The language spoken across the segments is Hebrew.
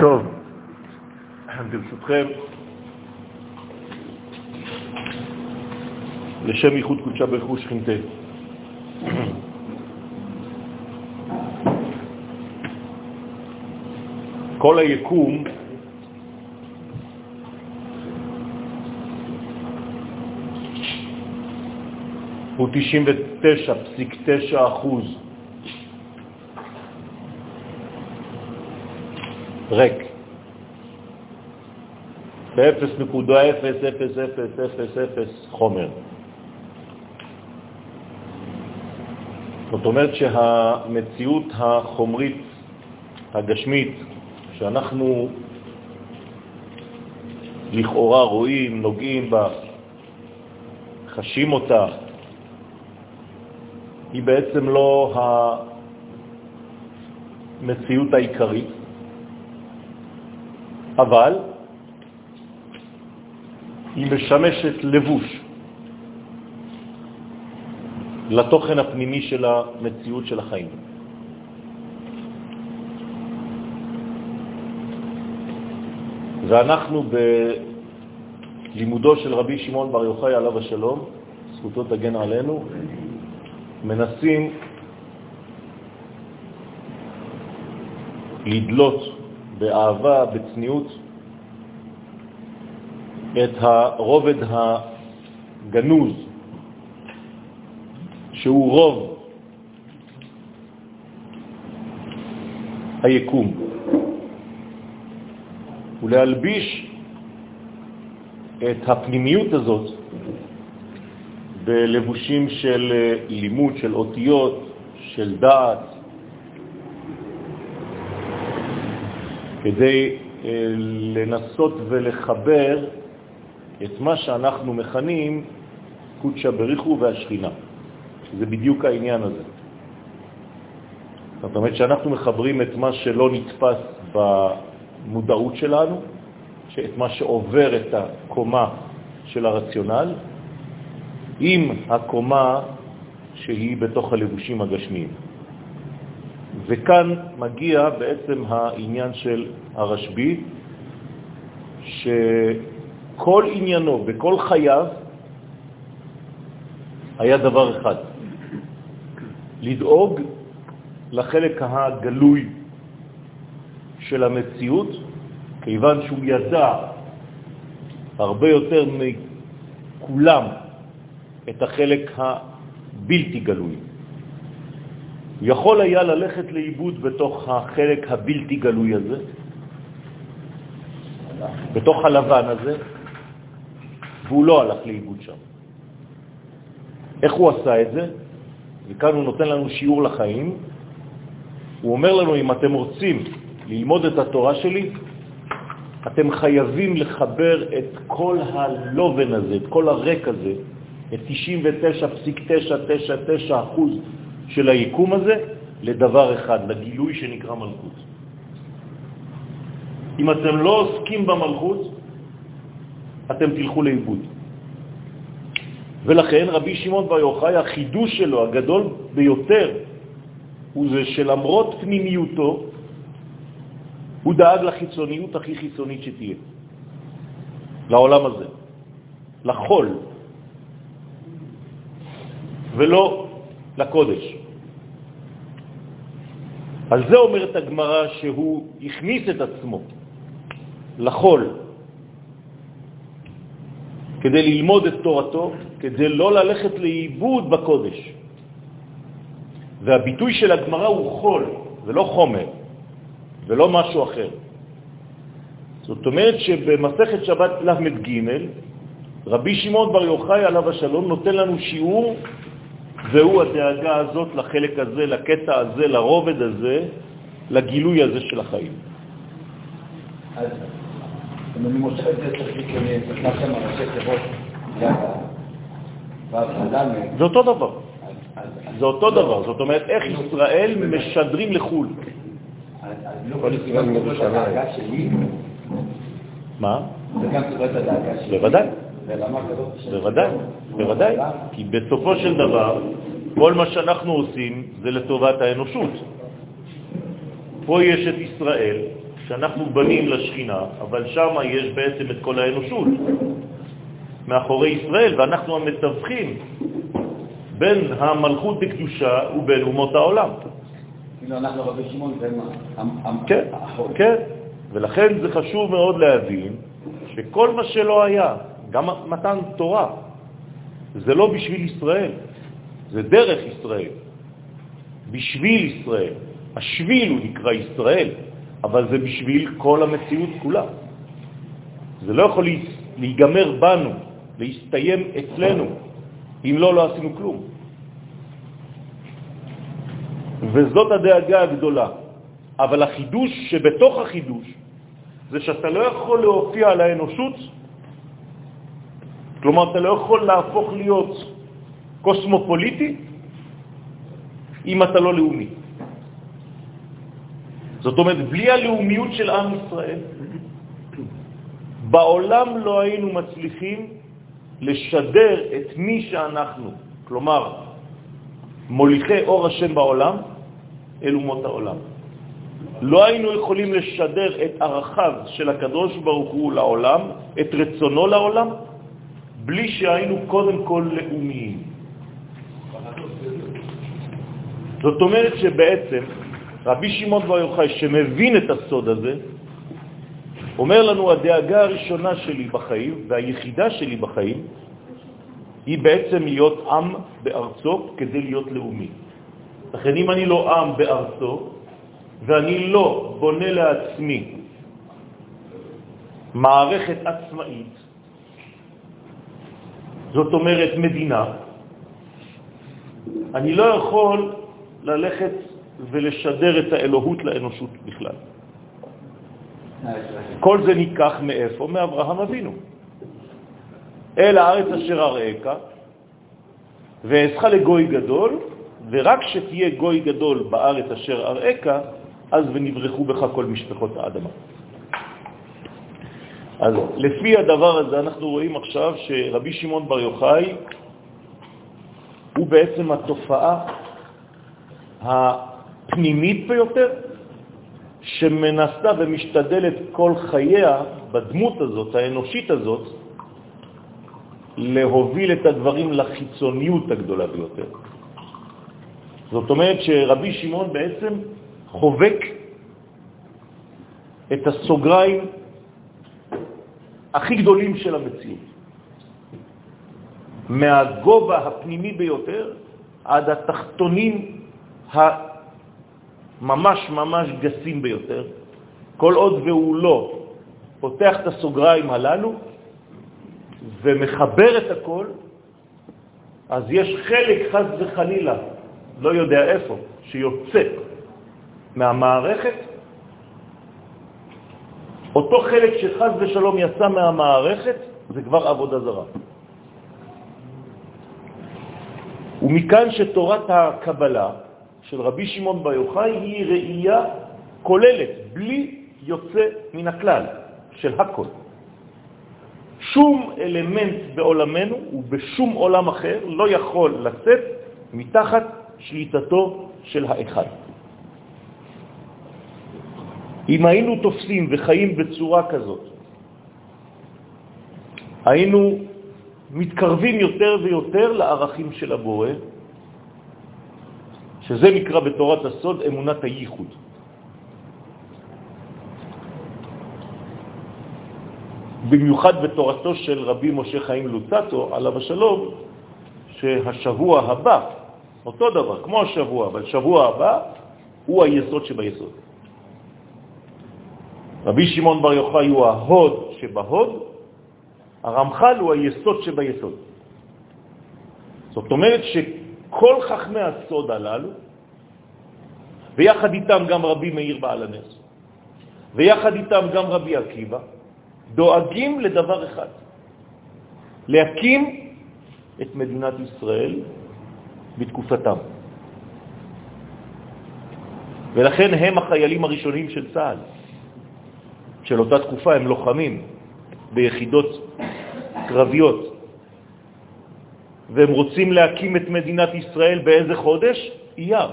טוב, ברשותכם, לשם ייחוד קודשה ברכו שכינתה. כל היקום הוא 99.9 אחוז ריק. ב-0.00000 חומר. זאת אומרת שהמציאות החומרית, הגשמית, שאנחנו לכאורה רואים, נוגעים בה, חשים אותה, היא בעצם לא המציאות העיקרית, אבל היא משמשת לבוש לתוכן הפנימי של המציאות של החיים. ואנחנו בלימודו של רבי שמעון בר יוחאי עליו השלום, זכותו תגן עלינו, מנסים לדלות באהבה, בצניעות, את הרובד הגנוז, שהוא רוב היקום, ולהלביש את הפנימיות הזאת בלבושים של לימוד, של אותיות, של דעת, כדי לנסות ולחבר את מה שאנחנו מכנים קודשא בריחו והשכינה. זה בדיוק העניין הזה. זאת אומרת שאנחנו מחברים את מה שלא נתפס במודעות שלנו, את מה שעובר את הקומה של הרציונל, עם הקומה שהיא בתוך הלבושים הגשמיים. וכאן מגיע בעצם העניין של הרשב"י, שכל עניינו וכל חייו היה דבר אחד, לדאוג לחלק הגלוי של המציאות, כיוון שהוא ידע הרבה יותר מכולם את החלק הבלתי גלוי. הוא יכול היה ללכת לאיבוד בתוך החלק הבלתי גלוי הזה, בתוך הלבן הזה, והוא לא הלך לאיבוד שם. איך הוא עשה את זה? וכאן הוא נותן לנו שיעור לחיים. הוא אומר לנו, אם אתם רוצים ללמוד את התורה שלי, אתם חייבים לחבר את כל הלובן הזה, את כל הרק הזה, את 99.999% של היקום הזה, לדבר אחד, לגילוי שנקרא מלכות. אם אתם לא עוסקים במלכות, אתם תלכו לאיבוד. ולכן רבי שמעון בר יוחאי, החידוש שלו הגדול ביותר הוא זה שלמרות פנימיותו, הוא דאג לחיצוניות הכי חיצונית שתהיה, לעולם הזה, לחול, ולא לקודש. על זה אומרת הגמרא שהוא הכניס את עצמו לחול כדי ללמוד את תורתו, כדי לא ללכת לאיבוד בקודש. והביטוי של הגמרא הוא חול, ולא חומר, ולא משהו אחר. זאת אומרת שבמסכת שבת ל"ג, רבי שמעון בר יוחאי עליו השלום נותן לנו שיעור, והוא הדאגה הזאת לחלק הזה, לקטע הזה, לרובד הזה, לגילוי הזה של החיים. אז אם אני מושך את זה, צריך להיכנס שם ראשי תיבות, זה אותו דבר. זה אותו דבר. זאת אומרת, איך ישראל משדרים לחו"ל. ישראל מירושלים. מה? זה גם סיבת הדאגה שלי. בוודאי. בוודאי, בוודאי. כי בסופו של דבר, כל מה שאנחנו עושים זה לטובת האנושות. פה יש את ישראל, שאנחנו בנים לשכינה, אבל שם יש בעצם את כל האנושות מאחורי ישראל, ואנחנו המתווכים בין המלכות בקדושה ובין אומות העולם. כאילו אנחנו רבי שמעון כן, כן, ולכן זה חשוב מאוד להבין שכל מה שלא היה, גם מתן תורה, זה לא בשביל ישראל, זה דרך ישראל, בשביל ישראל. השביל הוא נקרא ישראל, אבל זה בשביל כל המציאות כולה. זה לא יכול להיגמר בנו, להסתיים אצלנו, אם לא, לא עשינו כלום. וזאת הדאגה הגדולה. אבל החידוש שבתוך החידוש זה שאתה לא יכול להופיע על האנושות, כלומר, אתה לא יכול להפוך להיות קוסמופוליטי אם אתה לא לאומי. זאת אומרת, בלי הלאומיות של עם ישראל, בעולם לא היינו מצליחים לשדר את מי שאנחנו, כלומר, מוליכי אור השם בעולם, אל אומות העולם. לא היינו יכולים לשדר את ערכיו של הקדוש ברוך הוא לעולם, את רצונו לעולם, בלי שהיינו קודם כל לאומיים. זאת אומרת שבעצם רבי שמעון בר יוחאי, שמבין את הסוד הזה, אומר לנו, הדאגה הראשונה שלי בחיים והיחידה שלי בחיים היא בעצם להיות עם בארצו כדי להיות לאומי. לכן אם אני לא עם בארצו ואני לא בונה לעצמי מערכת עצמאית, זאת אומרת מדינה, אני לא יכול ללכת ולשדר את האלוהות לאנושות בכלל. כל זה ניקח מאיפה? מאברהם אבינו. אל הארץ אשר אראך, ואעשך לגוי גדול, ורק שתהיה גוי גדול בארץ אשר אראך, אז ונברחו בך כל משפחות האדמה. אז לפי הדבר הזה אנחנו רואים עכשיו שרבי שמעון בר יוחאי הוא בעצם התופעה הפנימית ביותר שמנסה ומשתדלת כל חייה בדמות הזאת, האנושית הזאת, להוביל את הדברים לחיצוניות הגדולה ביותר. זאת אומרת שרבי שמעון בעצם חובק את הסוגריים הכי גדולים של המציאות. מהגובה הפנימי ביותר עד התחתונים הממש ממש גסים ביותר, כל עוד והוא לא פותח את הסוגריים הללו ומחבר את הכל, אז יש חלק חז וחלילה, לא יודע איפה, שיוצא מהמערכת, אותו חלק שחז ושלום יצא מהמערכת, זה כבר עבודה זרה. ומכאן שתורת הקבלה של רבי שמעון בר יוחאי היא ראייה כוללת, בלי יוצא מן הכלל של הכל. שום אלמנט בעולמנו ובשום עולם אחר לא יכול לצאת מתחת שליטתו של האחד. אם היינו תופסים וחיים בצורה כזאת, היינו מתקרבים יותר ויותר לערכים של הבורא, שזה נקרא בתורת הסוד אמונת הייחוד. במיוחד בתורתו של רבי משה חיים לוצטו, עליו השלום, שהשבוע הבא, אותו דבר, כמו השבוע, אבל שבוע הבא הוא היסוד שביסוד. רבי שמעון בר יוחאי הוא ההוד שבהוד, הרמח"ל הוא היסוד שביסוד. זאת אומרת ש... כל חכמי הסוד הללו, ויחד איתם גם רבי מאיר בעל הנס, ויחד איתם גם רבי עקיבא, דואגים לדבר אחד, להקים את מדינת ישראל בתקופתם. ולכן הם החיילים הראשונים של צה"ל. של אותה תקופה הם לוחמים ביחידות קרביות, והם רוצים להקים את מדינת ישראל באיזה חודש? אייר.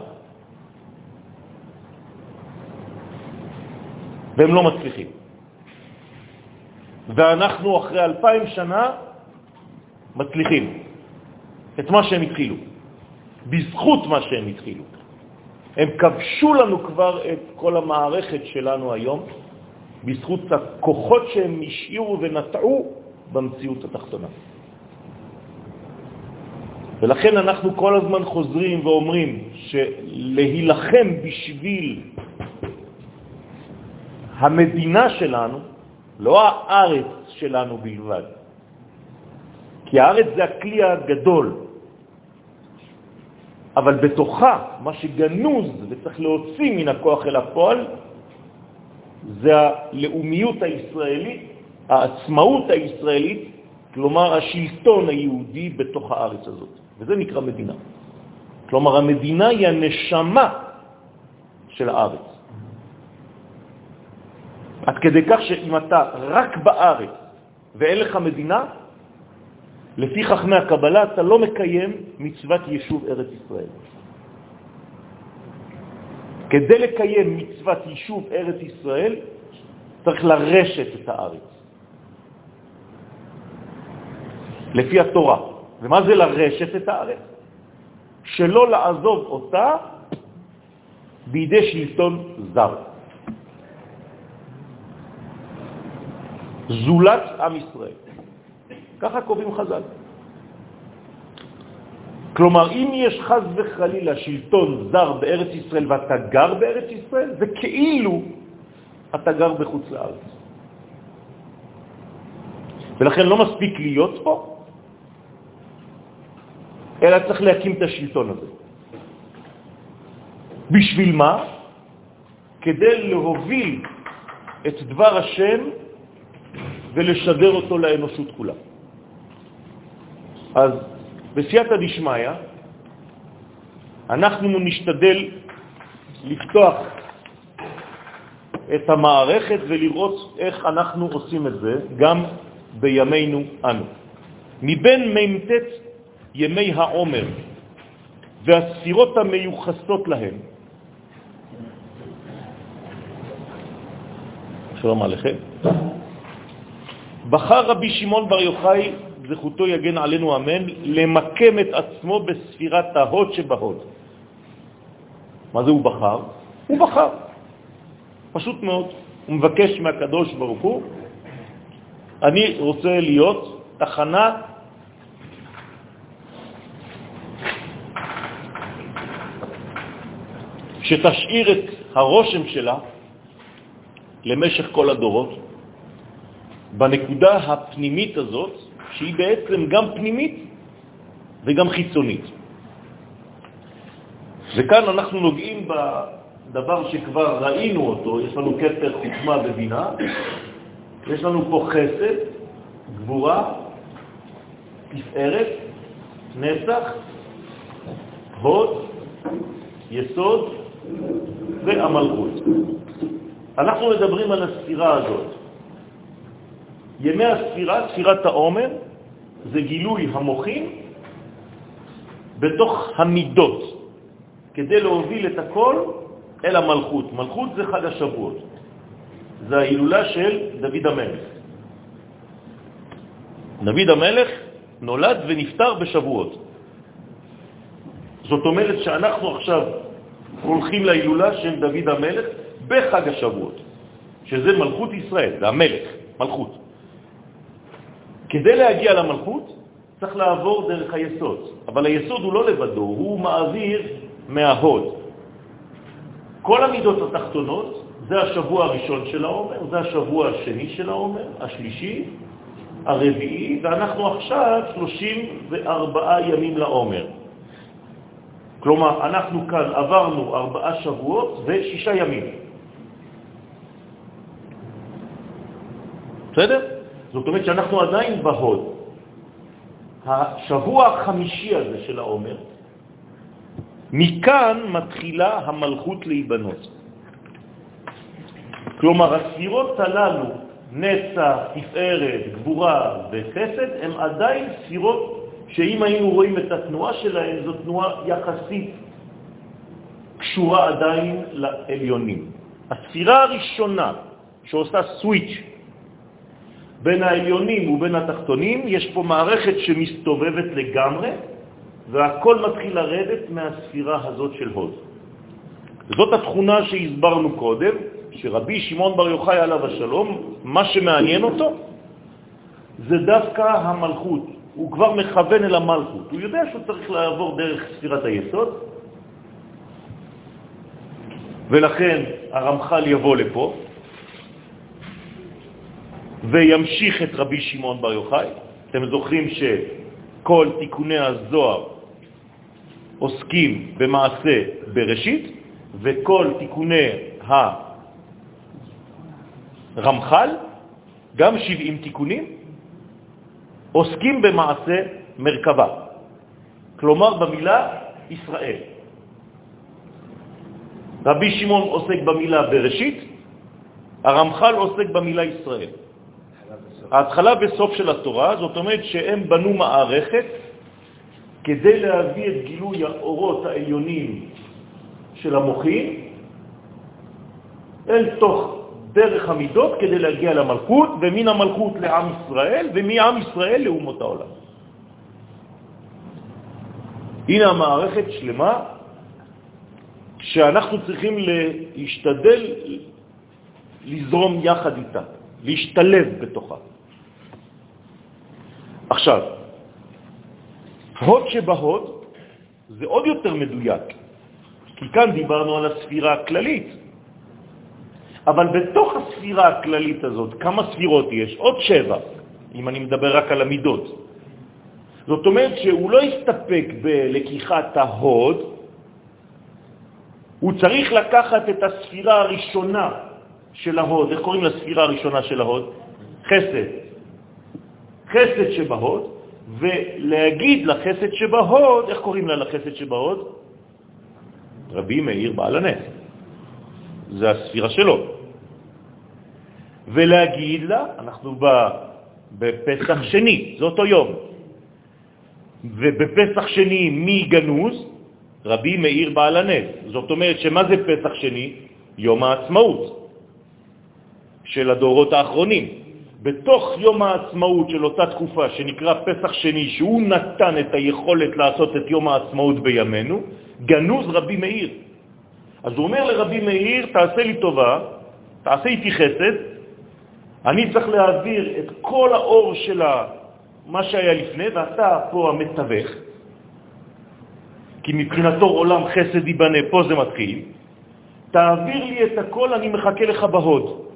והם לא מצליחים. ואנחנו אחרי אלפיים שנה מצליחים את מה שהם התחילו, בזכות מה שהם התחילו. הם כבשו לנו כבר את כל המערכת שלנו היום, בזכות הכוחות שהם השאירו ונטעו במציאות התחתונה. ולכן אנחנו כל הזמן חוזרים ואומרים שלהילחם בשביל המדינה שלנו, לא הארץ שלנו בלבד, כי הארץ זה הכלי הגדול, אבל בתוכה, מה שגנוז וצריך להוציא מן הכוח אל הפועל, זה הלאומיות הישראלית, העצמאות הישראלית, כלומר השלטון היהודי בתוך הארץ הזאת. וזה נקרא מדינה. כלומר, המדינה היא הנשמה של הארץ. עד כדי כך שאם אתה רק בארץ ואין לך מדינה, לפי חכמי הקבלה אתה לא מקיים מצוות יישוב ארץ ישראל. כדי לקיים מצוות יישוב ארץ ישראל צריך לרשת את הארץ. לפי התורה. ומה זה לרשת את הארץ? שלא לעזוב אותה בידי שלטון זר. זולת עם ישראל. ככה קובעים חז"ל. כלומר, אם יש חז וחלילה שלטון זר בארץ ישראל ואתה גר בארץ ישראל, זה כאילו אתה גר בחוץ לארץ. ולכן לא מספיק להיות פה, אלא צריך להקים את השלטון הזה. בשביל מה? כדי להוביל את דבר השם ולשדר אותו לאנושות כולה. אז בסייעתא דשמיא אנחנו נשתדל לפתוח את המערכת ולראות איך אנחנו עושים את זה גם בימינו אנו. מבין מ"ט ימי העומר והספירות המיוחסות להם. שלום עליכם. בחר רבי שמעון בר יוחאי, זכותו יגן עלינו אמן, למקם את עצמו בספירת ההוד שבהוד. מה זה הוא בחר? הוא בחר. פשוט מאוד. הוא מבקש מהקדוש ברוך הוא, אני רוצה להיות תחנה שתשאיר את הרושם שלה למשך כל הדורות, בנקודה הפנימית הזאת, שהיא בעצם גם פנימית וגם חיצונית. וכאן אנחנו נוגעים בדבר שכבר ראינו אותו, יש לנו כתר חוכמה ובינה, יש לנו פה חסד, גבורה, תפארת, נצח, הוד, יסוד והמלכות. אנחנו מדברים על הספירה הזאת. ימי הספירה, ספירת העומר, זה גילוי המוחים בתוך המידות, כדי להוביל את הכל אל המלכות. מלכות זה חג השבועות. זה ההילולה של דוד המלך. דוד המלך נולד ונפטר בשבועות. זאת אומרת שאנחנו עכשיו הולכים להילולה של דוד המלך בחג השבועות, שזה מלכות ישראל, זה המלך, מלכות. כדי להגיע למלכות צריך לעבור דרך היסוד, אבל היסוד הוא לא לבדו, הוא מעביר מההוד. כל המידות התחתונות זה השבוע הראשון של העומר, זה השבוע השני של העומר, השלישי, הרביעי, ואנחנו עכשיו 34 ימים לעומר. כלומר, אנחנו כאן עברנו ארבעה שבועות ושישה ימים. בסדר? זאת אומרת שאנחנו עדיין בהוד. השבוע החמישי הזה של העומר, מכאן מתחילה המלכות להיבנות. כלומר, הספירות הללו, נצח, תפארת, גבורה וחסד, הן עדיין ספירות שאם היינו רואים את התנועה שלהם, זו תנועה יחסית קשורה עדיין לעליונים. הספירה הראשונה שעושה סוויץ' בין העליונים ובין התחתונים, יש פה מערכת שמסתובבת לגמרי, והכל מתחיל לרדת מהספירה הזאת של הוד. זאת התכונה שהסברנו קודם, שרבי שמעון בר יוחאי עליו השלום, מה שמעניין אותו זה דווקא המלכות. הוא כבר מכוון אל המלכות. הוא יודע שהוא צריך לעבור דרך ספירת היסוד, ולכן הרמח"ל יבוא לפה וימשיך את רבי שמעון בר יוחאי. אתם זוכרים שכל תיקוני הזוהר עוסקים במעשה בראשית, וכל תיקוני הרמח"ל, גם 70 תיקונים, עוסקים במעשה מרכבה, כלומר במילה ישראל. רבי שמעון עוסק במילה בראשית, הרמח"ל עוסק במילה ישראל. ההתחלה וסוף של התורה, זאת אומרת שהם בנו מערכת כדי להביא את גילוי האורות העליונים של המוחים אל תוך דרך המידות כדי להגיע למלכות, ומן המלכות לעם ישראל, ומעם ישראל לאומות העולם. הנה המערכת שלמה שאנחנו צריכים להשתדל לזרום יחד איתה, להשתלב בתוכה. עכשיו, הוד שבהוד זה עוד יותר מדויק, כי כאן דיברנו על הספירה הכללית. אבל בתוך הספירה הכללית הזאת, כמה ספירות יש? עוד שבע, אם אני מדבר רק על המידות. זאת אומרת שהוא לא הסתפק בלקיחת ההוד, הוא צריך לקחת את הספירה הראשונה של ההוד, איך קוראים לספירה הראשונה של ההוד? חסד. חסד שבהוד, ולהגיד לחסד שבהוד, איך קוראים לה לחסד שבהוד? רבי מאיר בעל הנס. זה הספירה שלו. ולהגיד לה, אנחנו בפסח שני, זה אותו יום, ובפסח שני מי גנוז? רבי מאיר בעל הנס. זאת אומרת שמה זה פסח שני? יום העצמאות של הדורות האחרונים. בתוך יום העצמאות של אותה תקופה שנקרא פסח שני, שהוא נתן את היכולת לעשות את יום העצמאות בימינו, גנוז רבי מאיר. אז הוא אומר לרבי מאיר, תעשה לי טובה, תעשה איתי חסד, אני צריך להעביר את כל האור של מה שהיה לפני, ואתה פה המתווך, כי מבחינתו עולם חסד ייבנה, פה זה מתחיל, תעביר לי את הכל, אני מחכה לך בהוד.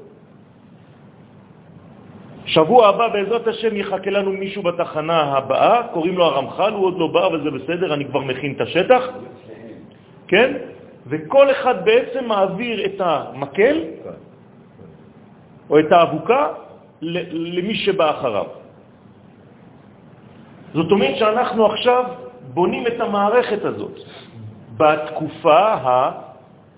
שבוע הבא בעזרת השם יחכה לנו מישהו בתחנה הבאה, קוראים לו הרמח"ל, הוא עוד לא בא, אבל זה בסדר, אני כבר מכין את השטח, כן? וכל אחד בעצם מעביר את המקל או את האבוקה למי שבא אחריו. זאת אומרת שאנחנו עכשיו בונים את המערכת הזאת בתקופה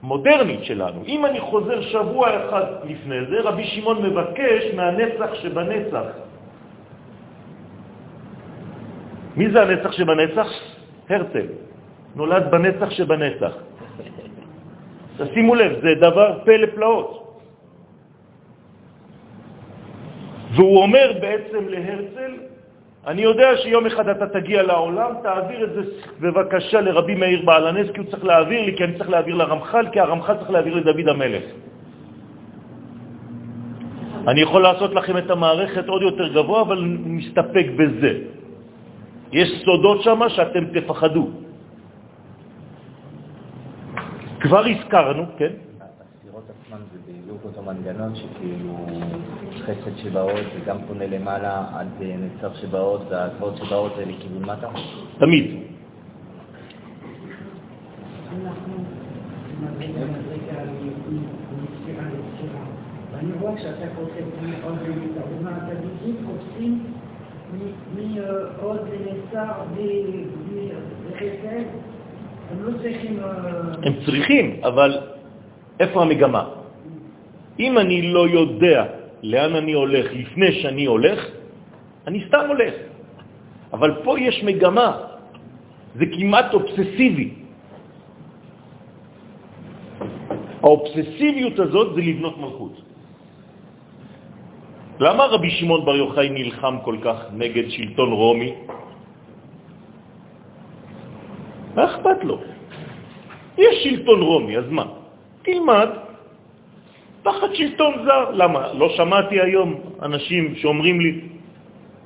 המודרנית שלנו. אם אני חוזר שבוע אחד לפני זה, רבי שמעון מבקש מהנצח שבנצח. מי זה הנצח שבנצח? הרצל. נולד בנצח שבנצח. תשימו לב, זה דבר פלא פלאות. והוא אומר בעצם להרצל, אני יודע שיום אחד אתה תגיע לעולם, תעביר את זה בבקשה לרבי מאיר בעל הנס, כי הוא צריך להעביר לי, כי אני צריך להעביר לרמח"ל, כי הרמח"ל צריך להעביר לדוד המלך. אני יכול לעשות לכם את המערכת עוד יותר גבוה, אבל נסתפק בזה. יש סודות שם שאתם תפחדו. כבר הזכרנו, כן? הספירות עצמן זה בדיוק אותו מנגנון שכאילו חסד שבאות זה גם פונה למעלה עד נצח שבאות והגבוהות שבאות זה לכיוון מטה? תמיד. הם צריכים, אבל איפה המגמה? אם אני לא יודע לאן אני הולך לפני שאני הולך, אני סתם הולך. אבל פה יש מגמה, זה כמעט אובססיבי. האובססיביות הזאת זה לבנות מלכות. למה רבי שמעון בר יוחאי נלחם כל כך נגד שלטון רומי? מה אכפת לו? יש שלטון רומי, אז מה? תלמד תחת שלטון זר. למה? לא שמעתי היום אנשים שאומרים לי,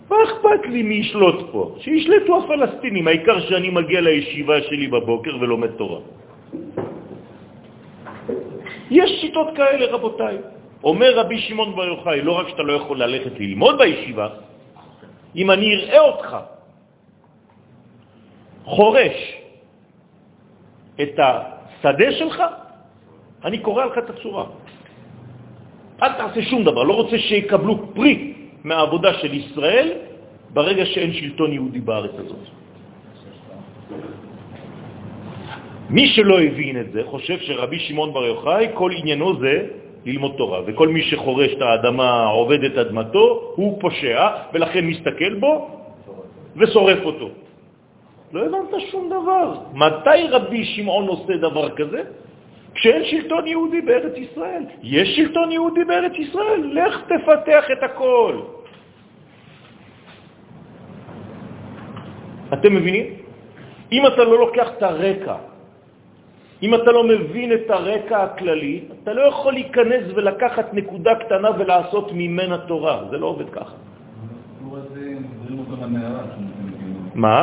מה אכפת לי מי ישלוט פה? שישלטו הפלסטינים, העיקר שאני מגיע לישיבה שלי בבוקר ולומד תורה. יש שיטות כאלה, רבותיי. אומר רבי שמעון בר יוחאי, לא רק שאתה לא יכול ללכת ללמוד בישיבה, אם אני אראה אותך חורש את השדה שלך, אני קורא לך את הצורה. אל תעשה שום דבר, לא רוצה שיקבלו פרי מהעבודה של ישראל ברגע שאין שלטון יהודי בארץ הזאת. מי שלא הבין את זה חושב שרבי שמעון בר יוחאי, כל עניינו זה ללמוד תורה, וכל מי שחורש את האדמה, עובד את אדמתו, הוא פושע, ולכן מסתכל בו ושורף אותו. לא הבנת שום דבר. מתי רבי שמעון עושה דבר כזה? כשאין שלטון יהודי בארץ ישראל. יש שלטון יהודי בארץ ישראל, לך תפתח את הכל. אתם מבינים? אם אתה לא לוקח את הרקע, אם אתה לא מבין את הרקע הכללי, אתה לא יכול להיכנס ולקחת נקודה קטנה ולעשות ממנה תורה. זה לא עובד ככה. מה?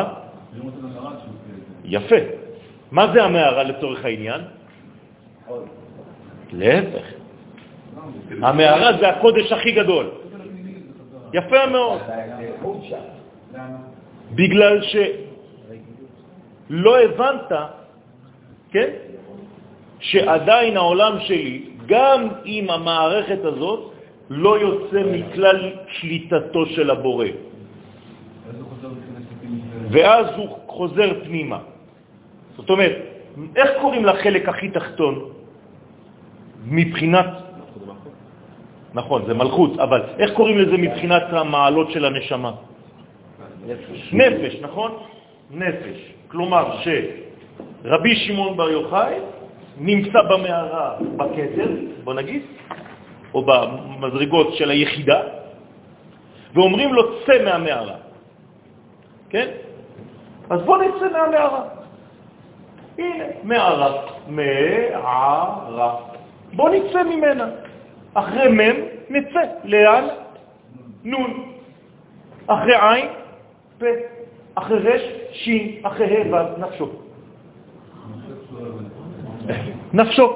יפה. מה זה המערה לצורך העניין? להפך. המערה זה הקודש הכי גדול. יפה מאוד. בגלל שלא הבנת, כן, שעדיין העולם שלי, גם עם המערכת הזאת, לא יוצא מכלל שליטתו של הבורא. ואז הוא חוזר פנימה. זאת אומרת, איך קוראים לחלק הכי תחתון? מבחינת... נכון, זה מלכות, אבל איך קוראים לזה מבחינת המעלות של הנשמה? נפש. נפש, נכון? נפש. כלומר שרבי שמעון בר יוחאי נמצא במערה בכתר, בוא נגיד, או במדרגות של היחידה, ואומרים לו, צא מהמערה. כן? אז בוא נצא מהמערה. הנה, מערה. מערה. בוא נצא ממנה. אחרי מ' נצא. לאן? נון. אחרי עין, פה. אחרי רש, שין. אחרי ה' ו', נפשו. נפשו.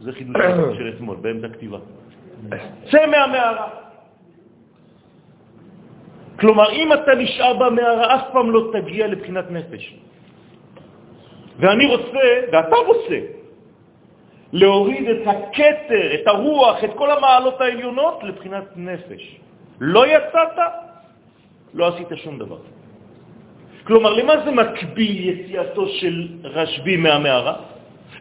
זה חידוש של אתמול, באמצע כתיבה. צא מהמערה. כלומר, אם אתה נשאר במערה, אף פעם לא תגיע לבחינת נפש. ואני רוצה, ואתה רוצה, להוריד את הקטר, את הרוח, את כל המעלות העליונות לבחינת נפש. לא יצאת, לא עשית שום דבר. כלומר, למה זה מקביל יציאתו של רשב"י מהמערה?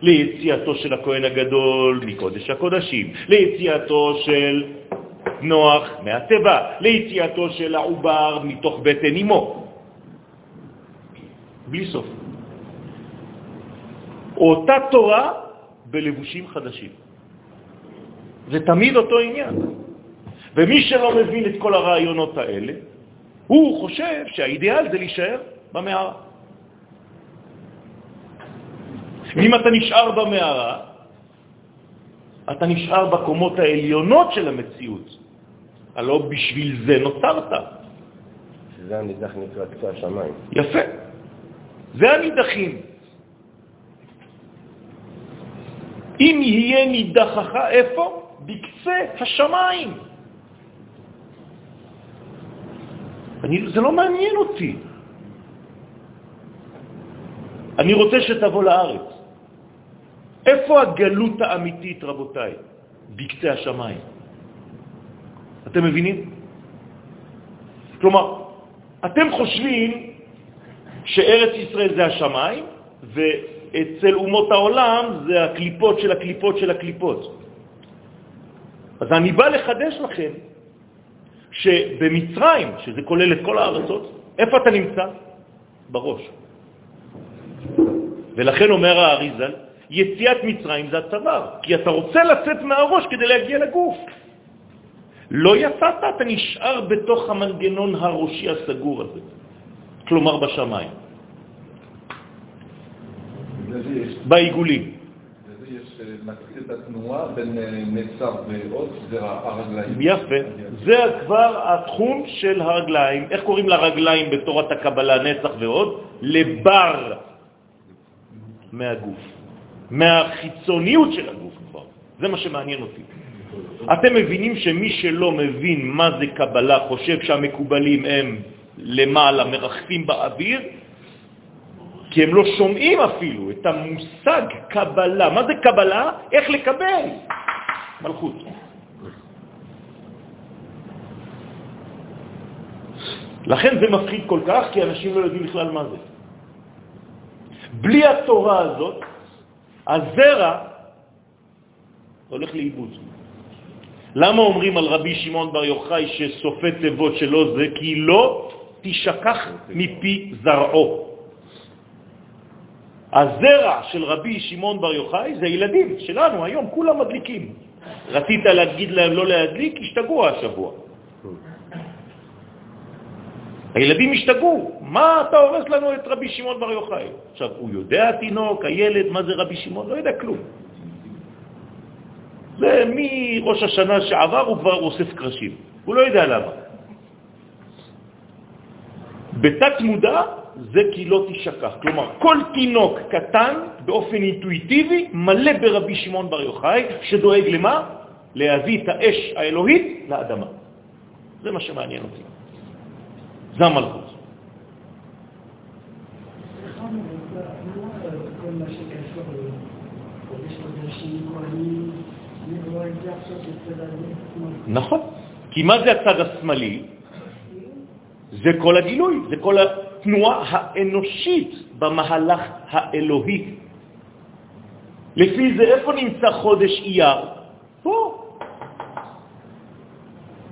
ליציאתו של הכהן הגדול מקודש הקודשים, ליציאתו של נוח מהטבע, ליציאתו של העובר מתוך בטן אמו. בלי סוף. אותה תורה בלבושים חדשים. זה תמיד אותו עניין. ומי שלא מבין את כל הרעיונות האלה, הוא חושב שהאידיאל זה להישאר במערה. אם אתה נשאר במערה, אתה נשאר בקומות העליונות של המציאות. הלא בשביל זה נוצרת. שזה הנידח נקרא קצה השמיים. יפה. זה הנידחים. אם יהיה נידחך איפה? בקצה השמיים. אני, זה לא מעניין אותי. אני רוצה שתבוא לארץ. איפה הגלות האמיתית, רבותיי? בקצה השמיים. אתם מבינים? כלומר, אתם חושבים שארץ ישראל זה השמיים, ואצל אומות העולם זה הקליפות של הקליפות של הקליפות. אז אני בא לחדש לכם שבמצרים, שזה כולל את כל הארצות, איפה אתה נמצא? בראש. ולכן אומר האריזל, יציאת מצרים זה הצוואר, כי אתה רוצה לצאת מהראש כדי להגיע לגוף. לא יצאת, אתה נשאר בתוך המנגנון הראשי הסגור הזה, כלומר בשמיים, בעיגולים. יש אה, מתחיל את התנועה בין אה, נצר ועוד, זה הרגליים. יפה. זה כבר התחום של הרגליים. איך קוראים לרגליים בתורת הקבלה, נצח ועוד? לבר מהגוף. מהחיצוניות של הגוף כבר. זה מה שמעניין אותי. אתם מבינים שמי שלא מבין מה זה קבלה חושב שהמקובלים הם למעלה, מרחפים באוויר, כי הם לא שומעים אפילו את המושג קבלה. מה זה קבלה? איך לקבל? מלכות. לכן זה מפחיד כל כך, כי אנשים לא יודעים בכלל מה זה. בלי התורה הזאת, הזרע הולך לאיבוד. למה אומרים על רבי שמעון בר יוחאי שסופי תיבות שלו זה? כי לא תשכח מפי זרעו. הזרע של רבי שמעון בר יוחאי זה ילדים שלנו היום, כולם מדליקים. רצית להגיד להם לא להדליק, השתגעו השבוע. הילדים השתגעו, מה אתה הורס לנו את רבי שמעון בר יוחאי? עכשיו, הוא יודע התינוק, הילד, מה זה רבי שמעון? לא יודע כלום. זה מראש השנה שעבר הוא כבר אוסף קרשים, הוא לא יודע למה. בתת מודע זה כי לא תשכח. כלומר, כל תינוק קטן באופן אינטואיטיבי מלא ברבי שמעון בר יוחאי, שדואג למה? להביא את האש האלוהית לאדמה. זה מה שמעניין אותי. זה המלכות. נכון. כי מה זה הצד השמאלי? זה כל הגילוי, זה כל התנועה האנושית במהלך האלוהי. לפי זה איפה נמצא חודש אייר? פה.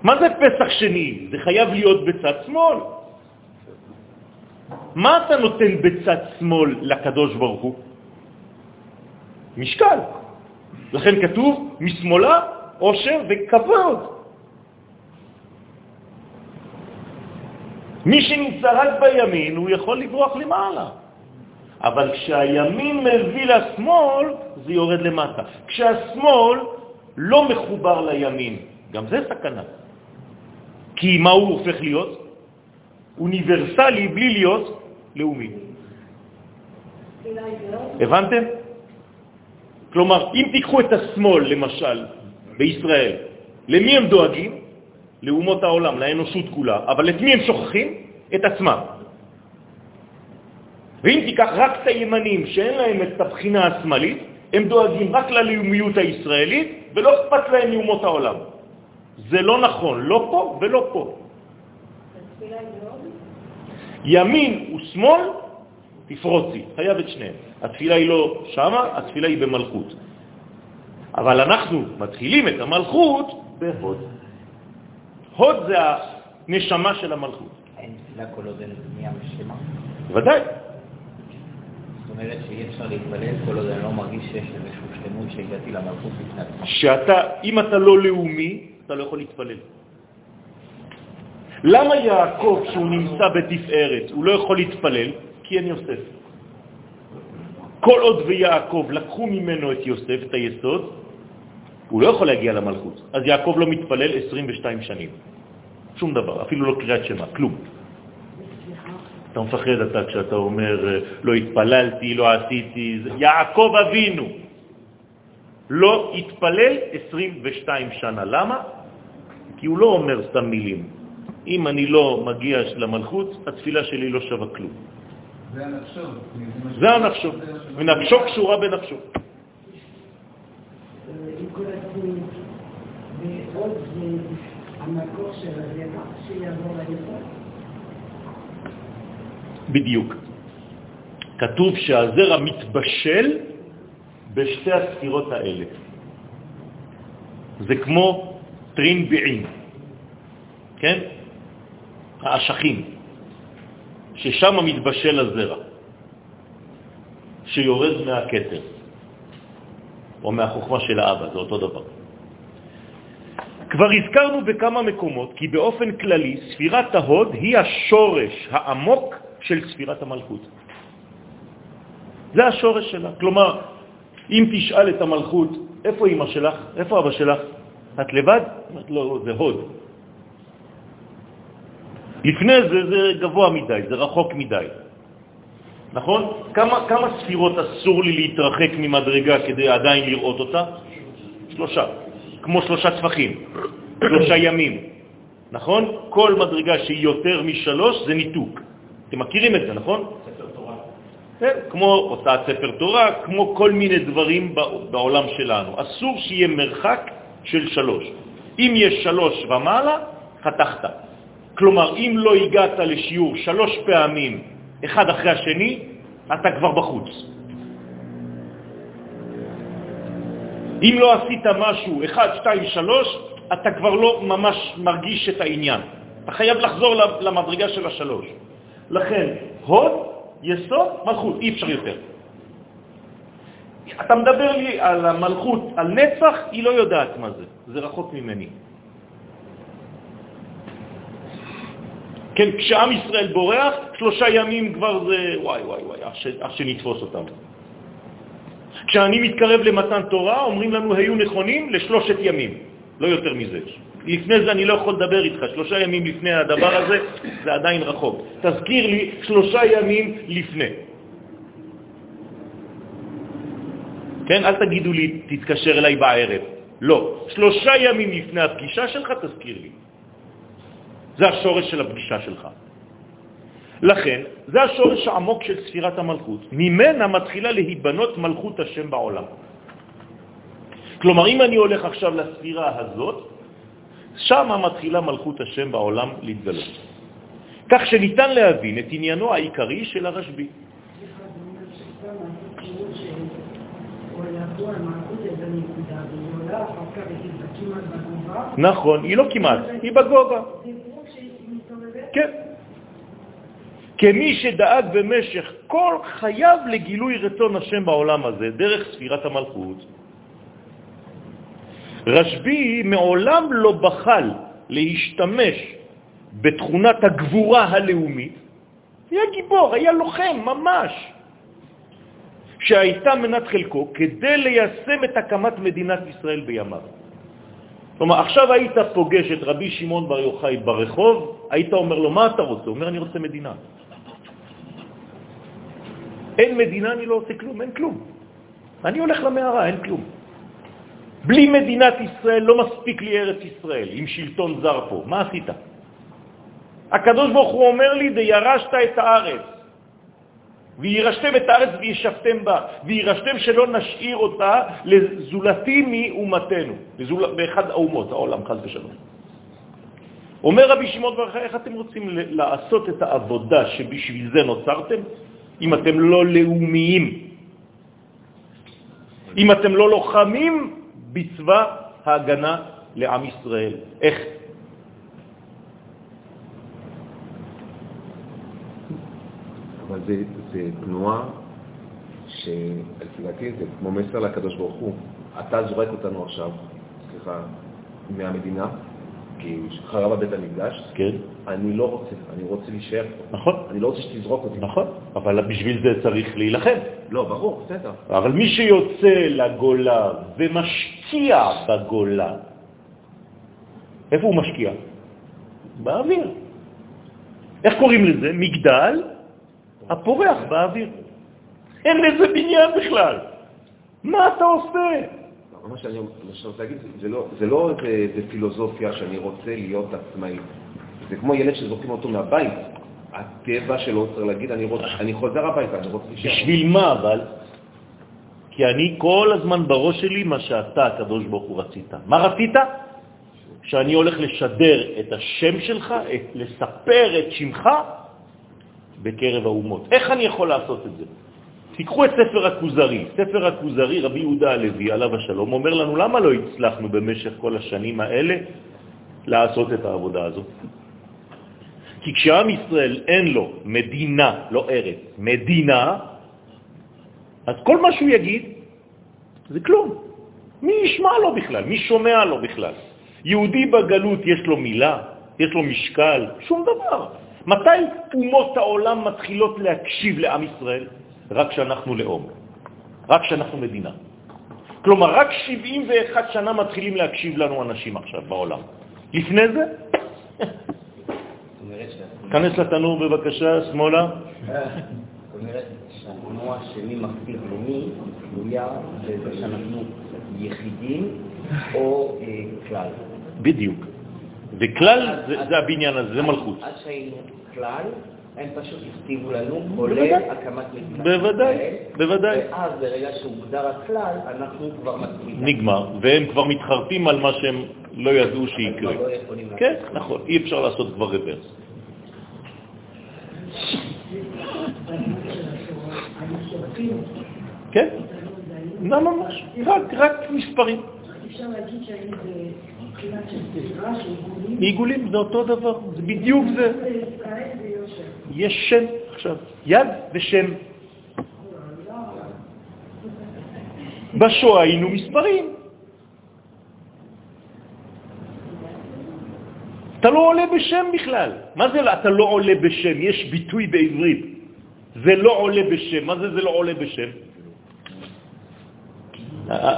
מה זה פסח שני? זה חייב להיות בצד שמאל. מה אתה נותן בצד שמאל לקדוש ברוך הוא? משקל. לכן כתוב משמאלה עושר וכבוד. מי שנמצא רק בימין, הוא יכול לברוח למעלה. אבל כשהימין מביא לשמאל, זה יורד למטה. כשהשמאל לא מחובר לימין, גם זה סכנה. כי מה הוא הופך להיות? אוניברסלי בלי להיות לאומי. הבנתם? כלומר, אם תיקחו את השמאל, למשל, בישראל, למי הם דואגים? לאומות העולם, לאנושות כולה, אבל את מי הם שוכחים? את עצמם. ואם תיקח רק את הימנים שאין להם את הבחינה השמאלית, הם דואגים רק ללאומיות הישראלית ולא אכפת להם מאומות העולם. זה לא נכון, לא פה ולא פה. ימין ושמאל, תפרוצי, חייב את שניהם. התפילה היא לא שמה, התפילה היא במלכות. אבל אנחנו מתחילים את המלכות בהוד. הוד זה הנשמה של המלכות. אין תפילה כל עוד אין בנייה משמה. ודאי. זאת אומרת שאי אפשר להתפלל כל עוד אני לא מרגיש שיש איזשהו שלמות שהגעתי למלכות בפני עצמה. שאתה, אם אתה לא לאומי, אתה לא יכול להתפלל. למה יעקב, כשהוא נמצא בתפארת, הוא לא יכול להתפלל? כי אין יוסף. כל עוד ויעקב לקחו ממנו את יוסף, את היסוד, הוא לא יכול להגיע למלכות. אז יעקב לא מתפלל 22 שנים. שום דבר, אפילו לא קריאת שמה, כלום. אתה מפחד אתה כשאתה אומר, לא התפללתי, לא עשיתי, יעקב אבינו לא התפלל 22 שנה. למה? כי הוא לא אומר סתם מילים. אם אני לא מגיע למלכות, התפילה שלי לא שווה כלום. זה הנפשו. זה הנפשו, ונפשו קשורה בנפשו. עם כל הצניעות, ועוד זה המקור של הזרע שיעבור ליסוד. בדיוק. כתוב שהזרע מתבשל בשתי הספירות האלה. זה כמו טרין ביעים, כן? האשכים, ששם מתבשל הזרע, שיורד מהכתר, או מהחוכמה של האבא, זה אותו דבר. כבר הזכרנו בכמה מקומות כי באופן כללי ספירת ההוד היא השורש העמוק של ספירת המלכות. זה השורש שלה. כלומר, אם תשאל את המלכות, איפה אמא שלך? איפה אבא שלך? את לבד? לא, לא, זה הוד. לפני זה זה גבוה מדי, זה רחוק מדי. נכון? כמה, כמה ספירות אסור לי להתרחק ממדרגה כדי עדיין לראות אותה? שלושה. כמו שלושה צפחים, שלושה ימים. נכון? כל מדרגה שהיא יותר משלוש זה ניתוק. אתם מכירים את זה, נכון? ספר תורה. כן, כמו הוצאת ספר תורה, כמו כל מיני דברים בעולם שלנו. אסור שיהיה מרחק של שלוש. אם יש שלוש ומעלה, חתכת. כלומר, אם לא הגעת לשיעור שלוש פעמים, אחד אחרי השני, אתה כבר בחוץ. אם לא עשית משהו, אחד, שתיים, שלוש, אתה כבר לא ממש מרגיש את העניין. אתה חייב לחזור למדרגה של השלוש. לכן, הוד, יסוד, מלכות, אי אפשר יותר. אתה מדבר לי על המלכות, על נצח, היא לא יודעת מה זה, זה רחוק ממני. כן, כשעם ישראל בורח, שלושה ימים כבר זה, וואי וואי וואי, אך שנתפוס אותם. כשאני מתקרב למתן תורה, אומרים לנו, היו נכונים לשלושת ימים, לא יותר מזה. לפני זה אני לא יכול לדבר איתך, שלושה ימים לפני הדבר הזה, זה עדיין רחוק. תזכיר לי שלושה ימים לפני. כן, אל תגידו לי, תתקשר אליי בערב. לא, שלושה ימים לפני הפגישה שלך תזכיר לי. זה השורש של הפגישה שלך. לכן, זה השורש העמוק של ספירת המלכות. ממנה מתחילה להיבנות מלכות השם בעולם. כלומר, אם אני הולך עכשיו לספירה הזאת, שם מתחילה מלכות השם בעולם להתגלות. כך שניתן להבין את עניינו העיקרי של הרשב"י. נכון, היא לא כמעט, היא בגובה. כן. כמי שדאג במשך כל חייו לגילוי רצון השם בעולם הזה, דרך ספירת המלכות, רשב"י מעולם לא בחל להשתמש בתכונת הגבורה הלאומית, היה גיבור, היה לוחם, ממש, שהייתה מנת חלקו כדי ליישם את הקמת מדינת ישראל בימיו. כלומר, עכשיו היית פוגש את רבי שמעון בר יוחאי ברחוב, היית אומר לו, מה אתה רוצה? הוא אומר, אני רוצה מדינה. אין מדינה, אני לא עושה כלום, אין כלום. אני הולך למערה, אין כלום. בלי מדינת ישראל לא מספיק לי ארץ ישראל, עם שלטון זר פה. מה עשית? הקדוש ברוך הוא אומר לי, וירשת את הארץ. וירשתם את הארץ וישבתם בה, וירשתם שלא נשאיר אותה לזולתי מאומתנו, לזול... באחד האומות, העולם, חז ושלום. אומר רבי שמעון ברכה, איך אתם רוצים לעשות את העבודה שבשביל זה נוצרתם? אם אתם לא לאומיים, אם אתם לא לוחמים בצבא ההגנה לעם ישראל. איך? אבל זה, זה תנועה שלפי דעתי זה כמו מסר לקדוש ברוך הוא. אתה זורק אותנו עכשיו, סליחה, מהמדינה, כי חרב בית המקדש, כן. אני לא רוצה, אני רוצה להישאר פה. נכון. אני לא רוצה שתזרוק אותי. נכון, אבל בשביל זה צריך להילחם. לא, ברור, בסדר. אבל מי שיוצא לגולה ומשקיע בגולה, איפה הוא משקיע? באוויר. איך קוראים לזה? מגדל הפורח באוויר. אין לזה בניין בכלל. מה אתה עושה? מה שאני רוצה להגיד, זה לא, לא איזה פילוסופיה שאני רוצה להיות עצמאי. זה כמו ילד שזורקים אותו מהבית. הטבע שלו צריך להגיד, אני, רוצ, אני חוזר הביתה, אני רוצה להישאר. בשביל מה אבל? כי אני כל הזמן בראש שלי מה שאתה, הקדוש ברוך הוא, רצית. מה רצית? שאני הולך לשדר את השם שלך, את, לספר את שמך בקרב האומות. איך אני יכול לעשות את זה? תיקחו את ספר הכוזרי. ספר הכוזרי, רבי יהודה הלוי, עליו השלום, אומר לנו למה לא הצלחנו במשך כל השנים האלה לעשות את העבודה הזאת. כי כשעם ישראל אין לו מדינה, לא ארץ, מדינה, אז כל מה שהוא יגיד זה כלום. מי ישמע לו בכלל? מי שומע לו בכלל? יהודי בגלות יש לו מילה, יש לו משקל, שום דבר. מתי אומות העולם מתחילות להקשיב לעם ישראל? רק כשאנחנו לאום, רק כשאנחנו מדינה. כלומר, רק 71 שנה מתחילים להקשיב לנו אנשים עכשיו בעולם. לפני זה, כנס לתנור בבקשה, שמאלה. אומרת שהתנועה שמי למי תלויה בזה שאנחנו יחידים או אה, כלל. בדיוק. וכלל זה, הבניין הזה, זה מלכות. עד שהיינו כלל, הם פשוט הכתיבו לנו, כולל בוודאי. הקמת מדינת בוודאי, ישראל, בוודאי. ואז ברגע שהוגדר הכלל, אנחנו כבר מתחילים. נגמר, והם כבר מתחרטים על מה שהם לא ידעו שיקרה. לא. כן, נכון, אי אפשר לעשות כבר רוורס. כן, לא ממש, רק, מספרים. עיגולים זה אותו דבר, זה בדיוק זה. יש שם עכשיו, יד ושם. בשואה היינו מספרים. אתה לא עולה בשם בכלל. מה זה אתה לא עולה בשם? יש ביטוי בעברית. זה לא עולה בשם. מה זה זה לא עולה בשם?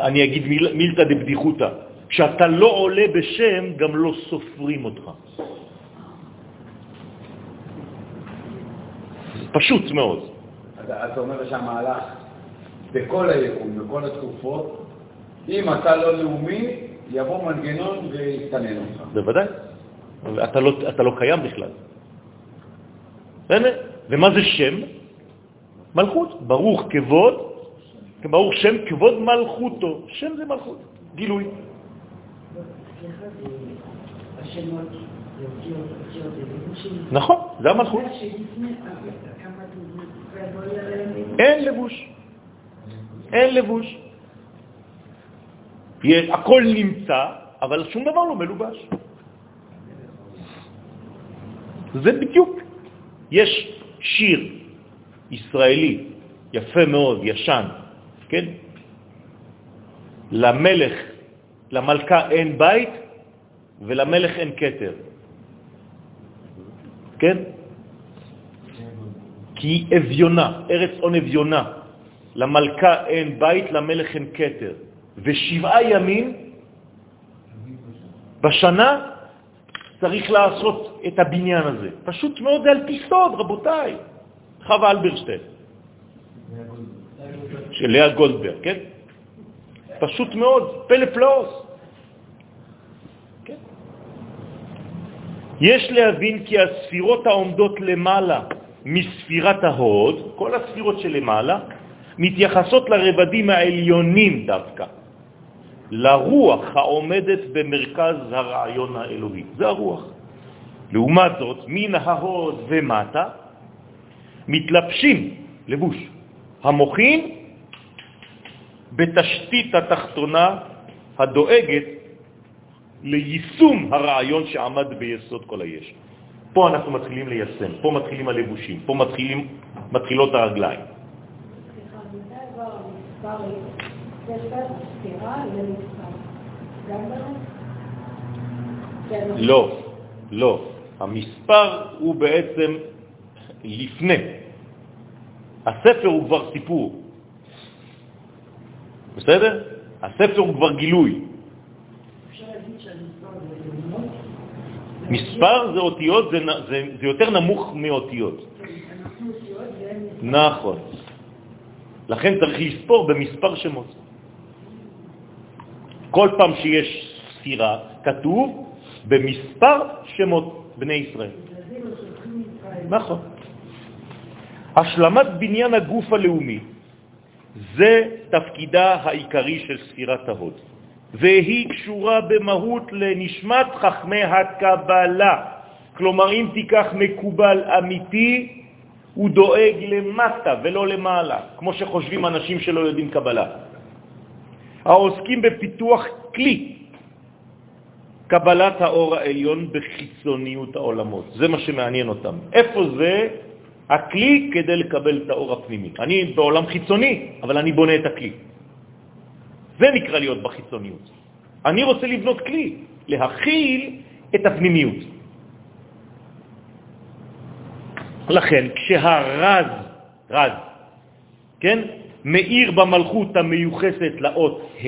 אני אגיד מיל- מילתא דבדיחותא. כשאתה לא עולה בשם, גם לא סופרים אותך. פשוט מאוד. אתה אומר שהמהלך בכל היקום, בכל התקופות, אם אתה לא לאומי, יבוא מנגנון ויסתנן אותך. בוודאי. אתה לא, אתה לא קיים בכלל. ומה זה שם? מלכות. ברוך כבוד, ברוך שם כבוד מלכותו. שם זה מלכות, גילוי. נכון, זה המלכות. אין לבוש. אין לבוש. הכל נמצא, אבל שום דבר לא מלובש. זה בדיוק. יש שיר ישראלי יפה מאוד, ישן, כן? למלך, למלכה אין בית ולמלך אין כתר. כן? כי היא אביונה, ארץ און אביונה. למלכה אין בית, למלך אין כתר. ושבעה ימים בשנה צריך לעשות את הבניין הזה. פשוט מאוד זה על פי רבותיי. חווה אלברשטיין. של לאה גולדברג, כן? פשוט מאוד, פלא פלאות. כן? יש להבין כי הספירות העומדות למעלה מספירת ההוד, כל הספירות שלמעלה, מתייחסות לרבדים העליונים דווקא, לרוח העומדת במרכז הרעיון האלוהי. זה הרוח. לעומת זאת, מן ההוד ומטה מתלבשים, לבוש, המוחים בתשתית התחתונה הדואגת ליישום הרעיון שעמד ביסוד כל היש. פה אנחנו מתחילים ליישם, פה מתחילים הלבושים, פה מתחילים, מתחילות הרגליים. למספר? כן. לא, לא. המספר הוא בעצם לפני. הספר הוא כבר סיפור. בסדר? הספר הוא כבר גילוי. מספר זה אותיות, זה, זה, זה יותר נמוך מאותיות. נכון. לכן צריך לספור במספר שמות. כל פעם שיש ספירה, כתוב במספר שמות בני ישראל. נכון. השלמת בניין הגוף הלאומי זה תפקידה העיקרי של ספירת ההוד, והיא קשורה במהות לנשמת חכמי הקבלה. כלומר, אם תיקח מקובל אמיתי, הוא דואג למטה ולא למעלה, כמו שחושבים אנשים שלא יודעים קבלה. העוסקים בפיתוח כלי, קבלת האור העליון בחיצוניות העולמות. זה מה שמעניין אותם. איפה זה הכלי כדי לקבל את האור הפנימי? אני בעולם חיצוני, אבל אני בונה את הכלי. זה נקרא להיות בחיצוניות. אני רוצה לבנות כלי. להכיל את הפנימיות. לכן, כשהרז, רז, כן, מאיר במלכות המיוחסת לאות ה',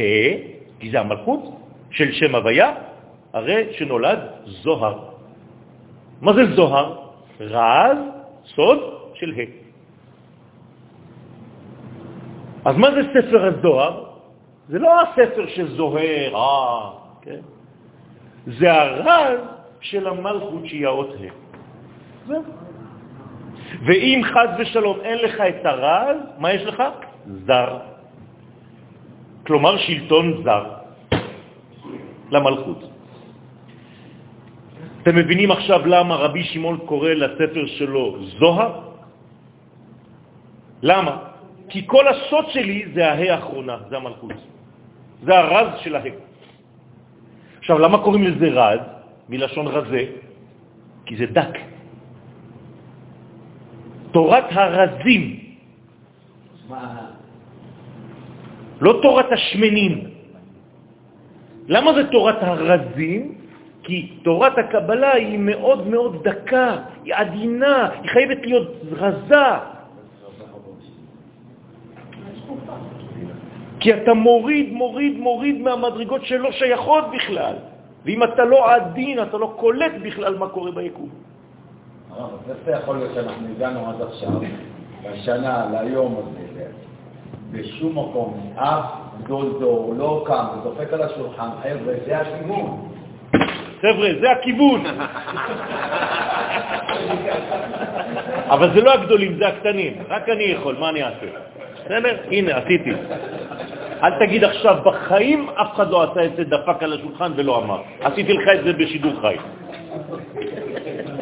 כי זה המלכות של שם הוויה, הרי שנולד זוהר. מה זה זוהר? רז, סוד של ה'. אז מה זה ספר הזוהר? זה לא הספר שזוהר, אה, כן? זה הרז של המלכות שהיא האות ה'. ואם חז ושלום אין לך את הרז, מה יש לך? זר. כלומר שלטון זר למלכות. אתם מבינים עכשיו למה רבי שמעון קורא לספר שלו זוהר? למה? כי כל הסוד שלי זה ההא האחרונה, זה המלכות. זה הרז של ההא. עכשיו, למה קוראים לזה רז? מלשון רזה? כי זה דק. תורת הרזים, לא תורת השמנים. למה זה תורת הרזים? כי תורת הקבלה היא מאוד מאוד דקה, היא עדינה, היא חייבת להיות רזה. כי אתה מוריד, מוריד, מוריד מהמדרגות שלא שייכות בכלל. ואם אתה לא עדין, אתה לא קולט בכלל מה קורה ביקום. הרב, איך יכול להיות שאנחנו הגענו עד עכשיו, לשנה, ליום הזה, בשום מקום, אף גדול דור לא קם ודופק על השולחן, חבר'ה, זה הכיוון. חבר'ה, זה הכיוון. אבל זה לא הגדולים, זה הקטנים. רק אני יכול, מה אני אעשה? בסדר? הנה, עשיתי. אל תגיד עכשיו, בחיים אף אחד לא עשה את זה, דפק על השולחן ולא אמר. עשיתי לך את זה בשידור חי.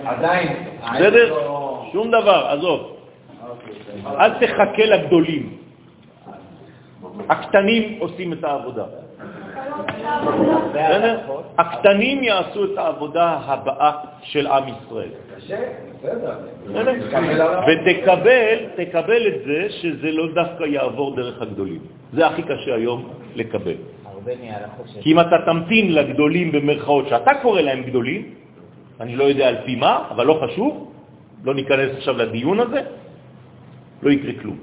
עדיין, בסדר? לא- שום דבר, עזוב. אל תחכה לגדולים. הקטנים עושים את העבודה. הקטנים יעשו את העבודה הבאה של עם ישראל. ותקבל, תקבל את זה שזה לא דווקא יעבור דרך הגדולים. זה הכי קשה היום לקבל. כי אם אתה תמתין לגדולים במרכאות, שאתה קורא להם גדולים, אני לא יודע על פי מה, אבל לא חשוב, לא ניכנס עכשיו לדיון הזה, לא יקרה כלום.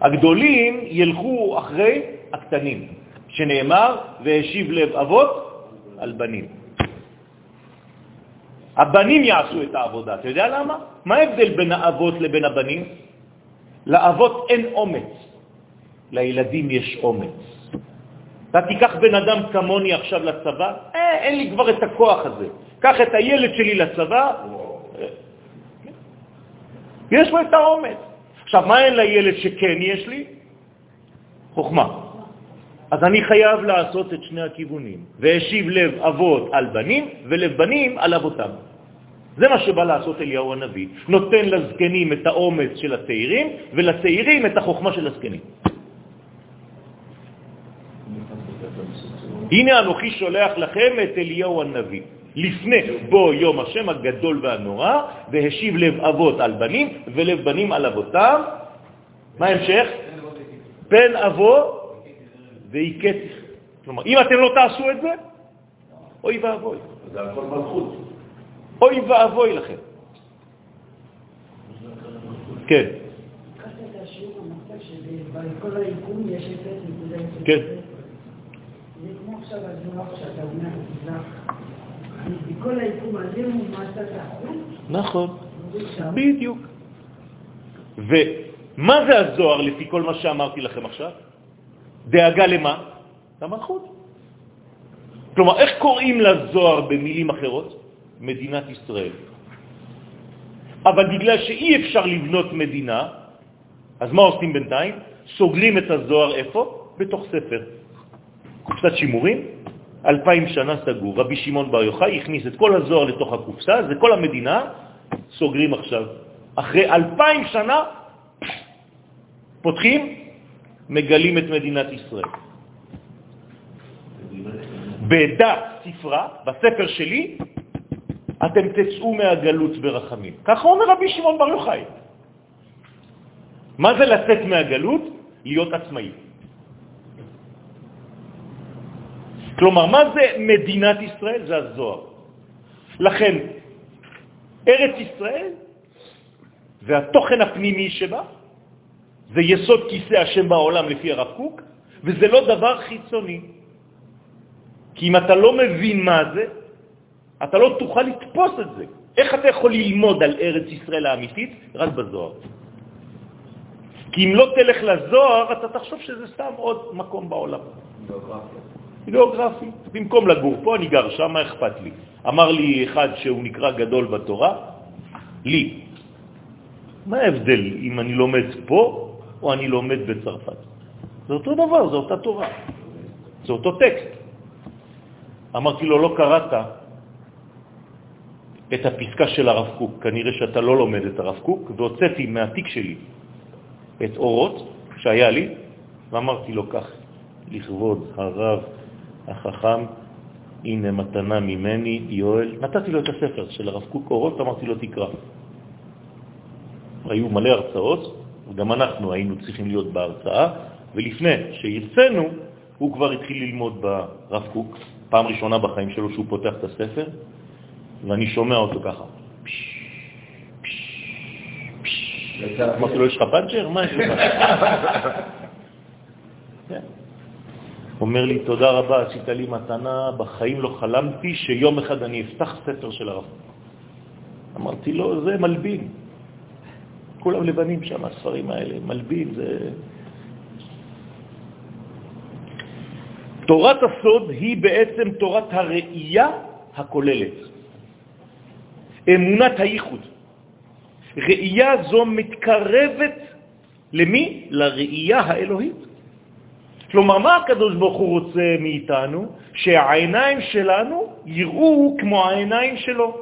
הגדולים ילכו אחרי הקטנים, שנאמר, והשיב לב אבות על בנים. הבנים יעשו את העבודה. אתה יודע למה? מה ההבדל בין האבות לבין הבנים? לאבות אין אומץ, לילדים יש אומץ. אתה תיקח בן אדם כמוני עכשיו לצבא, אה, אין לי כבר את הכוח הזה. קח את הילד שלי לצבא, יש לו את האומץ. עכשיו, מה אין לילד שכן יש לי? חוכמה. אז אני חייב לעשות את שני הכיוונים, והשיב לב אבות על בנים ולב בנים על אבותם. זה מה שבא לעשות אליהו הנביא, נותן לזקנים את האומץ של הצעירים ולצעירים את החוכמה של הזקנים. הנה אנוכי שולח לכם את אליהו הנביא, לפני בו יום השם הגדול והנורא, והשיב לב אבות על בנים ולב בנים על אבותם. מה ההמשך? פן אבו ויקטיך. כלומר, אם אתם לא תעשו את זה, אוי ואבוי. זה הכל מלכות. אוי ואבוי לכם. כן. כן. זה כמו עכשיו הזוהר שאתה אומר, בכל היקום הזה הוא מעשה נכון. בדיוק. ומה זה הזוהר לפי כל מה שאמרתי לכם עכשיו? דאגה למה? למלכות. כלומר, איך קוראים לזוהר במילים אחרות? מדינת ישראל. אבל בגלל שאי אפשר לבנות מדינה, אז מה עושים בינתיים? סוגרים את הזוהר איפה? בתוך ספר. קופסת שימורים, אלפיים שנה סגור. רבי שמעון בר יוחאי הכניס את כל הזוהר לתוך הקופסה, זה כל המדינה, סוגרים עכשיו. אחרי אלפיים שנה פותחים, מגלים את מדינת ישראל. בדע ספרה, בספר שלי, אתם תצאו מהגלות ברחמים. ככה אומר רבי שמעון בר יוחאי. מה זה לצאת מהגלות? להיות עצמאי. כלומר, מה זה מדינת ישראל? זה הזוהר. לכן, ארץ ישראל והתוכן הפנימי שבה זה יסוד כיסא השם בעולם לפי הרב קוק, וזה לא דבר חיצוני. כי אם אתה לא מבין מה זה, אתה לא תוכל לתפוס את זה. איך אתה יכול ללמוד על ארץ ישראל האמיתית? רק בזוהר. כי אם לא תלך לזוהר, אתה תחשוב שזה סתם עוד מקום בעולם. גיאוגרפי. במקום לגור פה, אני גר שם, מה אכפת לי? אמר לי אחד שהוא נקרא גדול בתורה, לי. מה ההבדל אם אני לומד פה או אני לומד בצרפת? זה אותו דבר, זה אותה תורה. זה אותו טקסט. אמרתי לו, לא קראת את הפסקה של הרב קוק, כנראה שאתה לא לומד את הרב קוק, והוצאתי מהתיק שלי את אורות שהיה לי, ואמרתי לו כך, לכבוד הרב החכם, הנה מתנה ממני, יואל. נתתי לו את הספר של הרב קוק אורות, אמרתי לו תקרא. היו מלא הרצאות, וגם אנחנו היינו צריכים להיות בהרצאה, ולפני שהרצינו, הוא כבר התחיל ללמוד ברב קוק, פעם ראשונה בחיים שלו שהוא פותח את הספר, ואני שומע אותו ככה. אמרתי לו, יש לך פאנצ'ר? מה יש לך? אומר לי, תודה רבה, עשית לי מתנה, בחיים לא חלמתי שיום אחד אני אפתח ספר של הרב. אמרתי לו, זה מלבין. כולם לבנים שם, הספרים האלה, מלבין, זה... תורת הסוד היא בעצם תורת הראייה הכוללת, אמונת הייחוד. ראייה זו מתקרבת למי? לראייה האלוהית. כלומר, מה הקדוש ברוך הוא רוצה מאיתנו? שהעיניים שלנו יראו כמו העיניים שלו.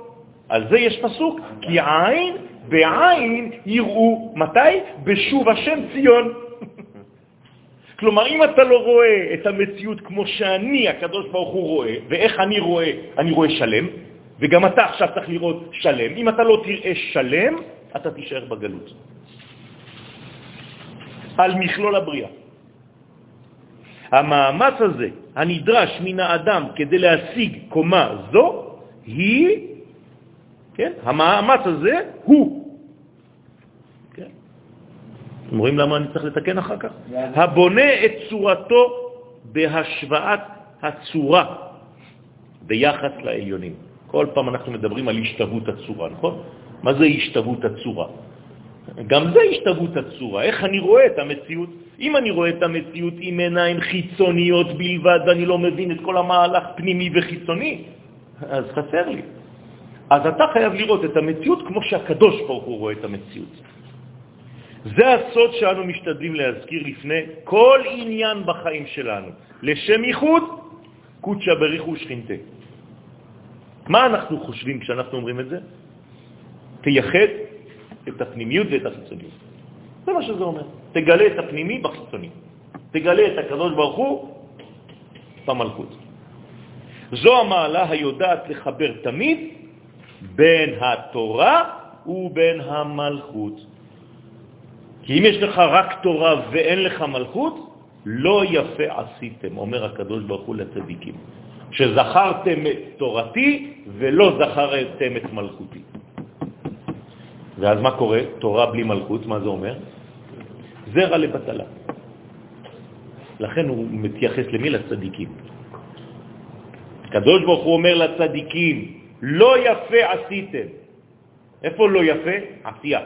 על זה יש פסוק, כי עין בעין יראו. מתי? בשוב השם ציון. כלומר, אם אתה לא רואה את המציאות כמו שאני, הקדוש ברוך הוא רואה, ואיך אני רואה, אני רואה שלם, וגם אתה עכשיו צריך לראות שלם. אם אתה לא תראה שלם, אתה תישאר בגלות. על מכלול הבריאה. המאמץ הזה, הנדרש מן האדם כדי להשיג קומה זו, היא, כן, המאמץ הזה הוא. כן. אתם רואים למה אני צריך לתקן אחר כך? הבונה את צורתו בהשוואת הצורה ביחס לעליונים. כל פעם אנחנו מדברים על השתוות הצורה, נכון? מה זה השתוות הצורה? גם זה השתוות הצורה, איך אני רואה את המציאות. אם אני רואה את המציאות עם עיניים חיצוניות בלבד ואני לא מבין את כל המהלך פנימי וחיצוני, אז חסר לי. אז אתה חייב לראות את המציאות כמו שהקדוש ברוך הוא רואה את המציאות. זה הסוד שאנו משתדלים להזכיר לפני כל עניין בחיים שלנו. לשם ייחוד, קודשא בריחו שכינתה. מה אנחנו חושבים כשאנחנו אומרים את זה? תייחד את הפנימיות ואת החיצוניות. זה מה שזה אומר. תגלה את הפנימי בחיצוני. תגלה את הקדוש ברוך הוא במלכות. זו המעלה היודעת לחבר תמיד בין התורה ובין המלכות. כי אם יש לך רק תורה ואין לך מלכות, לא יפה עשיתם, אומר הקדוש ברוך הוא לצדיקים, שזכרתם את תורתי ולא זכרתם את מלכותי. ואז מה קורה? תורה בלי מלכות, מה זה אומר? זרע לבטלה. לכן הוא מתייחס למי? לצדיקים. קדוש ברוך הוא אומר לצדיקים, לא יפה עשיתם. איפה לא יפה? עשייה.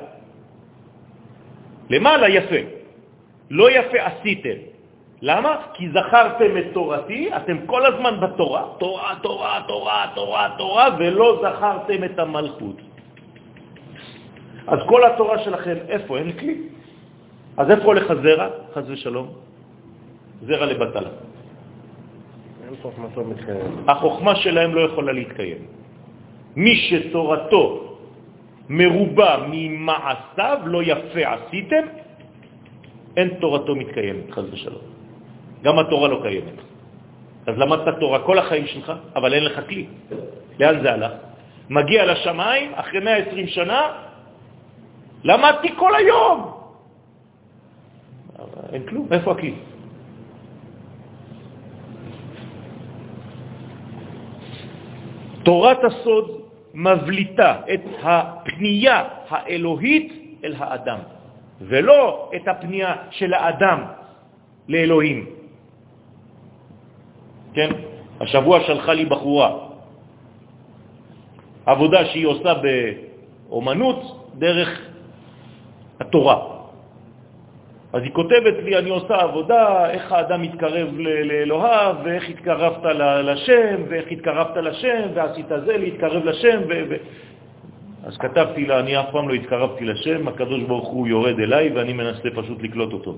למעלה יפה. לא יפה עשיתם. למה? כי זכרתם את תורתי, אתם כל הזמן בתורה, תורה, תורה, תורה, תורה, תורה, ולא זכרתם את המלכות. אז כל התורה שלכם, איפה? אין כלי. אז איפה הולך הזרע? חז ושלום. זרע לבטלה. החוכמה שלהם לא יכולה להתקיים. מי שתורתו מרובה ממעשיו, לא יפה עשיתם, אין תורתו מתקיימת, חז ושלום. גם התורה לא קיימת. אז למדת תורה כל החיים שלך, אבל אין לך כלי. לאן זה הלך? מגיע לשמיים, אחרי 120 שנה, למדתי כל היום. אין כלום, איפה הכלי? תורת הסוד מבליטה את הפנייה האלוהית אל האדם, ולא את הפנייה של האדם לאלוהים. כן? השבוע שלחה לי בחורה עבודה שהיא עושה באומנות דרך התורה. אז היא כותבת לי, אני עושה עבודה, איך האדם מתקרב לאלוהיו, ואיך התקרבת לשם, ואיך התקרבת לשם, ועשית זה להתקרב לשם, ו... ו... אז כתבתי לה, אני אף פעם לא התקרבתי לשם, הקדוש ברוך הוא יורד אליי ואני מנסה פשוט לקלוט אותו.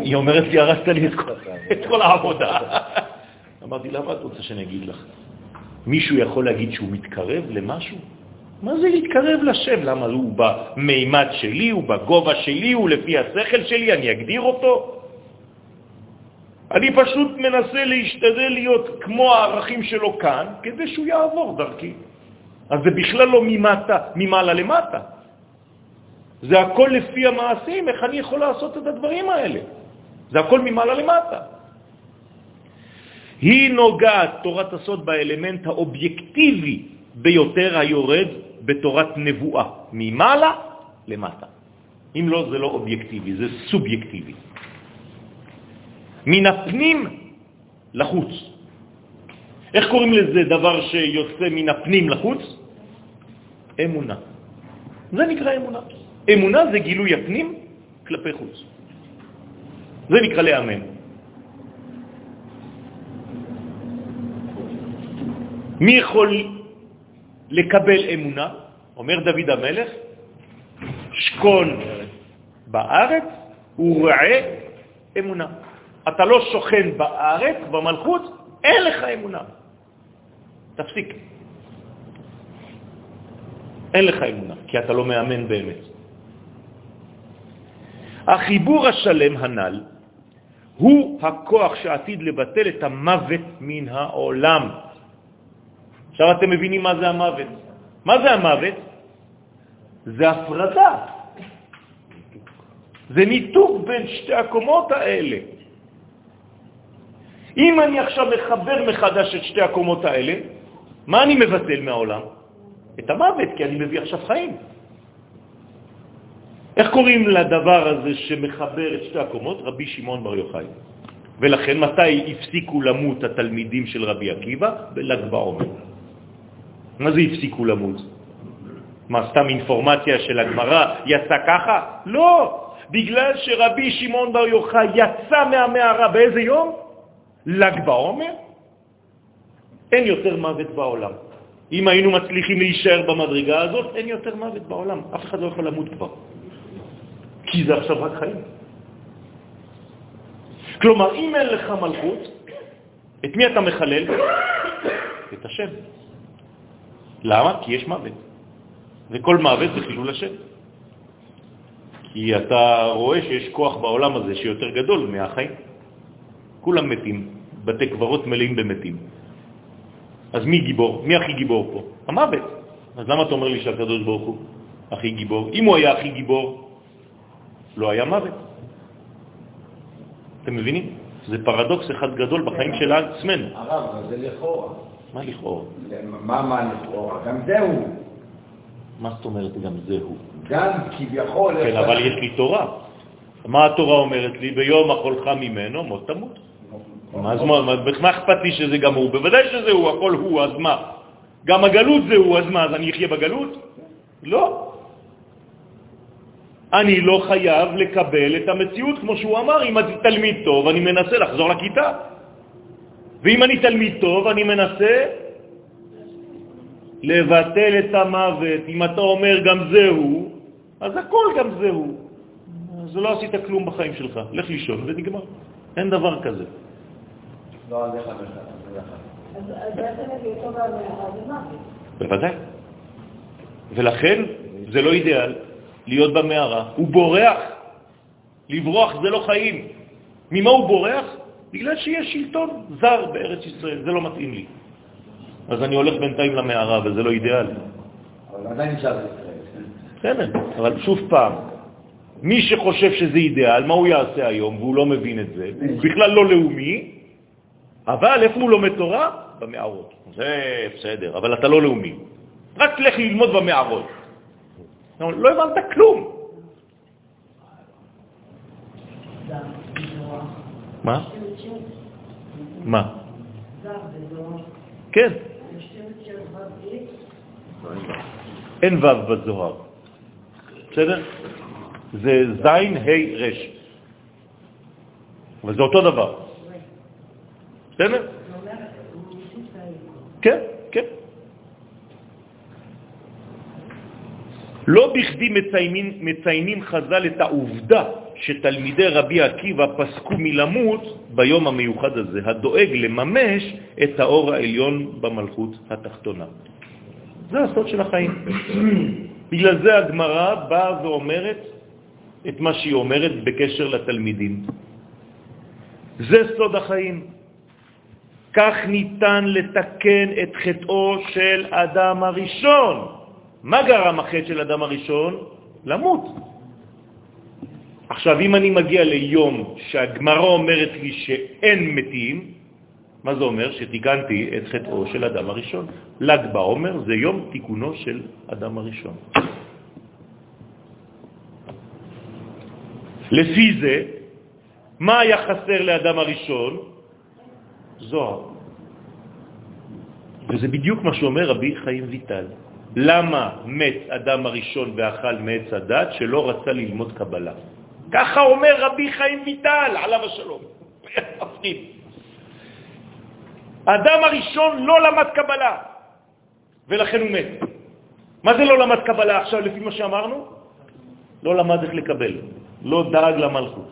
היא אומרת לי, הרסת לי את כל, את כל העבודה. אמרתי, למה את רוצה שאני אגיד לך? מישהו יכול להגיד שהוא מתקרב למשהו? מה זה להתקרב לשם? למה הוא במימד שלי, הוא בגובה שלי, הוא לפי השכל שלי, אני אגדיר אותו? אני פשוט מנסה להשתדל להיות כמו הערכים שלו כאן, כדי שהוא יעבור דרכי. אז זה בכלל לא ממטה, ממעלה למטה. זה הכל לפי המעשים, איך אני יכול לעשות את הדברים האלה. זה הכל ממעלה למטה. היא נוגעת, תורת הסוד, באלמנט האובייקטיבי ביותר היורד בתורת נבואה, ממעלה למטה. אם לא, זה לא אובייקטיבי, זה סובייקטיבי. מן הפנים לחוץ. איך קוראים לזה דבר שיוצא מן הפנים לחוץ? אמונה. זה נקרא אמונה. אמונה זה גילוי הפנים כלפי חוץ. זה נקרא לאמן. מי יכול לקבל אמונה? אומר דוד המלך, שקול בארץ וראה אמונה. אתה לא שוכן בארץ, במלכות, אין לך אמונה. תפסיק. אין לך אמונה, כי אתה לא מאמן באמת. החיבור השלם הנ"ל הוא הכוח שעתיד לבטל את המוות מן העולם. עכשיו אתם מבינים מה זה המוות. מה זה המוות? זה הפרדה. זה ניתוק בין שתי הקומות האלה. אם אני עכשיו מחבר מחדש את שתי הקומות האלה, מה אני מבטל מהעולם? את המוות, כי אני מביא עכשיו חיים. איך קוראים לדבר הזה שמחבר את שתי הקומות? רבי שמעון בר יוחאי. ולכן מתי הפסיקו למות התלמידים של רבי עקיבא? בל"ג בעומר. מה זה הפסיקו למות? מה, סתם אינפורמציה של הגמרא יצא ככה? לא, בגלל שרבי שמעון בר יוחאי יצא מהמערה באיזה יום? ל"ג בעומר? אין יותר מוות בעולם. אם היינו מצליחים להישאר במדרגה הזאת, אין יותר מוות בעולם. אף אחד לא יכול למות כבר. כי זה עכשיו רק חיים. כלומר, אם אין לך מלכות, את מי אתה מחלל? את השם. למה? כי יש מוות. וכל מוות זה חילול השם. כי אתה רואה שיש כוח בעולם הזה שיותר גדול מהחיים. כולם מתים, בתי קברות מלאים במתים. אז מי גיבור? מי הכי גיבור פה? המוות. אז למה אתה אומר לי שהקדוש ברוך הוא הכי גיבור? אם הוא היה הכי גיבור, לא היה מוות. אתם מבינים? זה פרדוקס אחד גדול בחיים של עצמנו. הרב, זה לכאורה. מה לכאורה? מה מה לכאורה? גם זהו. מה זאת אומרת גם זהו? גם כביכול... כן, אבל יש לי תורה. מה התורה אומרת לי? ביום אכולך ממנו, מות תמות. אז מה אכפת לי שזה גם הוא? בוודאי שזה הוא, הכל הוא, אז מה? גם הגלות זה הוא, אז מה, אז אני אחיה בגלות? לא. אני לא חייב לקבל את המציאות, כמו שהוא אמר, אם אני תלמיד טוב, אני מנסה לחזור לכיתה. ואם אני תלמיד טוב, אני מנסה לבטל את המוות. אם אתה אומר גם זהו, אז הכל גם זהו. אז לא עשית כלום בחיים שלך. לך לישון ונגמר. אין דבר כזה. לא. אז בעצם. בוודאי. ולכן זה לא אידיאל להיות במערה. הוא בורח. לברוח זה לא חיים. ממה הוא בורח? בגלל שיש שלטון זר בארץ ישראל, זה לא מתאים לי. אז אני הולך בינתיים למערה, וזה לא אידיאלי. אבל עדיין נשאר בישראל. בסדר, אבל שוב פעם, מי שחושב שזה אידיאל, מה הוא יעשה היום, והוא לא מבין את זה, הוא בכלל לא לאומי, אבל איפה הוא לומד תורה? במערות. זה בסדר, אבל אתה לא לאומי. רק לך ללמוד במערות. לא הבנת כלום. מה? מה? כן. אין ו' בזוהר. בסדר? זה זין, ה', רש. אבל זה אותו דבר. בסדר? כן, כן. לא בכדי מציינים, מציינים חז"ל את העובדה שתלמידי רבי עקיבא פסקו מלמות ביום המיוחד הזה, הדואג לממש את האור העליון במלכות התחתונה. זה הסוד של החיים. בגלל זה הגמרא באה ואומרת את מה שהיא אומרת בקשר לתלמידים. זה סוד החיים. כך ניתן לתקן את חטאו של אדם הראשון. מה גרם החטא של אדם הראשון? למות. עכשיו, אם אני מגיע ליום שהגמרא אומרת לי שאין מתים, מה זה אומר? שתיקנתי את חטאו של אדם הראשון. ל"ג בעומר זה יום תיקונו של אדם הראשון. לפי זה, מה היה חסר לאדם הראשון? זוהר. וזה בדיוק מה שאומר רבי חיים ויטל. למה מת אדם הראשון ואכל מעץ הדת שלא רצה ללמוד קבלה? ככה אומר רבי חיים ויטל, עליו השלום. מפחיד. אדם הראשון לא למד קבלה, ולכן הוא מת. מה זה לא למד קבלה עכשיו, לפי מה שאמרנו? לא למד איך לקבל, לא דאג למלכות.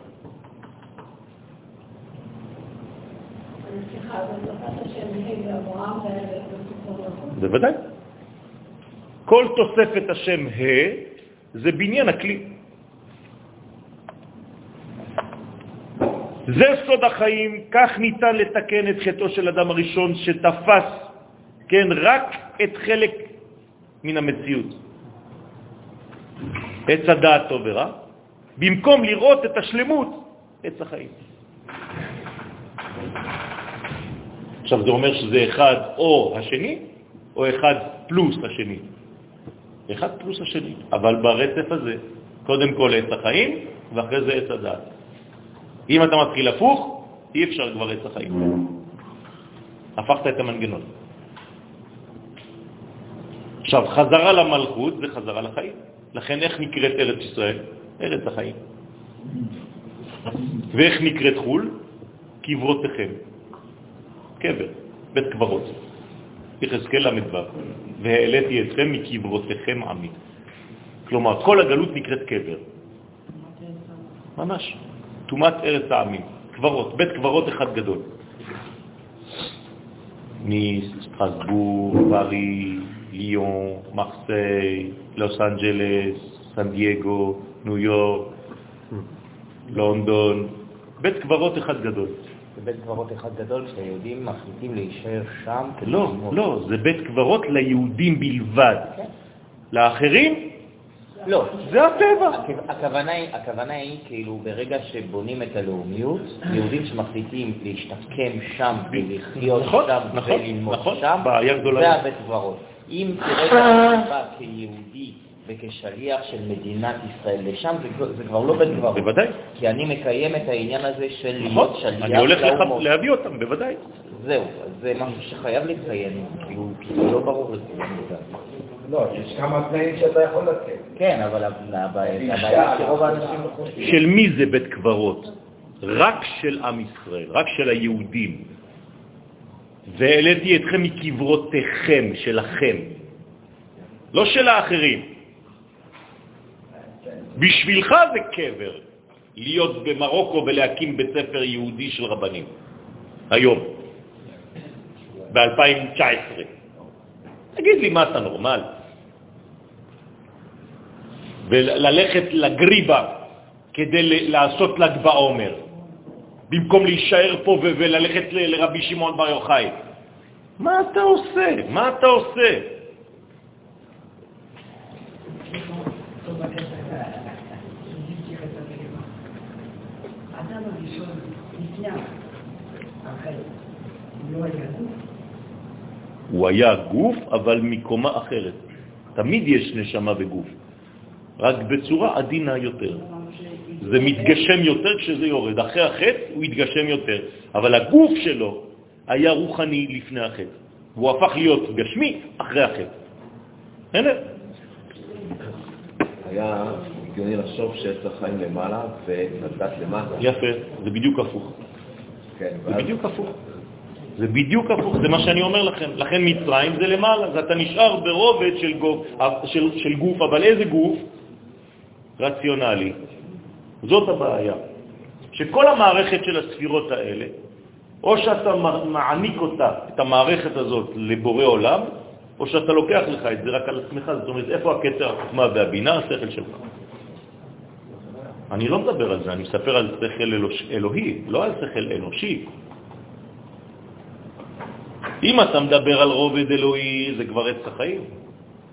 בוודאי. כל תוספת השם ה' זה בניין הכלי. זה סוד החיים, כך ניתן לתקן את חטאו של אדם הראשון שתפס, כן, רק את חלק מן המציאות. עץ הדעת טוב ורע, במקום לראות את השלמות, עץ החיים. עכשיו זה אומר שזה אחד או השני, או אחד פלוס השני. אחד פלוס השני, אבל ברצף הזה, קודם כל עץ החיים, ואחרי זה עץ הדעת. אם אתה מתחיל הפוך, אי אפשר כבר עץ החיים. הפכת את המנגנון. עכשיו, חזרה למלכות זה חזרה לחיים. לכן איך נקראת ארץ ישראל? ארץ החיים. ואיך נקראת חול? קברותיכם. קבר, בית קברות. יחזקאל ל"ו, והעליתי אתכם מקברותיכם עמי. כלומר, כל הגלות נקראת קבר. ממש. תומת ארץ העמים, קברות, בית קברות אחד גדול. ניס, סטרסבורג, פארי, ליון, מרסיי, לוס אנג'לס, סן דייגו, ניו יורק, לונדון, בית קברות אחד גדול. זה בית קברות אחד גדול שהיהודים מחליטים להישאר שם? לא, לא, זה בית קברות ליהודים בלבד. כן. לאחרים, לא. זה הטבע. הכ- הכוונה היא, הכוונה היא כאילו ברגע שבונים את הלאומיות, יהודים שמחליטים להשתקם שם ולחיות נכון, שם נכון, וללמוד נכון, שם. זה הבית קברות. אם תראה את בא כיהודי וכשליח של מדינת ישראל לשם, זה, כבר- זה כבר לא בית קברות. בוודאי. כי אני מקיים את העניין הזה של להיות שליח אני הולך. להביא אותם, בוודאי. זהו, זה משהו שחייב לציין, כאילו, לא ברור לכולם לדעתי. לא, יש כמה תנאים שאתה יכול לתת. כן, אבל הבעיה שרוב האנשים חושבים. של מי זה בית קברות? רק של עם ישראל, רק של היהודים. והעליתי אתכם מקברותיכם, שלכם, לא של האחרים. בשבילך זה קבר, להיות במרוקו ולהקים בית ספר יהודי של רבנים, היום, ב-2019. תגיד לי, מה אתה נורמל? וללכת לגריבה כדי לעשות ל"ג בעומר, במקום להישאר פה וללכת לרבי שמעון בר יוחאי. מה אתה עושה? מה אתה עושה? הוא היה גוף, אבל מקומה אחרת. תמיד יש נשמה בגוף, רק בצורה עדינה יותר. זה מתגשם יותר כשזה יורד. אחרי החטא הוא התגשם יותר, אבל הגוף שלו היה רוחני לפני החטא. והוא הפך להיות גשמי אחרי החטא. הנה, היה הגיוני לחשוב שיש לך חיים למעלה והדת למטה. יפה, זה בדיוק הפוך. כן, זה בדיוק הפוך. זה בדיוק הפוך, זה מה שאני אומר לכם. לכן מצרים זה למעלה, אז אתה נשאר ברובד של גוף, של, של גוף, אבל איזה גוף? רציונלי. זאת הבעיה. שכל המערכת של הספירות האלה, או שאתה מעניק אותה, את המערכת הזאת, לבורא עולם, או שאתה לוקח לך את זה רק על עצמך, זאת אומרת, איפה הקטר החוכמה והבינה? השכל שלך. אני לא מדבר על זה, אני מספר על שכל אלוש, אלוהי, לא על שכל אנושי. אם אתה מדבר על רובד אלוהי, זה כבר עץ החיים.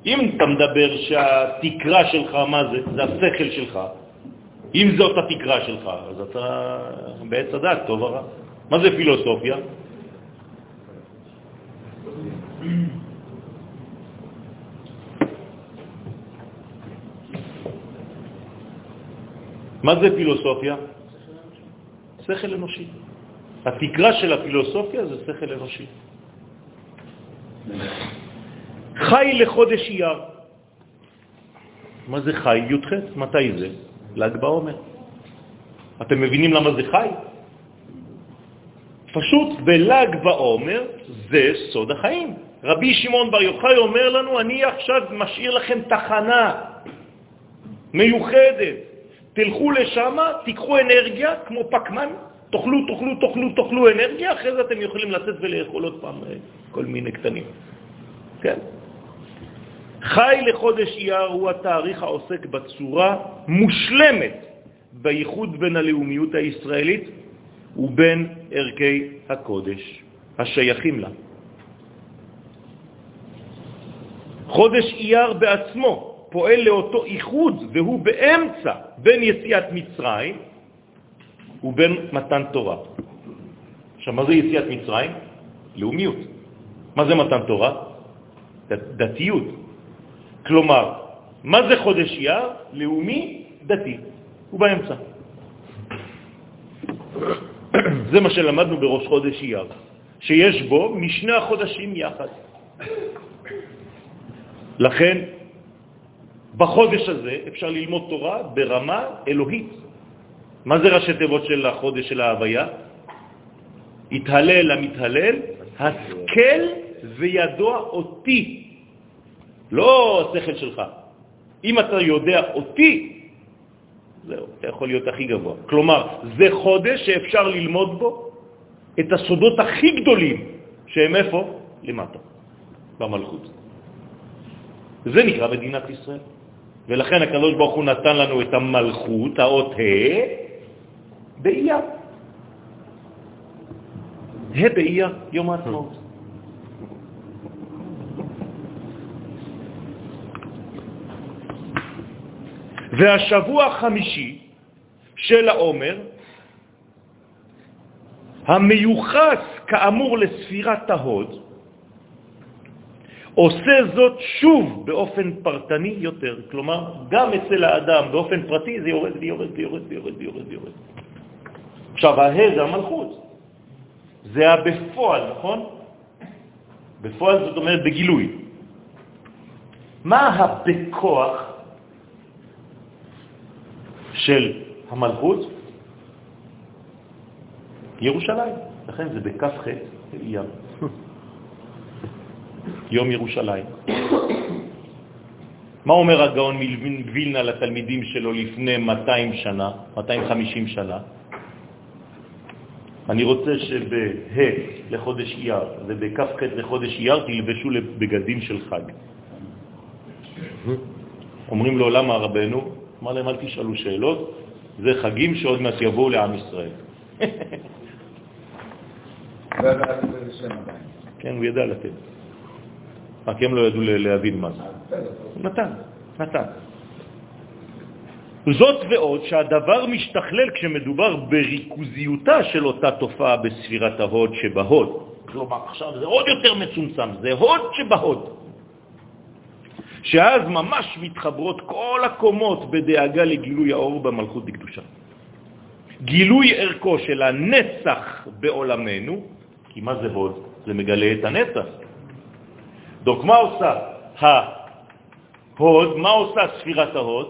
אם אתה מדבר שהתקרה שלך, מה זה? זה השכל שלך. אם זאת התקרה שלך, אז אתה בעץ הדת, טוב או רע. מה זה פילוסופיה? מה זה פילוסופיה? שכל אנושי. התקרה של הפילוסופיה זה שכל אנושי. חי לחודש אייר. מה זה חי? י"ח? מתי זה? ל"ג בעומר. אתם מבינים למה זה חי? פשוט בל"ג בעומר זה סוד החיים. רבי שמעון בר יוחאי אומר לנו, אני עכשיו משאיר לכם תחנה מיוחדת. תלכו לשם, תיקחו אנרגיה כמו פקמן, תאכלו, תאכלו, תאכלו, תאכלו אנרגיה, אחרי זה אתם יכולים לצאת ולאכול עוד פעם אה, כל מיני קטנים. כן? חי לחודש אייר הוא התאריך העוסק בצורה מושלמת בייחוד בין הלאומיות הישראלית ובין ערכי הקודש השייכים לה. חודש אייר בעצמו פועל לאותו איחוד, והוא באמצע בין יציאת מצרים ובין מתן תורה. עכשיו, מה זה יציאת מצרים? לאומיות. מה זה מתן תורה? דתיות. כלומר, מה זה חודש אייר? לאומי, דתי. הוא באמצע. זה מה שלמדנו בראש חודש אייר, שיש בו משני החודשים יחד. לכן, בחודש הזה אפשר ללמוד תורה ברמה אלוהית. מה זה ראשי תיבות של החודש של ההוויה? התהלל המתהלל, השכל וידוע אותי. לא השכל שלך. אם אתה יודע אותי, זהו, אתה יכול להיות הכי גבוה. כלומר, זה חודש שאפשר ללמוד בו את הסודות הכי גדולים, שהם איפה? למטה, במלכות. זה נקרא מדינת ישראל. ולכן הקדוש ברוך הוא נתן לנו את המלכות, האות ה', באייר. ה' באייר, יום העצמאות. והשבוע החמישי של העומר, המיוחס כאמור לספירת ההוד, עושה זאת שוב באופן פרטני יותר. כלומר, גם אצל האדם באופן פרטי זה יורד ויורד ויורד ויורד ויורד ויורד. עכשיו, הה זה המלכות. זה הבפועל, נכון? בפועל זאת אומרת בגילוי. מה הבכוח של המלכות? ירושלים. לכן זה בכף ח' אייר. יום ירושלים. מה אומר הגאון מווילנה לתלמידים שלו לפני 200 שנה, 250 שנה? אני רוצה שבה לחודש אייר ובכ"ח לחודש אייר תלבשו בגדים של חג. אומרים לו, למה רבנו? אמר להם, אל תשאלו שאלות, זה חגים שעוד מעט יבואו לעם ישראל. לא. כן, הוא ידע לתת. רק הם לא ידעו להבין מה זה. הוא נתן, נתן. זאת ועוד שהדבר משתכלל כשמדובר בריכוזיותה של אותה תופעה בספירת ההוד שבהוד. כלומר עכשיו זה עוד יותר מצומצם, זה הוד שבהוד. שאז ממש מתחברות כל הקומות בדאגה לגילוי האור במלכות דקדושה. גילוי ערכו של הנצח בעולמנו, כי מה זה הוד? זה מגלה את הנצח. דוק, מה עושה ההוד? מה עושה ספירת ההוד?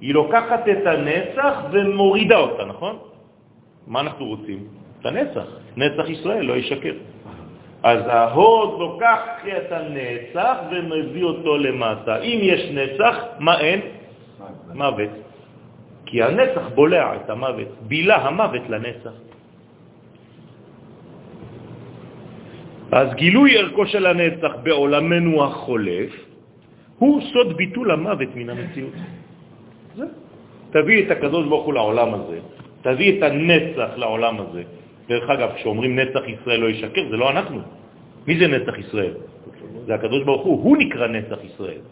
היא לוקחת את הנצח ומורידה אותה, נכון? מה אנחנו רוצים? את הנצח. נצח ישראל לא ישקר. אז ההוד לוקח את הנצח ומביא אותו למטה. אם יש נצח, מה אין? מוות. כי הנצח בולע את המוות, בילה המוות לנצח. אז גילוי ערכו של הנצח בעולמנו החולף הוא סוד ביטול המוות מן המציאות. זה. תביא את הקדוש ברוך הוא לעולם הזה, תביא את הנצח לעולם הזה. דרך אגב, כשאומרים נצח ישראל לא ישקר, זה לא אנחנו. מי זה נצח ישראל? זה הקדוש ברוך הוא, הוא נקרא נצח ישראל.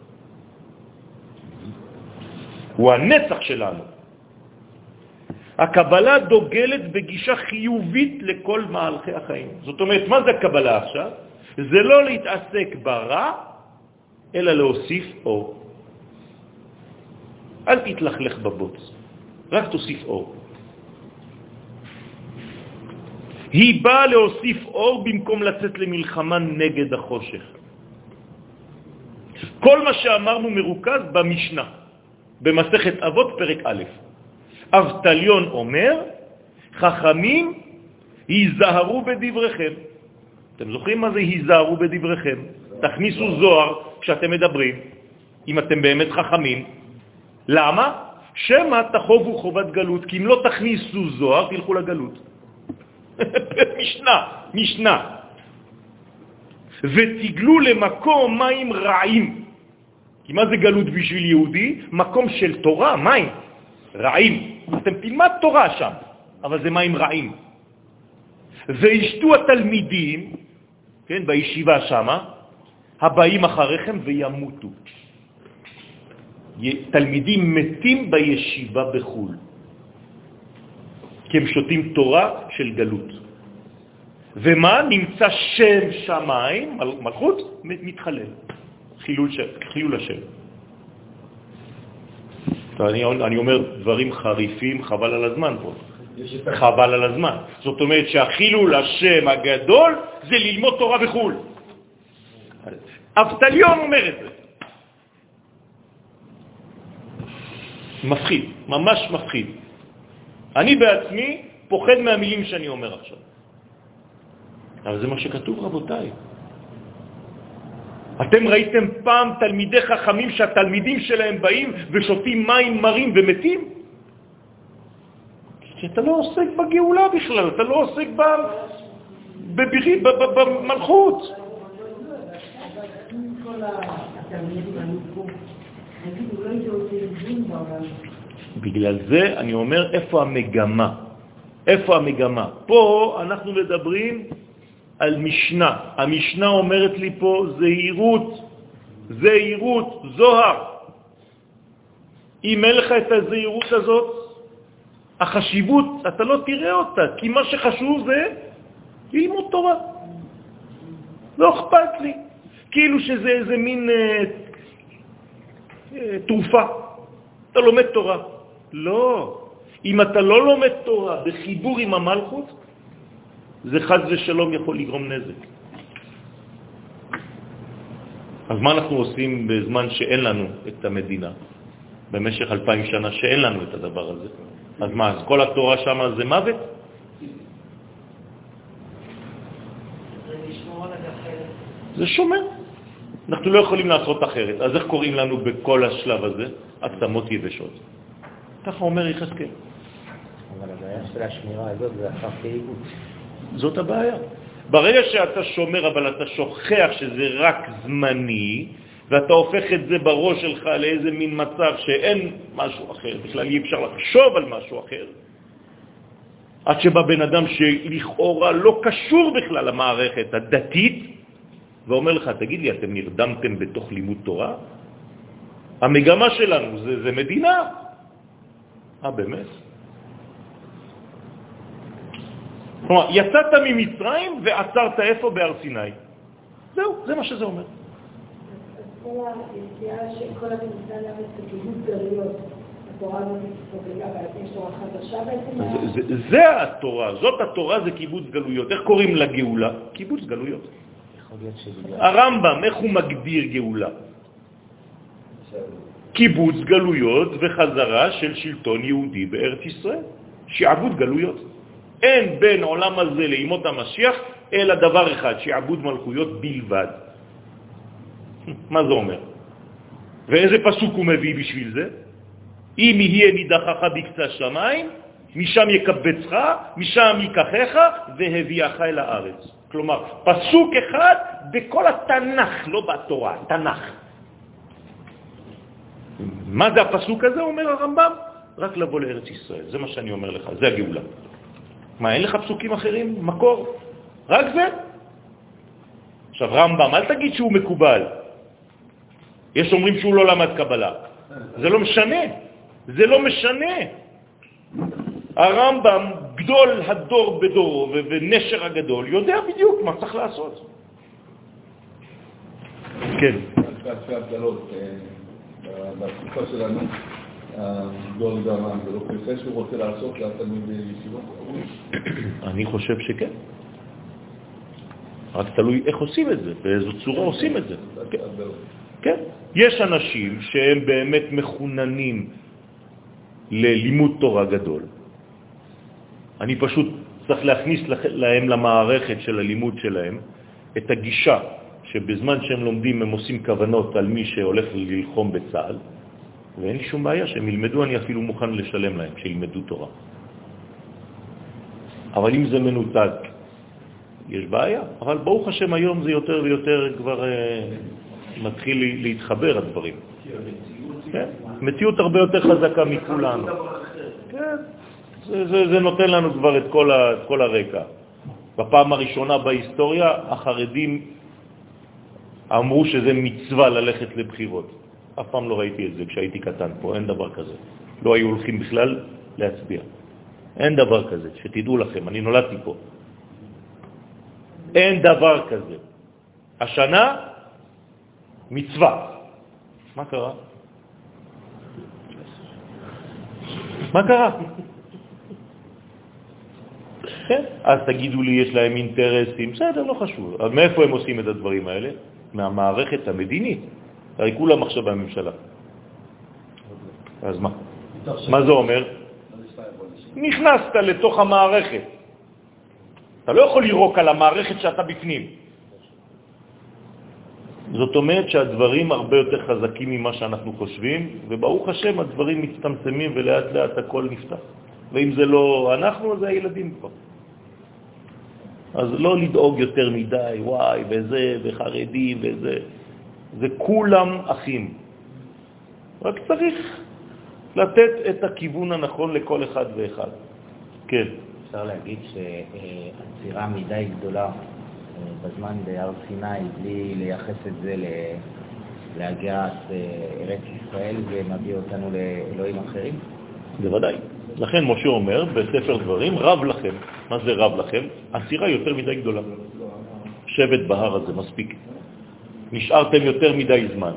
הוא הנצח שלנו. הקבלה דוגלת בגישה חיובית לכל מהלכי החיים. זאת אומרת, מה זה הקבלה עכשיו? זה לא להתעסק ברע, אלא להוסיף אור. אל תתלכלך בבוץ, רק תוסיף אור. היא באה להוסיף אור במקום לצאת למלחמה נגד החושך. כל מה שאמרנו מרוכז במשנה, במסכת אבות פרק א'. אבטליון אומר, חכמים היזהרו בדבריכם. אתם זוכרים מה זה היזהרו בדבריכם? תכניסו זוהר כשאתם מדברים, אם אתם באמת חכמים. למה? שמא תחובו חובת גלות, כי אם לא תכניסו זוהר, תלכו לגלות. משנה, משנה. ותגלו למקום מים רעים. כי מה זה גלות בשביל יהודי? מקום של תורה, מים, רעים. אתם תלמד תורה שם, אבל זה מים רעים. וישתו התלמידים, כן, בישיבה שם, הבאים אחריכם וימותו. תלמידים מתים בישיבה בחו"ל. כי הם שותים תורה של גלות. ומה? נמצא שם שמיים, מלכות, מתחלל, חילול, חילול השם. אני, אני אומר דברים חריפים, חבל על הזמן פה. חבל על הזמן. זאת אומרת שהחילול השם הגדול זה ללמוד תורה בחו"ל. אבטליון אומר את זה. מפחיד, ממש מפחיד. אני בעצמי פוחד מהמילים שאני אומר עכשיו. אבל זה מה שכתוב, רבותיי. אתם ראיתם פעם תלמידי חכמים שהתלמידים שלהם באים ושותים מים מרים ומתים? כי אתה לא עוסק בגאולה בכלל, אתה לא עוסק ב... בבירי, במלכות. בגלל זה אני אומר, איפה המגמה? איפה המגמה? פה אנחנו מדברים על משנה. המשנה אומרת לי פה זהירות, זהירות, זוהר. אם אין לך את הזהירות הזאת, החשיבות, אתה לא תראה אותה, כי מה שחשוב זה ללמוד תורה. לא אכפת לי. כאילו שזה איזה מין אה, אה, תרופה. אתה לומד תורה. לא. אם אתה לא לומד תורה בחיבור עם המלכות, זה חז ושלום יכול לגרום נזק. אז מה אנחנו עושים בזמן שאין לנו את המדינה, במשך אלפיים שנה שאין לנו את הדבר הזה? אז מה, אז כל התורה שם זה מוות? זה שומר. אנחנו לא יכולים לעשות אחרת. אז איך קוראים לנו בכל השלב הזה? עצמות יבשות. ככה אומר יחזקאל. אבל הבעיה של השמירה הזאת זה אחר פעילות. זאת הבעיה. ברגע שאתה שומר אבל אתה שוכח שזה רק זמני, ואתה הופך את זה בראש שלך לאיזה מין מצב שאין משהו אחר, בכלל אי אפשר לחשוב על משהו אחר, עד שבא בן אדם שלכאורה לא קשור בכלל למערכת הדתית, ואומר לך, תגיד לי, אתם נרדמתם בתוך לימוד תורה? המגמה שלנו זה, זה מדינה. אה, באמת? כלומר, יצאת ממצרים ועצרת איפה? בהר סיני. זהו, זה מה שזה אומר. זה- זה- התורה, זאת התורה, זה קיבוץ גלויות. איך קוראים לגאולה? קיבוץ גלויות. הרמב"ם, איך הוא מגדיר גאולה? קיבוץ גלויות וחזרה של שלטון יהודי בארץ ישראל, שעבוד גלויות. אין בין עולם הזה לימות המשיח אלא דבר אחד, שעבוד מלכויות בלבד. מה זה אומר? ואיזה פסוק הוא מביא בשביל זה? אם יהיה נידחך בקצה השמיים, משם יקבצך, משם ייקחך והביאך אל הארץ. כלומר, פסוק אחד בכל התנ"ך, לא בתורה, תנ"ך. מה זה הפסוק הזה, אומר הרמב"ם? רק לבוא לארץ ישראל, זה מה שאני אומר לך, זה הגאולה. מה, אין לך פסוקים אחרים? מקור? רק זה? עכשיו, רמב"ם, אל תגיד שהוא מקובל. יש אומרים שהוא לא למד קבלה. זה לא משנה. זה לא משנה. הרמב"ם, גדול הדור בדורו ונשר הגדול, יודע בדיוק מה צריך לעשות. כן. בתקופה שלנו, גרם, זה לא פרסה שהוא רוצה לעשות לתלמיד בישיבות? אני חושב שכן. רק תלוי איך עושים את זה, באיזו צורה עושים את זה. כן. יש אנשים שהם באמת מחוננים ללימוד תורה גדול. אני פשוט צריך להכניס להם למערכת של הלימוד שלהם את הגישה שבזמן שהם לומדים הם עושים כוונות על מי שהולך ללחום בצה"ל, ואין לי שום בעיה שהם ילמדו, אני אפילו מוכן לשלם להם, שילמדו תורה. אבל אם זה מנותק, יש בעיה. אבל ברוך השם היום זה יותר ויותר כבר אה, מתחיל להתחבר הדברים. כן? מציאות הרבה יותר חזקה מכולנו. כן, זה, זה, זה נותן לנו כבר את כל, ה, את כל הרקע. בפעם הראשונה בהיסטוריה החרדים אמרו שזה מצווה ללכת לבחירות. אף פעם לא ראיתי את זה כשהייתי קטן פה, אין דבר כזה. לא היו הולכים בכלל להצביע. אין דבר כזה, שתדעו לכם, אני נולדתי פה. אין דבר כזה. השנה, מצווה. מה קרה? מה קרה? כן, אז תגידו לי, יש להם אינטרסים, בסדר, לא חשוב. אבל מאיפה הם עושים את הדברים האלה? מהמערכת המדינית. הרי כולם עכשיו בממשלה. אז מה? מה זה אומר? נכנסת לתוך המערכת. אתה לא יכול לירוק על המערכת שאתה בפנים. זאת אומרת שהדברים הרבה יותר חזקים ממה שאנחנו חושבים, וברוך השם הדברים מצטמצמים ולאט לאט הכל נפתח. ואם זה לא אנחנו, זה הילדים כבר. אז לא לדאוג יותר מדי, וואי, וזה, וחרדים, וזה. זה כולם אחים. רק צריך לתת את הכיוון הנכון לכל אחד ואחד. כן. אפשר להגיד שעצירה מדי גדולה אה, בזמן בהר סיני, בלי לייחס את זה להגיעת אה, ארץ ישראל, זה מביא אותנו לאלוהים אחרים? בוודאי. לכן משה אומר בספר דברים, רב לכם. מה זה רב לכם? עצירה יותר מדי גדולה. שבט בהר הזה, מספיק. נשארתם יותר מדי זמן.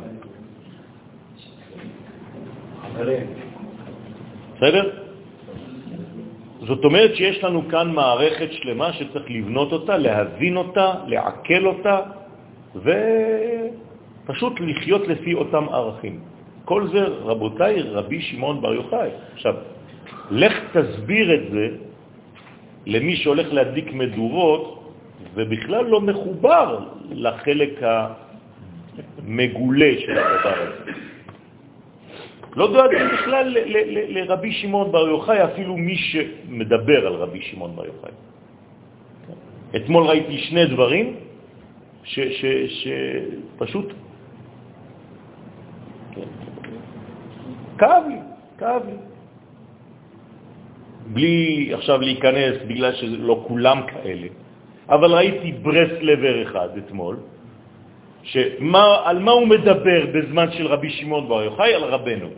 בסדר? זאת אומרת שיש לנו כאן מערכת שלמה שצריך לבנות אותה, להבין אותה, לעכל אותה, ופשוט לחיות לפי אותם ערכים. כל זה, רבותיי, רבי שמעון בר יוחאי. עכשיו, לך תסביר את זה למי שהולך להדליק מדורות ובכלל לא מחובר לחלק המגולה של הדבר הזה. לא דואגים בכלל לרבי שמעון בר יוחאי, אפילו מי שמדבר על רבי שמעון בר יוחאי. אתמול ראיתי שני דברים שפשוט כאב לי, כאב לי. בלי עכשיו להיכנס, בגלל שלא כולם כאלה, אבל ראיתי ברסלבר אחד אתמול, שמה, על מה הוא מדבר בזמן של רבי שמעון בר יוחאי? על רבנו.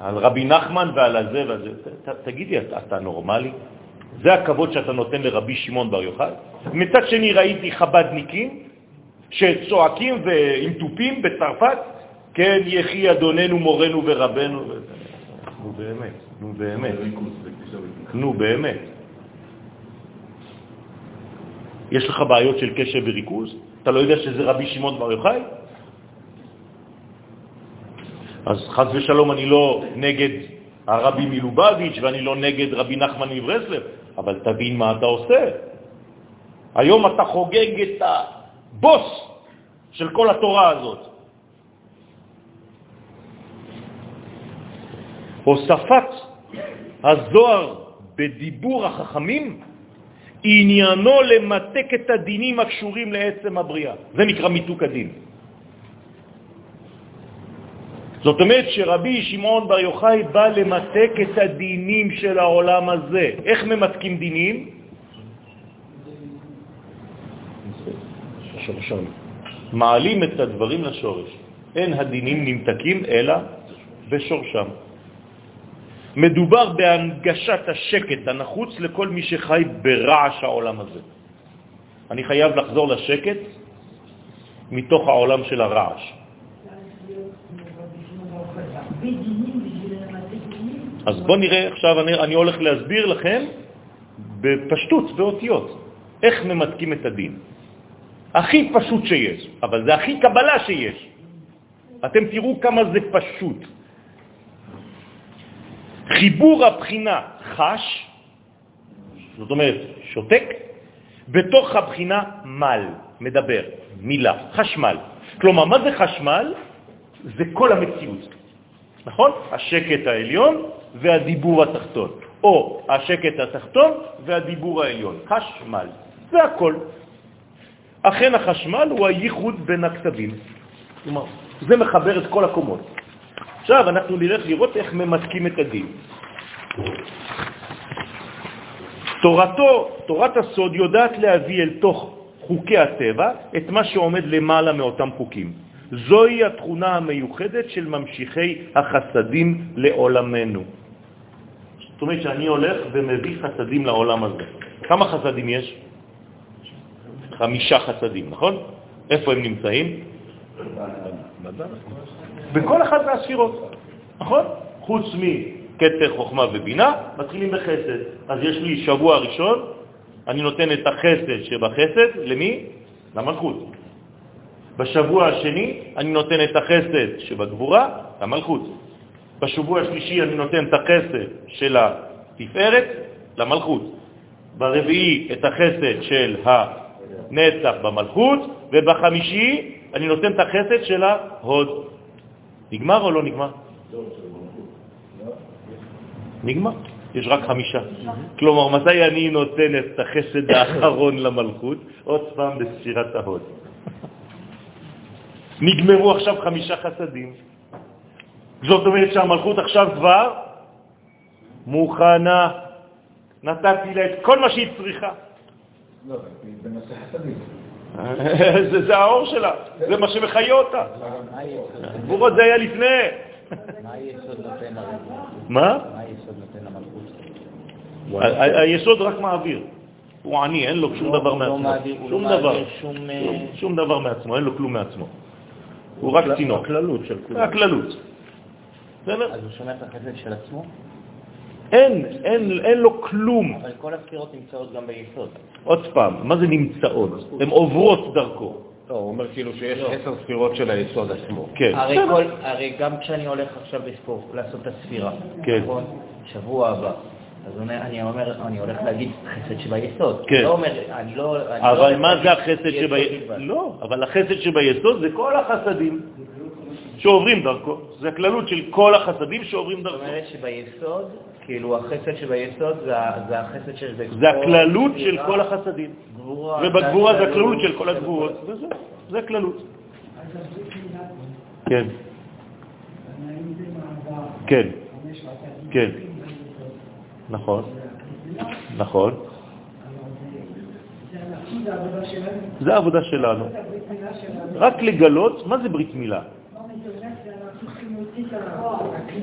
על רבי נחמן ועל הזה והזה. ת, תגידי, אתה, אתה נורמלי? זה הכבוד שאתה נותן לרבי שמעון בר יוחאי. מצד שני ראיתי חבדניקים שצועקים ועם טופים בצרפת, כן, יחי אדוננו, מורנו ורבנו. נו באמת, נו באמת. נו באמת. יש לך בעיות של קשב וריכוז? אתה לא יודע שזה רבי שמעון בר יוחאי? אז חז ושלום אני לא נגד הרבי מלובביץ' ואני לא נגד רבי נחמן מברסלב, אבל תבין מה אתה עושה. היום אתה חוגג את הבוס של כל התורה הזאת. הוספת הזוהר בדיבור החכמים עניינו למתק את הדינים הקשורים לעצם הבריאה. זה נקרא מיתוק הדין. זאת אומרת שרבי שמעון בר יוחאי בא למתק את הדינים של העולם הזה. איך ממתקים דינים? שורשם. מעלים את הדברים לשורש. אין הדינים נמתקים אלא בשורשם. מדובר בהנגשת השקט הנחוץ לכל מי שחי ברעש העולם הזה. אני חייב לחזור לשקט מתוך העולם של הרעש. אז בואו נראה, עכשיו אני, אני הולך להסביר לכם בפשטות, באותיות, איך ממתקים את הדין. הכי פשוט שיש, אבל זה הכי קבלה שיש. אתם תראו כמה זה פשוט. חיבור הבחינה חש, זאת אומרת שותק, בתוך הבחינה מל, מדבר, מילה, חשמל. כלומר, מה זה חשמל? זה כל המציאות, נכון? השקט העליון והדיבור התחתון, או השקט התחתון והדיבור העליון, חשמל, זה הכל. אכן החשמל הוא הייחוד בין הכתבים, כלומר, זה מחבר את כל הקומות. עכשיו אנחנו נלך לראות איך ממתקים את הדין. תורתו, תורת הסוד יודעת להביא אל תוך חוקי הטבע את מה שעומד למעלה מאותם חוקים. זוהי התכונה המיוחדת של ממשיכי החסדים לעולמנו. זאת אומרת שאני הולך ומביא חסדים לעולם הזה. כמה חסדים יש? חמישה חסדים, נכון? איפה הם נמצאים? בכל אחד מהספירות, נכון? חוץ מכתר, חוכמה ובינה, מתחילים בחסד. אז יש לי שבוע ראשון, אני נותן את החסד שבחסד, למי? למלכות. בשבוע השני אני נותן את החסד שבגבורה, למלכות. בשבוע השלישי אני נותן את החסד של התפארת, למלכות. ברביעי את החסד של הנצח במלכות, ובחמישי אני נותן את החסד של ההוד. נגמר או לא נגמר? נגמר. יש רק חמישה. כלומר, מתי אני נותן את החסד האחרון למלכות? עוד פעם בספירת ההוד. נגמרו עכשיו חמישה חסדים. זאת אומרת שהמלכות עכשיו כבר מוכנה. נתתי לה את כל מה שהיא צריכה. לא, בנושא חסדים. זה, זה האור שלה, זה מה שמחיה אותה. גבורות זה היה לפני. מה היסוד נותן למלכות? מה? מה היסוד רק מעביר. הוא עני, אין לו שום לא- דבר לא מעצמו. הוא שום לא דבר. שום, אה, שום דבר מעצמו, אין לו כלום מעצמו. הוא רק צינור. הכללות של כולם. הכללות. אז הוא שומע את החסד של עצמו? אין, אין, אין לו כלום. אבל כל הספירות נמצאות גם ביסוד. עוד פעם, מה זה נמצאות? הן עוברות דרכו. לא, הוא אומר כאילו שיש עשר ספירות של היסוד עצמו. כן. הרי. כל, הרי גם כשאני הולך עכשיו בספורט לעשות את הספירה, כן. נכון? שבוע הבא, אז אני אומר, אני הולך להגיד חסד שביסוד. כן. לא אומר, אני לא... אני אבל לא מה זה החסד יסוד שביסוד? לא, אבל החסד שביסוד זה כל החסדים שעוברים דרכו. זה הכללות של כל החסדים שעוברים זאת דרכו. אומרת שביסוד, כאילו החסד שביסוד זה, החסד של... זה הכללות של כל החסדים. גבורה, ובגבורה זה הכללות של כל הגבורות. זה הכללות. כן, כן, כן. נכון, נכון. זה העבודה שלנו. רק לגלות, מה זה ברית מילה?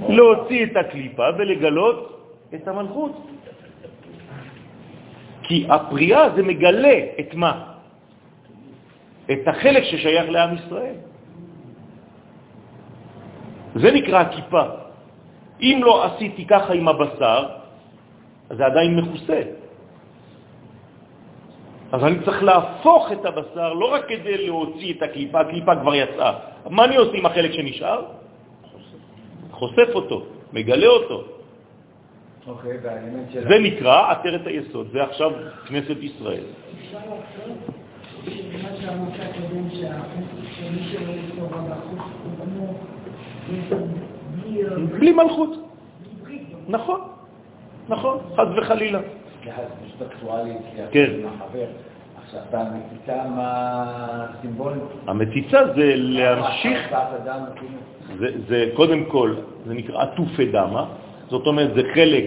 להוציא את הקליפה ולגלות את המלכות. כי הפריאה זה מגלה את מה? את החלק ששייך לעם ישראל. זה נקרא הכיפה. אם לא עשיתי ככה עם הבשר, זה עדיין מכוסה. אז אני צריך להפוך את הבשר לא רק כדי להוציא את הקליפה, הקליפה כבר יצאה. מה אני עושה עם החלק שנשאר? חושף אותו, מגלה אותו. אוקיי, של... זה נקרא עטרת היסוד, זה עכשיו כנסת ישראל. בלי... מלכות. נכון, נכון, חז וחלילה. סליחה, זה פשוט אקטואלי, כי כן. החבר. עכשיו, במציצה מה הסימבול? המציצה זה להמשיך. זה, זה קודם כל, זה נקרא עטופי דמה, זאת אומרת זה חלק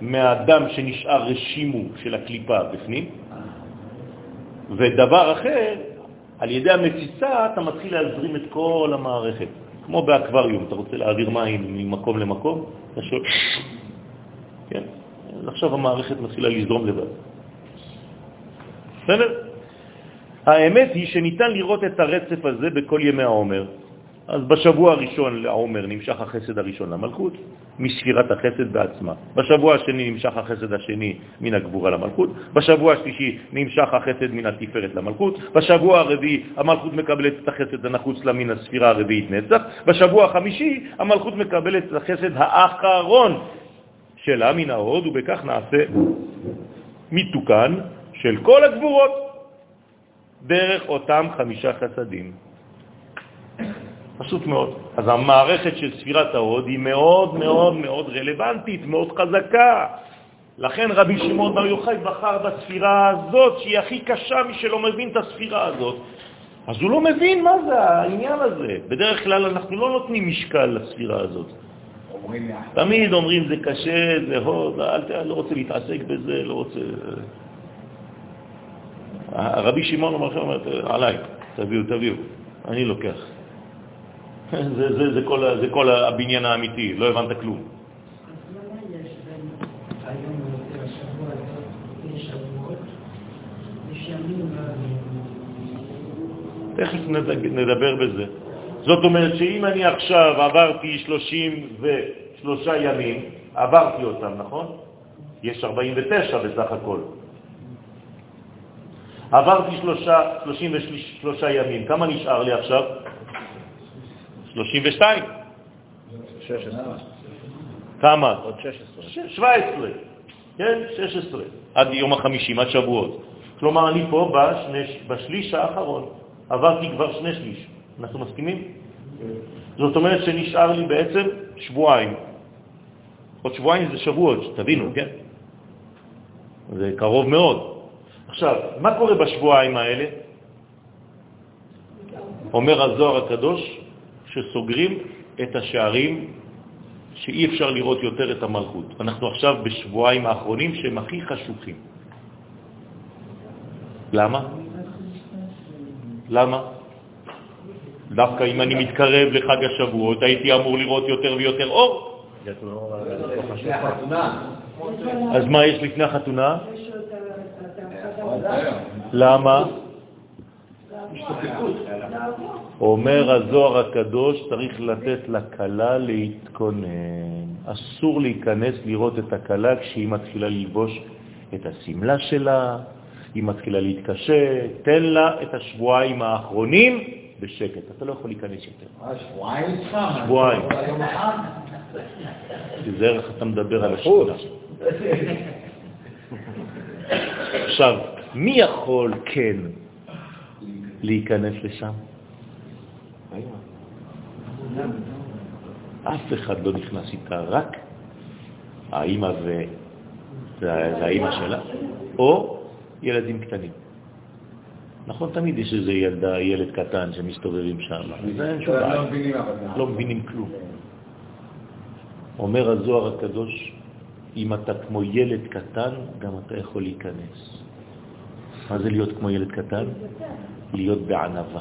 מהדם שנשאר רשימו של הקליפה בפנים, ודבר אחר, על ידי המציצה אתה מתחיל להזרים את כל המערכת, כמו באקווריום, אתה רוצה להעביר מים ממקום למקום, אתה שואל, כן, עכשיו המערכת מתחילה לזרום לבד. בסדר? האמת היא שניתן לראות את הרצף הזה בכל ימי העומר. אז בשבוע הראשון לעומר נמשך החסד הראשון למלכות, מספירת החסד בעצמה. בשבוע השני נמשך החסד השני מן הגבורה למלכות, בשבוע השלישי נמשך החסד מן התפארת למלכות, בשבוע הרביעי המלכות מקבלת את החסד הנחוץ לה מן הספירה הרביעית נצח, בשבוע החמישי המלכות מקבלת את החסד האחרון שלה מן ההוד, ובכך נעשה מתוקן של כל הגבורות דרך אותם חמישה חסדים. פשוט מאוד. אז המערכת של ספירת ההוד היא מאוד מאוד מאוד רלוונטית, מאוד חזקה. לכן רבי שמעון בר יוחאי בחר בספירה הזאת, שהיא הכי קשה מי שלא מבין את הספירה הזאת. אז הוא לא מבין מה זה העניין הזה. בדרך כלל אנחנו לא נותנים משקל לספירה הזאת. אומרים לי, תמיד אומרים זה קשה, זה הוד, אל. לא רוצה להתעסק בזה, לא רוצה... רבי שמעון אומר לכם, עליי, תביאו, תביאו, אני לוקח. זה, זה, זה, כל, זה כל הבניין האמיתי, לא הבנת כלום. תכף נד- נדבר בזה. זאת אומרת שאם אני עכשיו עברתי 33 ימים, עברתי אותם, נכון? יש 49 בסך הכל. עברתי שלושה, 33 ימים, כמה נשאר לי עכשיו? 32. 16. כמה? עוד 16. ש- 17, כן? 16, עד יום החמישים, עד שבועות. כלומר, אני פה בשני, בשליש האחרון, עברתי כבר שני שליש. אנחנו מסכימים? זאת אומרת שנשאר לי בעצם שבועיים. עוד שבועיים זה שבועות, תבינו, כן? זה קרוב מאוד. עכשיו, מה קורה בשבועיים האלה? אומר הזוהר הקדוש שסוגרים את השערים שאי אפשר לראות יותר את המלכות. אנחנו עכשיו בשבועיים האחרונים שהם הכי חשוכים. למה? למה? דווקא אם אני מתקרב לחג השבועות, הייתי אמור לראות יותר ויותר אור. החתונה. אז מה יש לפני החתונה? יש לו את ה- את ה- עוד את ה- היום. למה? אומר הזוהר הקדוש, צריך לתת לכלה להתכונן. אסור להיכנס לראות את הכלה כשהיא מתחילה ללבוש את הסמלה שלה, היא מתחילה להתקשט, תן לה את השבועיים האחרונים בשקט. אתה לא יכול להיכנס יותר. שבועיים? שבועיים. זה איך אתה מדבר על השכונה. עכשיו, מי יכול כן להיכנס לשם? אף אחד לא נכנס איתה, רק האימא ו... זה זה האימא שלה, או ילדים קטנים. נכון, תמיד יש איזה ילדה, ילד קטן שמסתובבים שם, לא. לא מבינים כלום. אומר הזוהר הקדוש, אם אתה כמו ילד קטן, גם אתה יכול להיכנס. מה זה להיות כמו ילד קטן? להיות בענבה.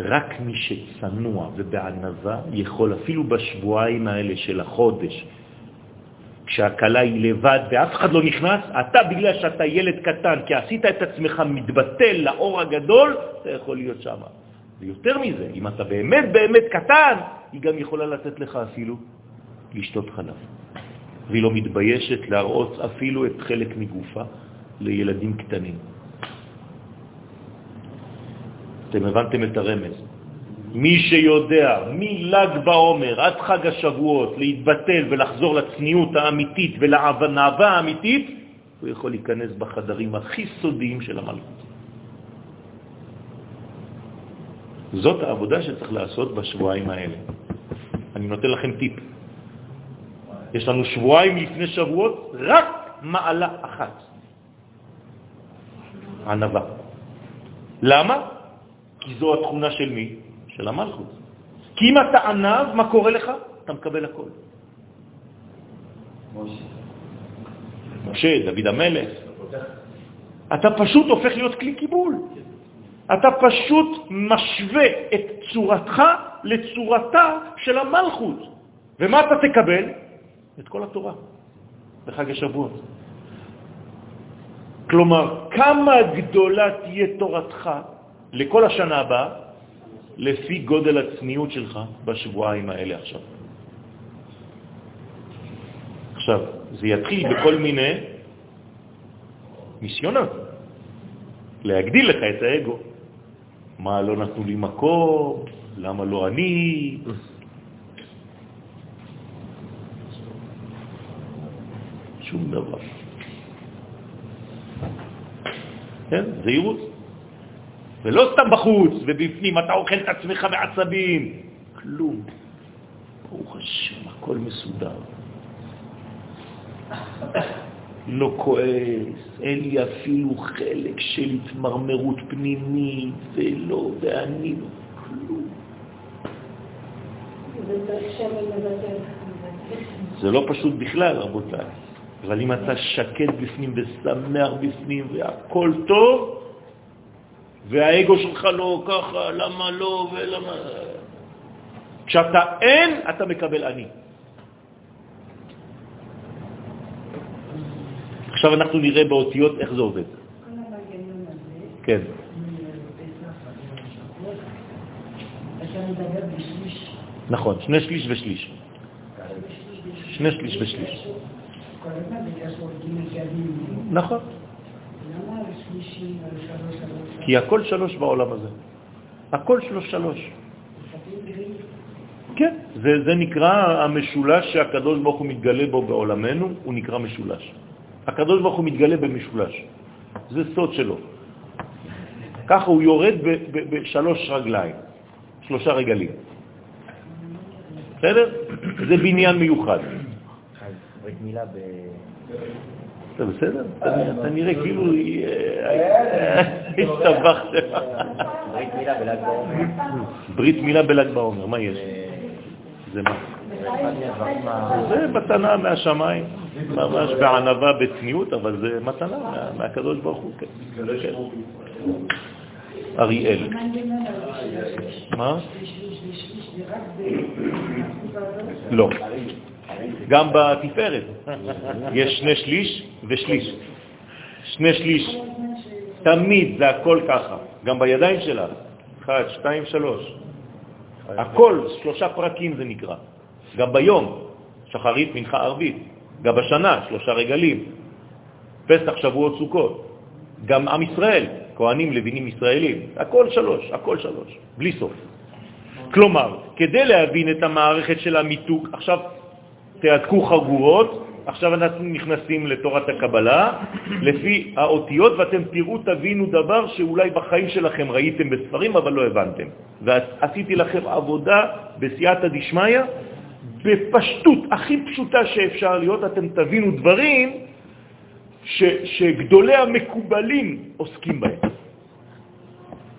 רק מי שצנוע ובענבה יכול, אפילו בשבועיים האלה של החודש, כשהקלה היא לבד ואף אחד לא נכנס, אתה בגלל שאתה ילד קטן, כי עשית את עצמך מתבטל לאור הגדול, אתה יכול להיות שם. ויותר מזה, אם אתה באמת באמת קטן, היא גם יכולה לתת לך אפילו לשתות חלב. והיא לא מתביישת להראות אפילו את חלק מגופה לילדים קטנים. אתם הבנתם את הרמז. מי שיודע מל"ג בעומר עד חג השבועות להתבטל ולחזור לצניעות האמיתית ולענווה האמיתית, הוא יכול להיכנס בחדרים הכי סודיים של המלכות. זאת העבודה שצריך לעשות בשבועיים האלה. אני נותן לכם טיפ. יש לנו שבועיים לפני שבועות, רק מעלה אחת. ענבה. למה? כי זו התכונה של מי? של המלכות. כי אם אתה ענב, מה קורה לך? אתה מקבל הכל. משה, דוד המלך. אתה פשוט הופך להיות כלי קיבול. אתה פשוט משווה את צורתך לצורתה של המלכות. ומה אתה תקבל? את כל התורה בחג השבועות. כלומר, כמה גדולה תהיה תורתך לכל השנה הבאה, לפי גודל הצניעות שלך בשבועיים האלה עכשיו. עכשיו, זה יתחיל בכל מיני ניסיונות, להגדיל לך את האגו. מה, לא נתנו לי מקום? למה לא אני? שום דבר. כן, זהירות. ולא סתם בחוץ, ובפנים אתה אוכל את עצמך בעצבים. כלום. ברוך השם, הכל מסודר. לא כועס, אין לי אפילו חלק של התמרמרות פנימית, ולא, ואני לא, כלום. זה לא פשוט בכלל, רבותיי. אבל אם אתה שקט בפנים ושמח בפנים והכל טוב, והאגו שלך לא ככה, למה לא ולמה... כשאתה אין, אתה מקבל אני. עכשיו אנחנו נראה באותיות איך זה עובד. כן. נכון, שני שליש ושליש. שני שליש ושליש. נכון. כי הכל שלוש בעולם הזה. הכל שלוש שלוש. כן, זה, זה נקרא המשולש שהקדוש ברוך הוא מתגלה בו בעולמנו, הוא נקרא משולש. הקדוש ברוך הוא מתגלה במשולש. זה סוד שלו. ככה הוא יורד בשלוש רגליים, שלושה רגלים. בסדר? זה בניין מיוחד. ברית מילה ב... אתה בסדר? אתה נראה כאילו הסתבכת. ברית מילה בל"ג בעומר. ברית מילה בל"ג בעומר, מה יש? זה מה? זה מתנה מהשמיים, ממש בענבה, בצניעות, אבל זה מתנה מהקדוש ברוך הוא. כן. אריאל. מה? לא. גם בתפארת יש שני שליש ושליש. שני שליש. תמיד זה הכל ככה, גם בידיים שלה. אחד, שתיים, שלוש. הכל, שלושה פרקים זה נקרא. גם ביום, שחרית, מנחה, ערבית. גם בשנה, שלושה רגלים. פסח, שבועות, סוכות. גם עם ישראל, כהנים, לבינים ישראלים. הכל שלוש, הכל שלוש, בלי סוף. כלומר, כדי להבין את המערכת של המיתוק, עכשיו תעתקו חגורות, עכשיו אנחנו נכנסים לתורת הקבלה, לפי האותיות, ואתם תראו, תבינו דבר שאולי בחיים שלכם ראיתם בספרים, אבל לא הבנתם. ועשיתי לכם עבודה בסייעתא דשמיא, בפשטות, הכי פשוטה שאפשר להיות, אתם תבינו דברים ש, שגדולי המקובלים עוסקים בהם.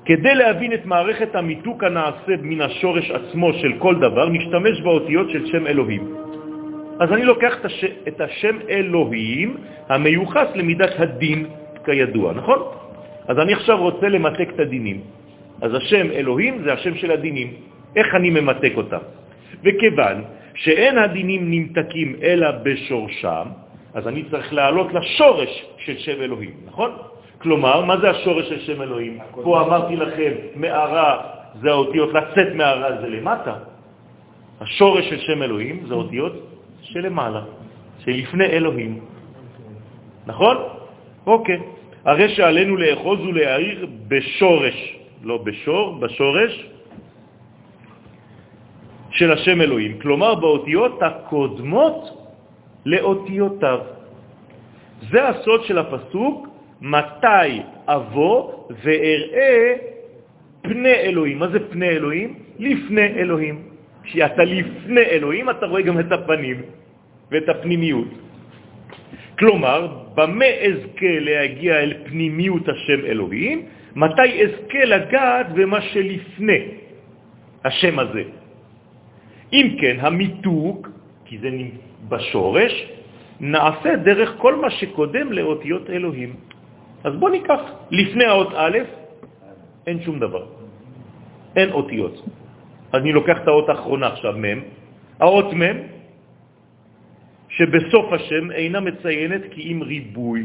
כדי להבין את מערכת המיתוק הנעשה מן השורש עצמו של כל דבר, נשתמש באותיות של שם אלוהים. אז אני לוקח את, הש... את השם אלוהים המיוחס למידת הדין, כידוע, נכון? אז אני עכשיו רוצה למתק את הדינים. אז השם אלוהים זה השם של הדינים. איך אני ממתק אותם? וכיוון שאין הדינים נמתקים אלא בשורשם, אז אני צריך לעלות לשורש של שם אלוהים, נכון? כלומר, מה זה השורש של שם אלוהים? פה אמרתי לכם, מערה זה האותיות, לצאת מערה זה למטה. השורש של שם אלוהים זה אותיות שלמעלה, שלפני אלוהים. נכון? אוקיי. הרי שעלינו לאחוז ולהעיר בשורש, לא בשור, בשורש של השם אלוהים, כלומר באותיות הקודמות לאותיותיו. זה הסוד של הפסוק, מתי אבוא ואראה פני אלוהים. מה זה פני אלוהים? לפני אלוהים. כשאתה לפני אלוהים אתה רואה גם את הפנים ואת הפנימיות. כלומר, במה אזכה להגיע אל פנימיות השם אלוהים? מתי אזכה לגעת במה שלפני השם הזה? אם כן, המיתוק, כי זה בשורש, נעשה דרך כל מה שקודם לאותיות אלוהים. אז בוא ניקח, לפני האות א', אין שום דבר. אין אותיות. אני לוקח את האות האחרונה עכשיו, מ', האות מ', שבסוף השם אינה מציינת כי אם ריבוי,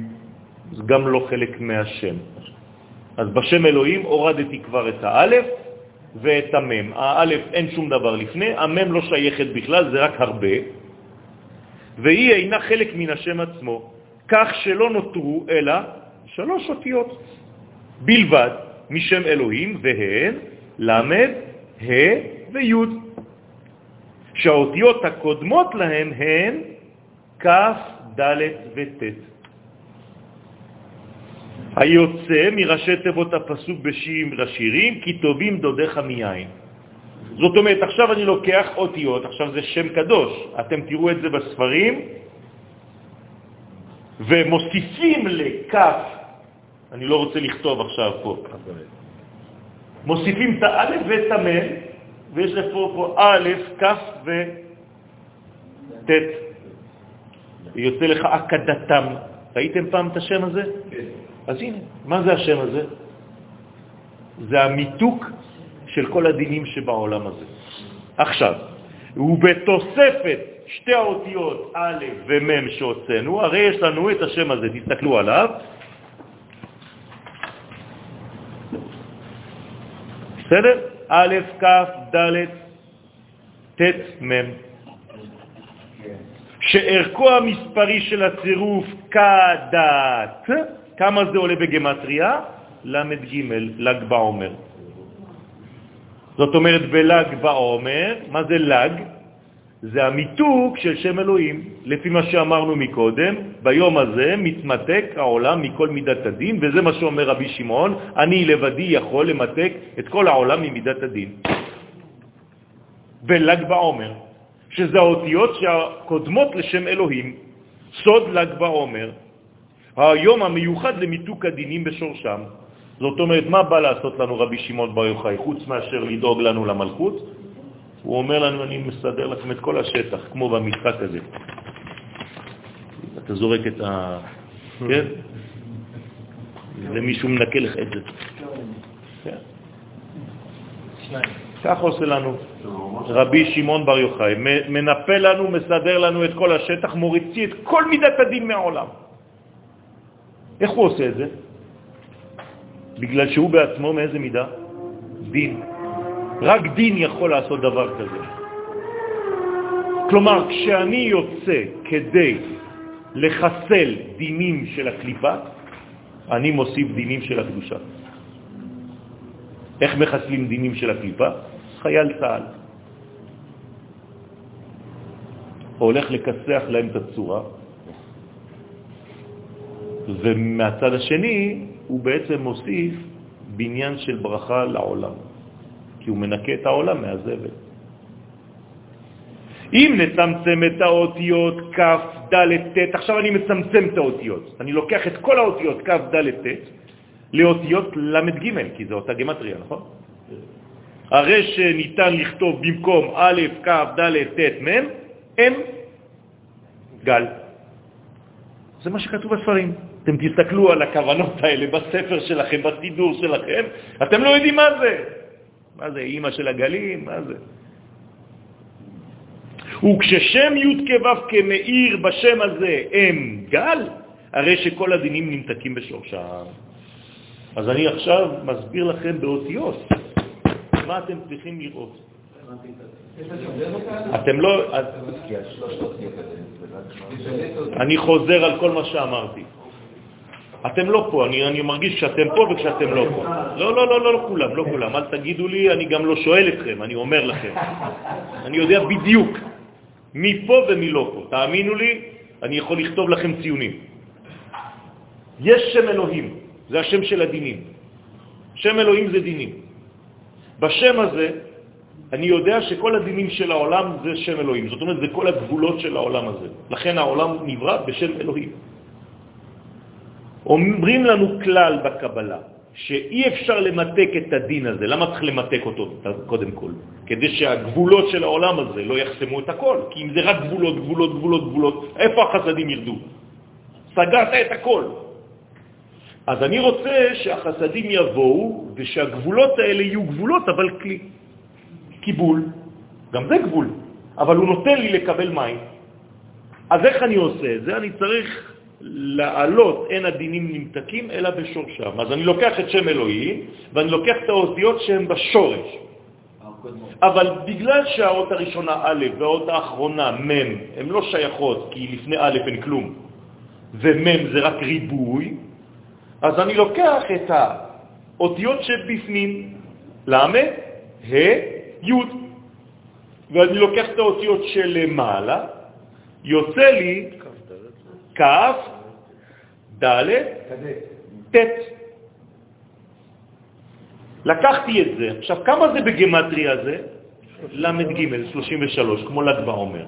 זה גם לא חלק מהשם. אז בשם אלוהים הורדתי כבר את האלף ואת המם. האלף אין שום דבר לפני, המם לא שייכת בכלל, זה רק הרבה, והיא אינה חלק מן השם עצמו, כך שלא נותרו אלא שלוש אותיות בלבד משם אלוהים, והן למד, ה' וי', שהאותיות הקודמות להם הן כ', ד' וט'. היוצא מראשי תיבות הפסוק בשירים רשירים, כי טובים דודיך מיין. זאת אומרת, עכשיו אני לוקח אותיות, עכשיו זה שם קדוש, אתם תראו את זה בספרים, ומוסיפים לכף, אני לא רוצה לכתוב עכשיו פה, מוסיפים את האלף ואת המם, ויש לך פה, א', כ' וט'. יוצא לך אקדתם. ראיתם פעם את השם הזה? כן. אז הנה, מה זה השם הזה? זה המיתוק של כל הדינים שבעולם הזה. עכשיו, ובתוספת שתי האותיות א' ומ' שהוצאנו, הרי יש לנו את השם הזה, תסתכלו עליו, בסדר? א', כ', ד', ט', מ'. שערכו המספרי של הצירוף כדת, כמה זה עולה בגמטריה? למד ג', לג בעומר. זאת אומרת, בלג בעומר, מה זה לג? זה המיתוק של שם אלוהים. לפי מה שאמרנו מקודם, ביום הזה מתמתק העולם מכל מידת הדין, וזה מה שאומר רבי שמעון, אני לבדי יכול למתק את כל העולם ממידת הדין. בל"ג בעומר, שזה האותיות שקודמות לשם אלוהים, סוד ל"ג בעומר, היום המיוחד למיתוק הדינים בשורשם. זאת אומרת, מה בא לעשות לנו רבי שמעון בר יוחאי, חוץ מאשר לדאוג לנו למלכות? הוא אומר לנו, אני מסדר לכם את כל השטח, כמו במשחק הזה. אתה זורק את ה... כן? ומישהו מנקה לך את זה. כן. כך עושה לנו רבי שמעון בר יוחאי, מנפה לנו, מסדר לנו את כל השטח, מוריצי את כל מידת הדין מהעולם. איך הוא עושה את זה? בגלל שהוא בעצמו מאיזה מידה? דין. רק דין יכול לעשות דבר כזה. כלומר, כשאני יוצא כדי לחסל דינים של הקליפה, אני מוסיף דינים של הקדושה. איך מחסלים דינים של הקליפה? חייל צה"ל. הולך לקסח להם את הצורה, ומהצד השני הוא בעצם מוסיף בניין של ברכה לעולם. כי הוא מנקה את העולם מהזבל. אם נצמצם את האותיות כ', ד', ט', עכשיו אני מצמצם את האותיות. אני לוקח את כל האותיות כ', ד', ט', לאותיות ל' ג', כי זה אותה גמטריה, נכון? הרי שניתן לכתוב במקום א', כ', ד', ט', מ', אם גל. זה מה שכתוב בספרים. אתם תסתכלו על הכוונות האלה בספר שלכם, בסידור שלכם, אתם לא יודעים מה זה. מה זה, אימא של הגלים? מה זה? וכששם י' כו' כמאיר בשם הזה הם גל, הרי שכל הדינים נמתקים בשורשם. אז אני עכשיו מסביר לכם באותיות מה אתם צריכים לראות. אתם לא... אני חוזר על כל מה שאמרתי. אתם לא פה, אני, אני מרגיש שאתם פה וכשאתם לא פה. לא, לא, לא, לא, לא כולם, לא כולם. אל תגידו לי, אני גם לא שואל אתכם, אני אומר לכם. אני יודע בדיוק מי פה ומי לא פה. תאמינו לי, אני יכול לכתוב לכם ציונים. יש שם אלוהים, זה השם של הדינים. שם אלוהים זה דינים. בשם הזה, אני יודע שכל הדינים של העולם זה שם אלוהים. זאת אומרת, זה כל הגבולות של העולם הזה. לכן העולם נברא בשם אלוהים. אומרים לנו כלל בקבלה, שאי אפשר למתק את הדין הזה. למה צריך למתק אותו קודם כל? כדי שהגבולות של העולם הזה לא יחסמו את הכל. כי אם זה רק גבולות, גבולות, גבולות, גבולות, איפה החסדים ירדו? סגרת את הכל. אז אני רוצה שהחסדים יבואו ושהגבולות האלה יהיו גבולות, אבל כלי. קיבול, גם זה גבול, אבל הוא נותן לי לקבל מים. אז איך אני עושה את זה? אני צריך לעלות אין הדינים נמתקים אלא בשורשם. אז אני לוקח את שם אלוהים ואני לוקח את האותיות שהן בשורש. אבל בגלל שהאות הראשונה א' והאות האחרונה מ' הן לא שייכות כי לפני א' אין כלום ומ' זה רק ריבוי, אז אני לוקח את האותיות שבפנים, ל', ה', י', ואני לוקח את האותיות שלמעלה, יוצא לי כ', ד', ט'. לקחתי את זה. עכשיו, כמה זה בגמטריה זה? ל"ג, 33, כמו ל"ג בעומר.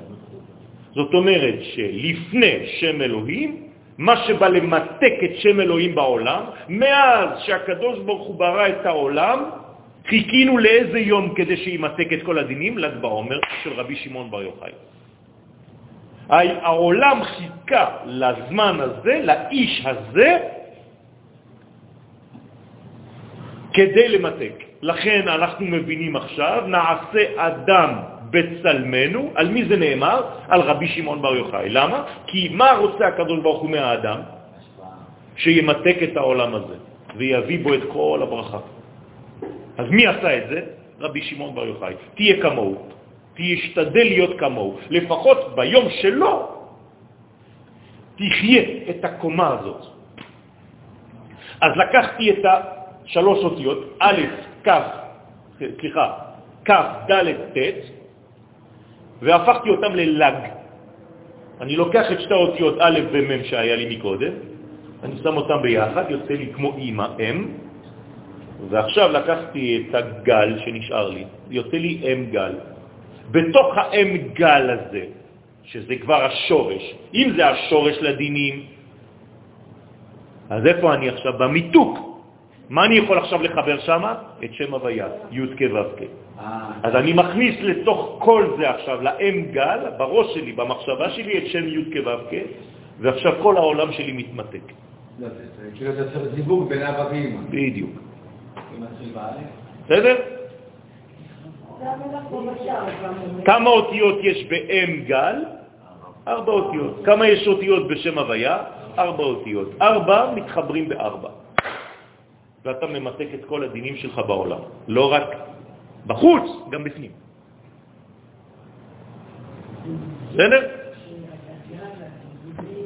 זאת אומרת שלפני שם אלוהים, מה שבא למתק את שם אלוהים בעולם, מאז שהקדוש ברוך הוא ברא את העולם, חיכינו לאיזה יום כדי שימתק את כל הדינים? ל"ג בעומר של רבי שמעון בר יוחאי. העולם חיכה לזמן הזה, לאיש הזה, כדי למתק. לכן אנחנו מבינים עכשיו, נעשה אדם בצלמנו, על מי זה נאמר? על רבי שמעון בר יוחאי. למה? כי מה רוצה הקדוש ברוך הוא מהאדם? שימתק את העולם הזה ויביא בו את כל הברכה. אז מי עשה את זה? רבי שמעון בר יוחאי. תהיה כמוהו. תשתדל להיות כמוהו. לפחות ביום שלו תחיה את הקומה הזאת. אז לקחתי את השלוש אותיות, א', כ', סליחה, כ', ד', ט', והפכתי אותם ללג. אני לוקח את שתי האותיות א' ומ' שהיה לי מקודם, אני שם אותם ביחד, יוצא לי כמו אימא, אם, ועכשיו לקחתי את הגל שנשאר לי, יוצא לי אם גל. בתוך האם גל הזה, שזה כבר השורש, אם זה השורש לדינים, אז איפה אני עכשיו? במיתוק. מה אני יכול עכשיו לחבר שם? את שם הוויה, י' כ' ו' כ'. אז אני מכניס לתוך כל זה עכשיו, לאם גל, בראש שלי, במחשבה שלי, את שם י' כ' ו' כ', ועכשיו כל העולם שלי מתמתק. כאילו זה צריך זיווג בין אבא ואמא. בדיוק. בסדר? כמה אותיות יש באם גל? ארבע אותיות. כמה יש אותיות בשם הוויה? ארבע אותיות. ארבע מתחברים בארבע. ואתה ממתק את כל הדינים שלך בעולם. לא רק בחוץ, גם בפנים. בסדר?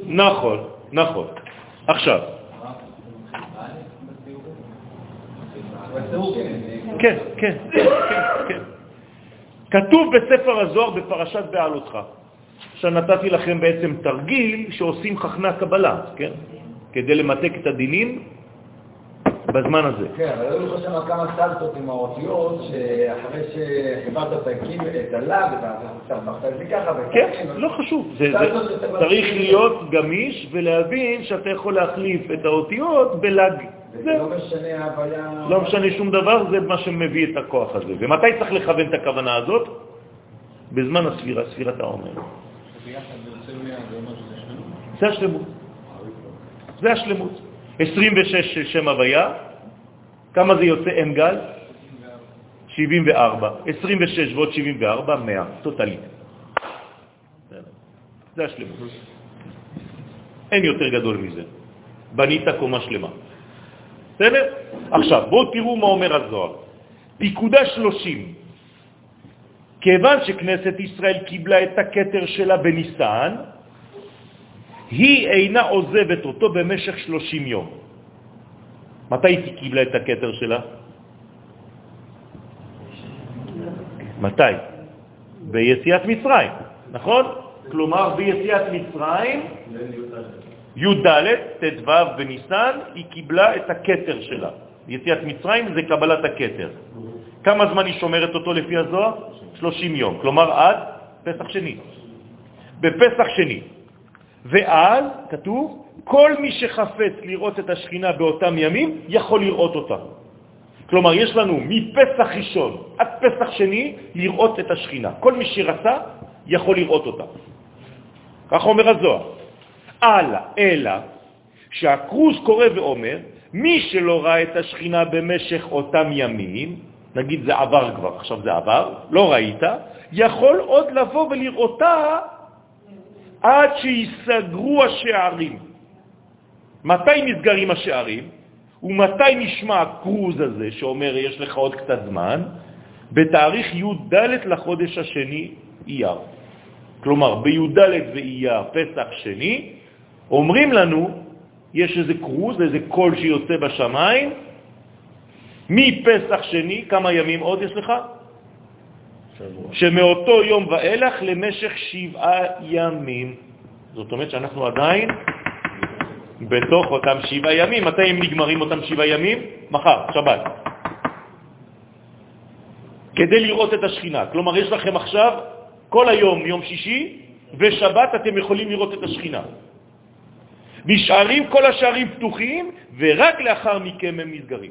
נכון, נכון. עכשיו. כן, כן, כן, כן. כתוב בספר הזוהר בפרשת בעלותך. עכשיו נתתי לכם בעצם תרגיל שעושים חכמי הקבלה, כן? כדי למתק את הדינים בזמן הזה. כן, אבל היו לך שם כמה סלטות עם האותיות, שאחרי שחיברת את הלאג, אתה הפכת את זה ככה, כן, לא חשוב. זה צריך להיות גמיש ולהבין שאתה יכול להחליף את האותיות בלאג. זה לא משנה ההוויה... לא משנה שום דבר, זה מה שמביא את הכוח הזה. ומתי צריך לכוון את הכוונה הזאת? בזמן הספירה, ספירת העומר. זה השלמות. זה השלמות. 26 של שם הוויה, כמה זה יוצא אם גל? 74. 26 ועוד 74, 100, טוטלית. זה השלמות. אין יותר גדול מזה. בנית קומה שלמה. בסדר? עכשיו, בואו תראו מה אומר הזוהר. פיקודה שלושים. כיוון שכנסת ישראל קיבלה את הכתר שלה בניסן, היא אינה עוזבת אותו במשך שלושים יום. מתי היא קיבלה את הכתר שלה? מתי? ביציאת מצרים, נכון? כלומר, ביציאת מצרים, י"ד, ט"ו בניסן, היא קיבלה את הכתר שלה. יציאת מצרים זה קבלת הכתר. כמה זמן היא שומרת אותו לפי הזוהר? 30 יום, כלומר עד פסח שני. בפסח שני. ואז, כתוב, כל מי שחפץ לראות את השכינה באותם ימים, יכול לראות אותה. כלומר, יש לנו מפסח ראשון עד פסח שני לראות את השכינה. כל מי שרצה יכול לראות אותה. כך אומר הזוהר. הלאה, אלא שהקרוז קורא ואומר, מי שלא ראה את השכינה במשך אותם ימים, נגיד זה עבר כבר, עכשיו זה עבר, לא ראית, יכול עוד לבוא ולראותה עד שיסגרו השערים. מתי נסגרים השערים? ומתי נשמע הקרוז הזה שאומר יש לך עוד קצת זמן? בתאריך י"ד לחודש השני אייר. כלומר, בי"ד ואייר, פסח שני, אומרים לנו, יש איזה קרוז, איזה קול שיוצא בשמיים, מפסח שני, כמה ימים עוד יש לך? שבוע. שמאותו יום ואילך למשך שבעה ימים. זאת אומרת שאנחנו עדיין בתוך אותם שבעה ימים. מתי הם נגמרים אותם שבעה ימים? מחר, שבת. כדי לראות את השכינה. כלומר, יש לכם עכשיו כל היום, יום שישי, ושבת אתם יכולים לראות את השכינה. נשארים כל השערים פתוחים, ורק לאחר מכן הם נסגרים.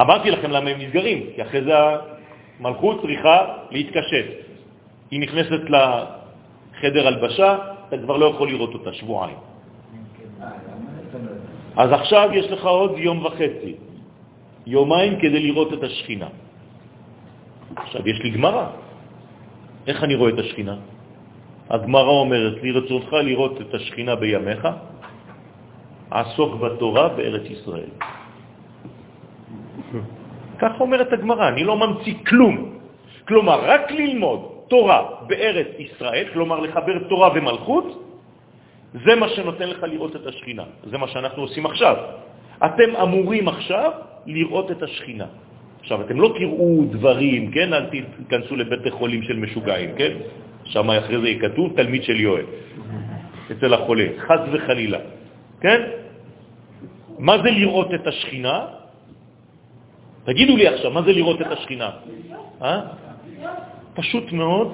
אמרתי לכם למה הם נסגרים, כי אחרי זה המלכות צריכה להתקשט. היא נכנסת לחדר הלבשה, אתה כבר לא יכול לראות אותה שבועיים. אז עכשיו יש לך עוד יום וחצי, יומיים כדי לראות את השכינה. עכשיו יש לי גמרה. איך אני רואה את השכינה? הגמרה אומרת לי, רצונך לראות את השכינה בימיך, עסוק בתורה בארץ ישראל. כך אומרת הגמרה, אני לא ממציא כלום. כלומר, רק ללמוד תורה בארץ ישראל, כלומר לחבר תורה ומלכות, זה מה שנותן לך לראות את השכינה. זה מה שאנחנו עושים עכשיו. אתם אמורים עכשיו לראות את השכינה. עכשיו, אתם לא תראו דברים, כן? אל תיכנסו לבית החולים של משוגעים, כן? שם אחרי זה כתוב תלמיד של יואל, אצל החולה, חז וחלילה, כן? מה זה לראות את השכינה? תגידו לי עכשיו, מה זה לראות את השכינה? אה? פשוט מאוד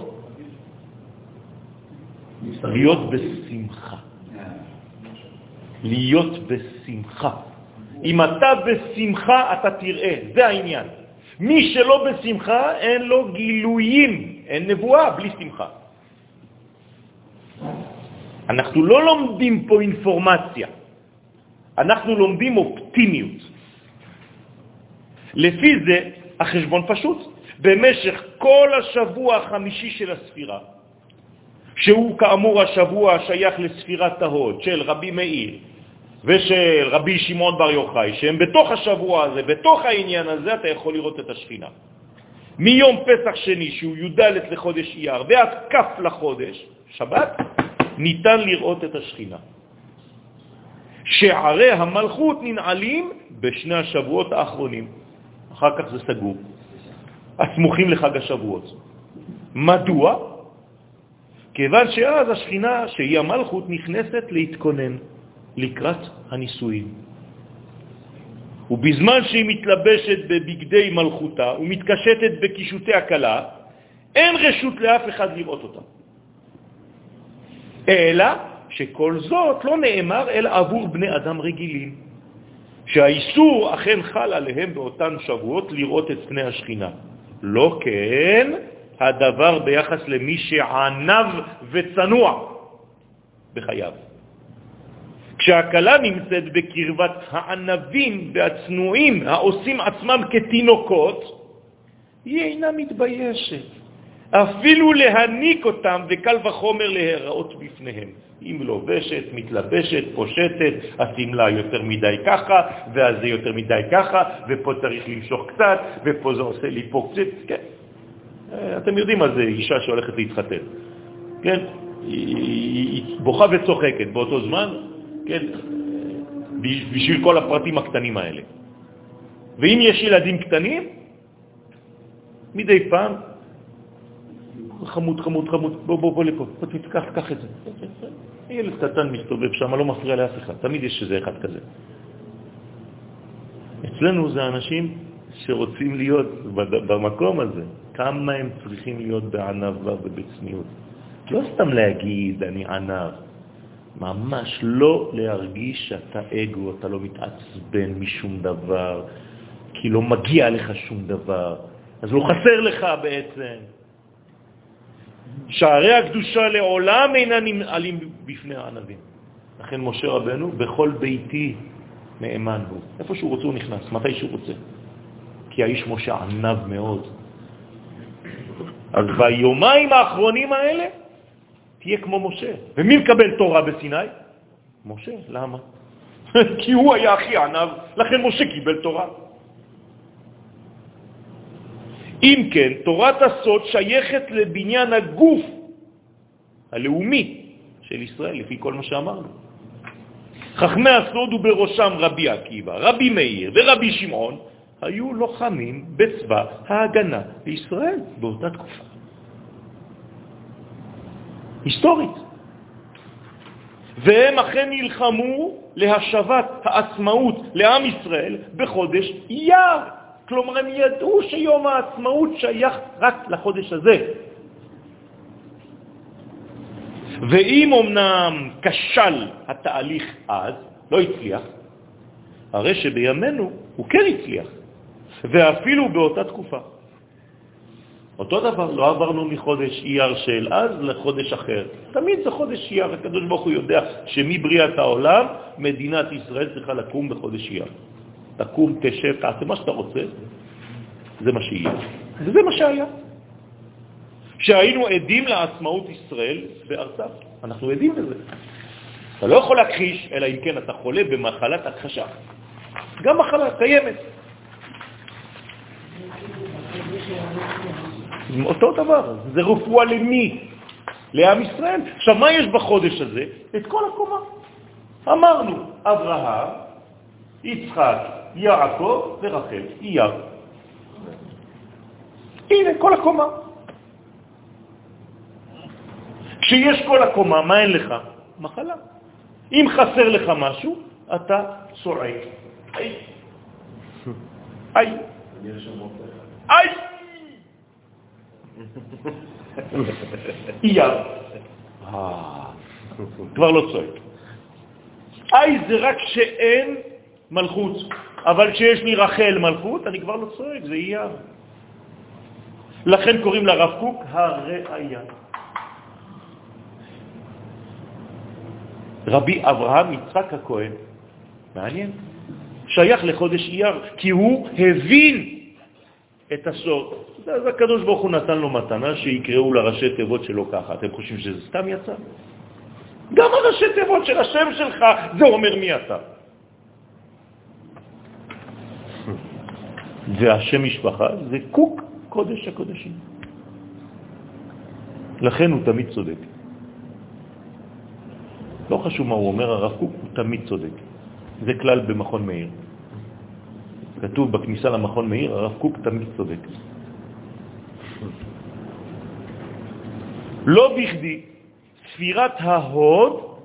להיות בשמחה. להיות בשמחה. אם אתה בשמחה, אתה תראה, זה העניין. מי שלא בשמחה, אין לו גילויים, אין נבואה בלי שמחה. אנחנו לא לומדים פה אינפורמציה, אנחנו לומדים אופטימיות. לפי זה החשבון פשוט. במשך כל השבוע החמישי של הספירה, שהוא כאמור השבוע השייך לספירת ההוד של רבי מאיר ושל רבי שמעון בר יוחאי, שהם בתוך השבוע הזה, בתוך העניין הזה, אתה יכול לראות את השכינה. מיום פסח שני, שהוא י"ד לחודש אייר, ועד כף לחודש, שבת, ניתן לראות את השכינה. שערי המלכות ננעלים בשני השבועות האחרונים. אחר כך זה סגור. הסמוכים לחג השבועות. מדוע? כיוון שאז השכינה, שהיא המלכות, נכנסת להתכונן לקראת הנישואים. ובזמן שהיא מתלבשת בבגדי מלכותה ומתקשטת בקישוטי הקלה, אין רשות לאף אחד לראות אותה. אלא שכל זאת לא נאמר אלא עבור בני אדם רגילים, שהאיסור אכן חל עליהם באותן שבועות לראות את פני השכינה. לא כן הדבר ביחס למי שענב וצנוע בחייו. כשהקלה נמצאת בקרבת הענבים והצנועים העושים עצמם כתינוקות, היא אינה מתביישת אפילו להניק אותם, וקל וחומר להיראות בפניהם. היא לובשת, מתלבשת, פושטת, השמלה יותר מדי ככה, והזה יותר מדי ככה, ופה צריך למשוך קצת, ופה זה עושה לי פה קצת, כן. אה, אתם יודעים מה זה אישה שהולכת להתחתן, כן? היא, היא, היא בוכה וצוחקת באותו זמן, כן? בשביל כל הפרטים הקטנים האלה. ואם יש ילדים קטנים, מדי פעם, חמוד, חמוד, חמוד, בוא, בוא, בוא לפה, בוא תקח, קח את זה. ילד קטן מסתובב שם, לא מפריע לאף אחד, תמיד יש איזה אחד כזה. אצלנו זה אנשים שרוצים להיות במקום הזה, כמה הם צריכים להיות בענווה ובצניעות. לא סתם להגיד, אני ענב, ממש לא להרגיש שאתה אגו, אתה לא מתעצבן משום דבר, כי לא מגיע לך שום דבר, אז לא חסר לך בעצם. שערי הקדושה לעולם אינם נמעלים בפני הענבים. לכן משה רבנו, בכל ביתי נאמן הוא. איפה שהוא רוצה הוא נכנס, מתי שהוא רוצה. כי האיש משה ענב מאוד. אז ביומיים האחרונים האלה תהיה כמו משה. ומי מקבל תורה בסיני? משה. למה? כי הוא היה הכי ענב, לכן משה קיבל תורה. אם כן, תורת הסוד שייכת לבניין הגוף הלאומי של ישראל, לפי כל מה שאמרנו. חכמי הסוד ובראשם רבי עקיבא, רבי מאיר ורבי שמעון היו לוחמים בצבא ההגנה בישראל באותה תקופה. היסטורית. והם אכן נלחמו להשבת העצמאות לעם ישראל בחודש אייר. כלומר, הם ידעו שיום העצמאות שייך רק לחודש הזה. ואם אמנם כשל התהליך אז, לא הצליח, הרי שבימינו הוא כן הצליח, ואפילו באותה תקופה. אותו דבר, לא עברנו מחודש אייר של אז לחודש אחר. תמיד זה חודש אייר, הקדוש ברוך הוא יודע שמבריאת העולם מדינת ישראל צריכה לקום בחודש אייר. תקום, תשב, תעשה מה שאתה רוצה, זה מה שיהיה. וזה מה שהיה. שהיינו עדים לעצמאות ישראל בארצה. אנחנו עדים לזה. אתה לא יכול להכחיש, אלא אם כן אתה חולה במחלת הכחשה. גם מחלה קיימת. אותו דבר, זה רפואה למי? לעם ישראל. עכשיו, מה יש בחודש הזה? את כל הקומה. אמרנו, אברהם, יצחק, יעקב ורחל, אייר. הנה, כל הקומה. כשיש כל הקומה, מה אין לך? מחלה. אם חסר לך משהו, אתה צועק. איי. איי. איי. אייר. כבר לא צועק. איי זה רק שאין מלכות, אבל כשיש לי רחל מלכות, אני כבר לא צועק, זה אייר. לכן קוראים לרב קוק הראייה. רבי אברהם יצחק הכהן, מעניין, שייך לחודש אייר, כי הוא הבין את הסוד. אז הקדוש ברוך הוא נתן לו מתנה שיקראו לראשי תיבות שלו ככה. אתם חושבים שזה סתם יצא? גם הראשי תיבות של השם שלך, זה אומר מי אתה. והשם משפחה זה קוק קודש הקודשים. לכן הוא תמיד צודק. לא חשוב מה הוא אומר, הרב קוק הוא תמיד צודק. זה כלל במכון מאיר. כתוב בכניסה למכון מאיר, הרב קוק תמיד צודק. לא בכדי ספירת ההוד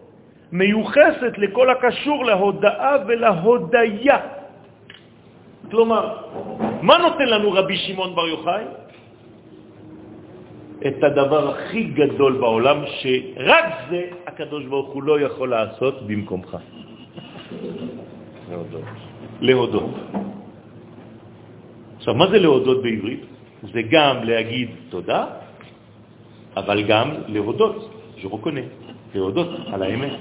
מיוחסת לכל הקשור להודאה ולהודיה. כלומר, מה נותן לנו רבי שמעון בר יוחאי? את הדבר הכי גדול בעולם, שרק זה הקדוש ברוך הוא לא יכול לעשות במקומך. להודות. להודות. עכשיו, מה זה להודות בעברית? זה גם להגיד תודה, אבל גם להודות, reconnais, להודות על האמת.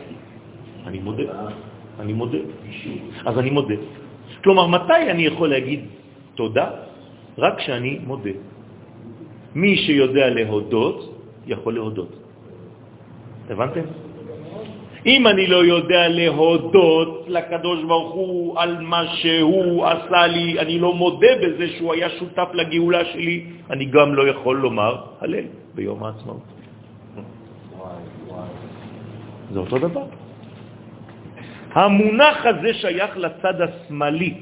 אני מודה, אני מודה. אז אני מודה. כלומר, מתי אני יכול להגיד תודה? רק כשאני מודה. מי שיודע להודות, יכול להודות. הבנתם? אם אני לא יודע להודות לקדוש ברוך הוא על מה שהוא עשה לי, אני לא מודה בזה שהוא היה שותף לגאולה שלי, אני גם לא יכול לומר הלל ביום העצמאות. זה אותו דבר. המונח הזה שייך לצד השמאלי.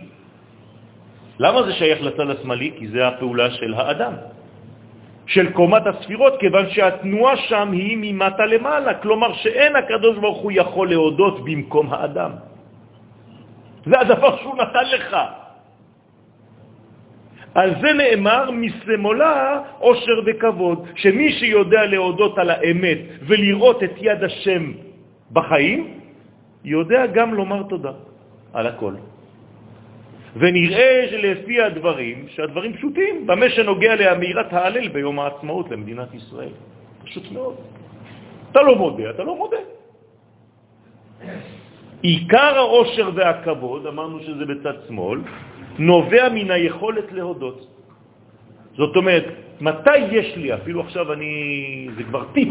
למה זה שייך לצד השמאלי? כי זה הפעולה של האדם. של קומת הספירות, כיוון שהתנועה שם היא ממטה למעלה, כלומר שאין הקדוש ברוך הוא יכול להודות במקום האדם. זה הדבר שהוא נתן לך. על זה נאמר מסמולה עושר וכבוד, שמי שיודע להודות על האמת ולראות את יד השם בחיים, יודע גם לומר תודה על הכל. ונראה שלפי הדברים, שהדברים פשוטים, במה שנוגע לאמירת ההלל ביום העצמאות למדינת ישראל. פשוט מאוד. אתה לא מודה, אתה לא מודה. עיקר העושר והכבוד, אמרנו שזה בצד שמאל, נובע מן היכולת להודות. זאת אומרת, מתי יש לי, אפילו עכשיו אני, זה כבר טיפ,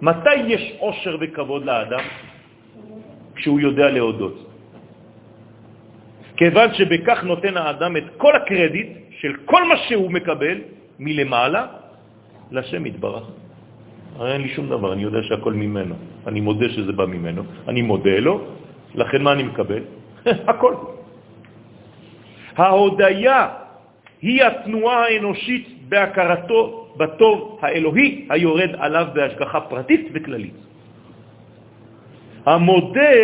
מתי יש עושר וכבוד לאדם? כשהוא יודע להודות. כיוון שבכך נותן האדם את כל הקרדיט של כל מה שהוא מקבל מלמעלה לשם יתברך. הרי אין לי שום דבר, אני יודע שהכל ממנו. אני מודה שזה בא ממנו, אני מודה לו, לכן מה אני מקבל? הכל. ההודיה היא התנועה האנושית בהכרתו בטוב האלוהי היורד עליו בהשגחה פרטית וכללית. המודה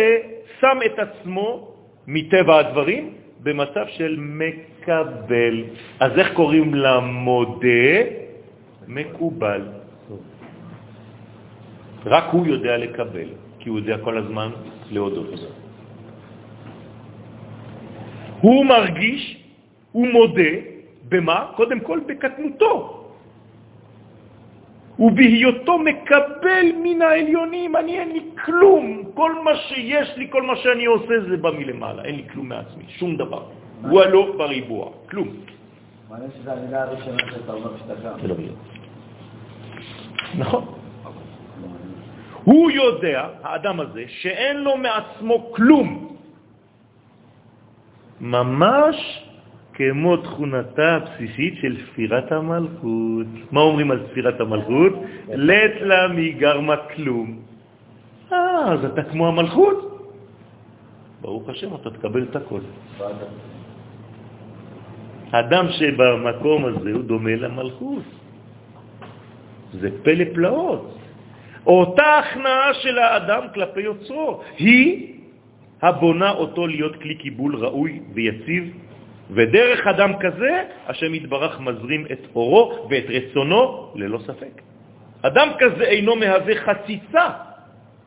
שם את עצמו מטבע הדברים במצב של מקבל. אז איך קוראים למודה? מקובל. רק הוא יודע לקבל, כי הוא יודע כל הזמן להודות. הוא מרגיש, הוא מודה, במה? קודם כל בקטנותו. ובהיותו מקבל מן העליונים, אני אין לי כלום. כל מה שיש לי, כל מה שאני עושה זה בא מלמעלה, אין לי כלום מעצמי, שום דבר. הוא הלא בריבוע, כלום. מעניין שזו המילה הראשונה שאתה אומר שאתה. נכון. הוא יודע, האדם הזה, שאין לו מעצמו כלום. ממש כמו תכונתה הבסיסית של ספירת המלכות. מה אומרים על ספירת המלכות? לית לה מגרמה כלום. אה, אז אתה כמו המלכות. ברוך השם, אתה תקבל את הכל. אדם שבמקום הזה הוא דומה למלכות. זה פלא פלאות. אותה הכנעה של האדם כלפי יוצרו, היא הבונה אותו להיות כלי קיבול ראוי ויציב ודרך אדם כזה, השם יתברך מזרים את אורו ואת רצונו ללא ספק. אדם כזה אינו מהווה חציצה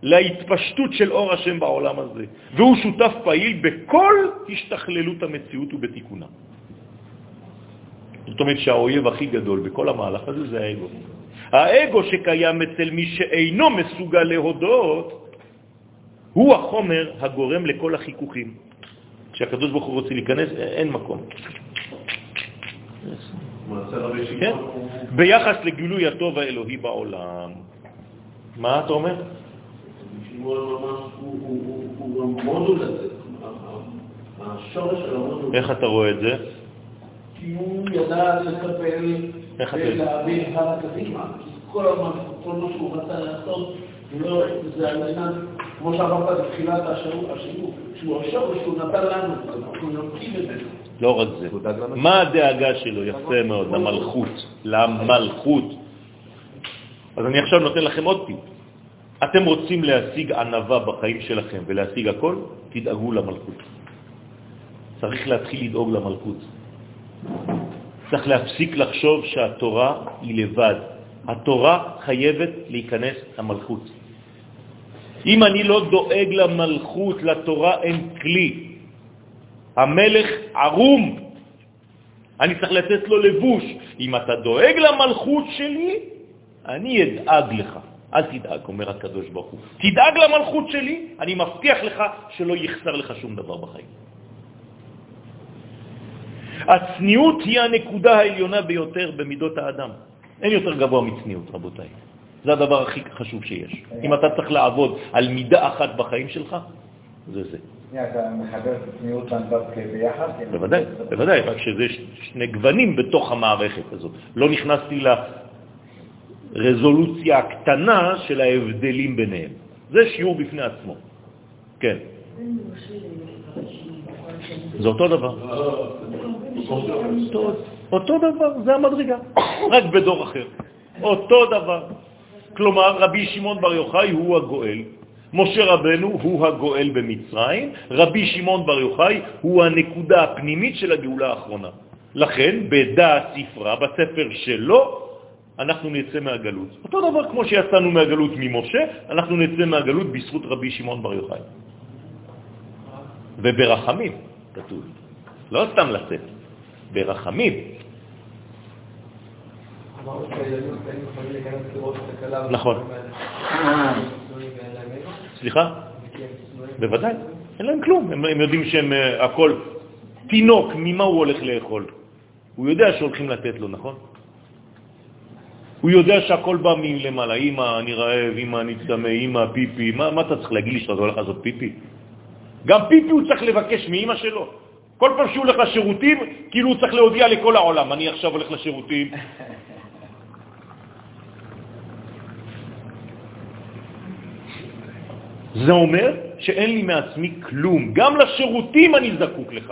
להתפשטות של אור השם בעולם הזה, והוא שותף פעיל בכל השתכללות המציאות ובתיקונה. זאת אומרת שהאויב הכי גדול בכל המהלך הזה זה האגו. האגו שקיים אצל מי שאינו מסוגל להודות, הוא החומר הגורם לכל החיכוכים. כשהקדוש ברוך הוא רוצה להיכנס, אין מקום. כן? ביחס לגילוי הטוב האלוהי בעולם. מה אתה אומר? איך אתה רואה את זה? כי הוא ידע לקבל ולהבין הלאה קדימה. כל מה שהוא רצה לעשות, זה על מנת כמו שאמרת בתחילת השיעור, שהוא השורש שהוא נתן לנו, אנחנו יונקים את זה. לא רק זה. מה הדאגה שלו? יפה מאוד, למלכות. למלכות. אז אני עכשיו נותן לכם עוד טיפ. אתם רוצים להשיג ענבה בחיים שלכם ולהשיג הכל, תדאגו למלכות. צריך להתחיל לדאוג למלכות. צריך להפסיק לחשוב שהתורה היא לבד. התורה חייבת להיכנס למלכות. אם אני לא דואג למלכות, לתורה אין כלי. המלך ערום, אני צריך לתת לו לבוש. אם אתה דואג למלכות שלי, אני אדאג לך. אל תדאג, אומר הקדוש ברוך הוא. תדאג למלכות שלי, אני מבטיח לך שלא יחסר לך שום דבר בחיים. הצניעות היא הנקודה העליונה ביותר במידות האדם. אין יותר גבוה מצניעות, רבותיי. זה הדבר הכי חשוב שיש. אם אתה צריך לעבוד על מידה אחת בחיים שלך, זה זה. אתה מחבר את הצניעות והנדבק ביחד? בוודאי, בוודאי, רק שזה שני גוונים בתוך המערכת הזאת. לא נכנסתי לרזולוציה הקטנה של ההבדלים ביניהם. זה שיעור בפני עצמו. כן. זה אותו דבר. אותו דבר, זה המדרגה, רק בדור אחר. אותו דבר. כלומר, רבי שמעון בר יוחאי הוא הגואל, משה רבנו הוא הגואל במצרים, רבי שמעון בר יוחאי הוא הנקודה הפנימית של הגאולה האחרונה. לכן, בדעת ספרה, בספר שלו, אנחנו נצא מהגלות. אותו דבר כמו שיצאנו מהגלות ממשה, אנחנו נצא מהגלות בזכות רבי שמעון בר יוחאי. וברחמים, כתוב. לא סתם לצאת, ברחמים. נכון. סליחה? בוודאי, אין להם כלום. הם, יודעים שהם uh, הכל תינוק, ממה הוא הולך לאכול? הוא יודע שהולכים לתת לו, נכון? הוא יודע שהכל בא מלמעלה, אמא, אני רעב, אמא, אני צמא, אמא, פיפי, מה, מה אתה צריך להגיד לי שאתה הולך לעשות פיפי? גם פיפי הוא צריך לבקש מאמא שלו. כל פעם שהוא הולך לשירותים, כאילו הוא צריך להודיע לכל העולם, אני עכשיו הולך לשירותים. זה אומר שאין לי מעצמי כלום. גם לשירותים אני זקוק לך.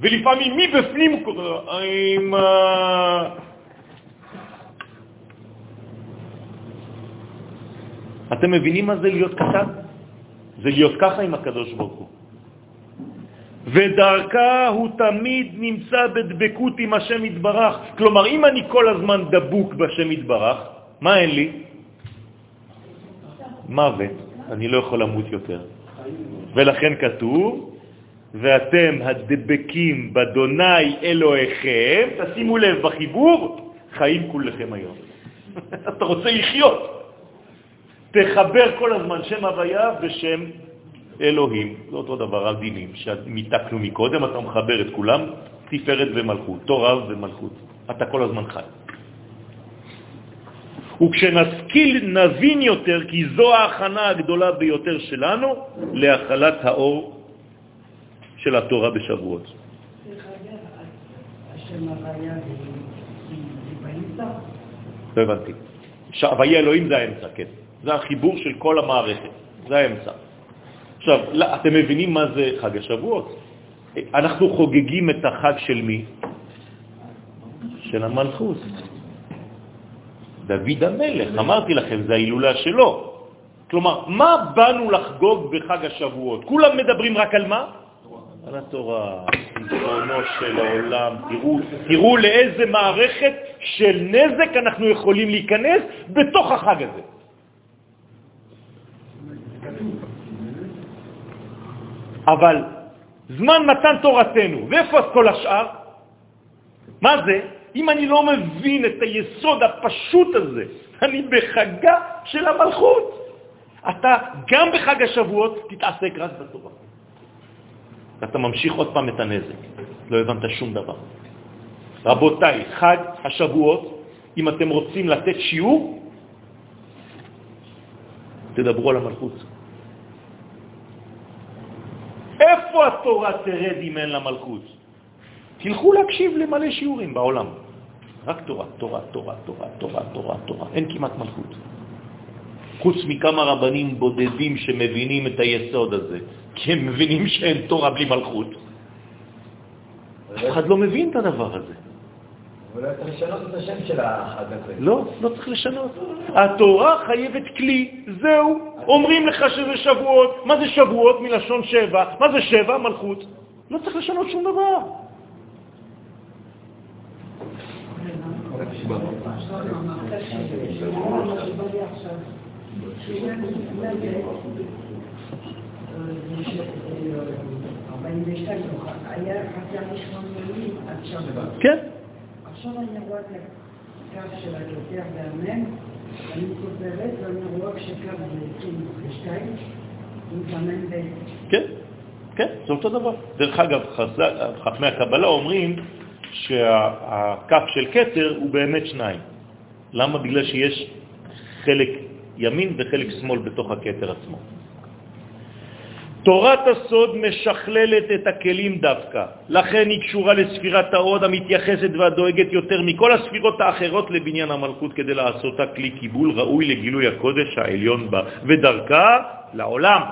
ולפעמים מבפנים הוא קורא, אמא... אתם מבינים מה זה להיות קטן? זה להיות ככה עם הקדוש ברוך הוא. ודרכה הוא תמיד נמצא בדבקות עם השם יתברך. כלומר, אם אני כל הזמן דבוק בשם יתברך, מה אין לי? מוות. אני לא יכול למות יותר. ולכן כתוב, ואתם הדבקים בדוני אלוהיכם, תשימו לב בחיבור, חיים כולכם היום. אתה רוצה לחיות. תחבר כל הזמן שם הוויה ושם אלוהים. זה אותו דבר, הדינים שמיתקנו מקודם, אתה מחבר את כולם, תפארת ומלכות, תורה ומלכות. אתה כל הזמן חי. וכשנשכיל נבין יותר, כי זו ההכנה הגדולה ביותר שלנו להחלת האור של התורה בשבועות. לא הבנתי. הוויה אלוהים זה האמצע, כן. זה החיבור של כל המערכת, זה האמצע. עכשיו, לא, אתם מבינים מה זה חג השבועות? אנחנו חוגגים את החג של מי? של המלכות. דוד המלך, אמרתי לכם, זה ההילולה שלו. כלומר, מה באנו לחגוג בחג השבועות? כולם מדברים רק על מה? על התורה, ריבונו של העולם. תראו, תראו לאיזה מערכת של נזק אנחנו יכולים להיכנס בתוך החג הזה. אבל זמן מתן תורתנו, ואיפה כל השאר? מה זה? אם אני לא מבין את היסוד הפשוט הזה, אני בחגה של המלכות. אתה גם בחג השבועות תתעסק רק בתורה. אתה ממשיך עוד פעם את הנזק, לא הבנת שום דבר. רבותיי, חג השבועות, אם אתם רוצים לתת שיעור, תדברו על המלכות. איפה התורה תרד אם אין לה מלכות? תלכו להקשיב למלא שיעורים בעולם. רק תורה, תורה, תורה, תורה, תורה, תורה, תורה. אין כמעט מלכות. חוץ מכמה רבנים בודדים שמבינים את היסוד הזה, כי הם מבינים שאין תורה בלי מלכות. אף אחד לא מבין את הדבר הזה. אולי צריך לשנות את השם של החג הזה. לא, לא צריך לשנות. התורה חייבת כלי, זהו. אומרים לך שזה שבועות. מה זה שבועות? מלשון שבע. מה זה שבע? מלכות. לא צריך לשנות שום דבר. כן. עכשיו אני רואה את הקו של הכתר והמם, אני כותבת ואני רואה כשקו זה 22, עם המם ב... כן, כן, זה אותו דבר. דרך אגב, חכמי הקבלה אומרים שהכף של כתר הוא באמת שניים. למה? בגלל שיש חלק ימין וחלק שמאל בתוך הכתר עצמו. תורת הסוד משכללת את הכלים דווקא, לכן היא קשורה לספירת ההוד המתייחסת והדואגת יותר מכל הספירות האחרות לבניין המלכות כדי לעשותה כלי קיבול ראוי לגילוי הקודש העליון בה, ודרכה לעולם.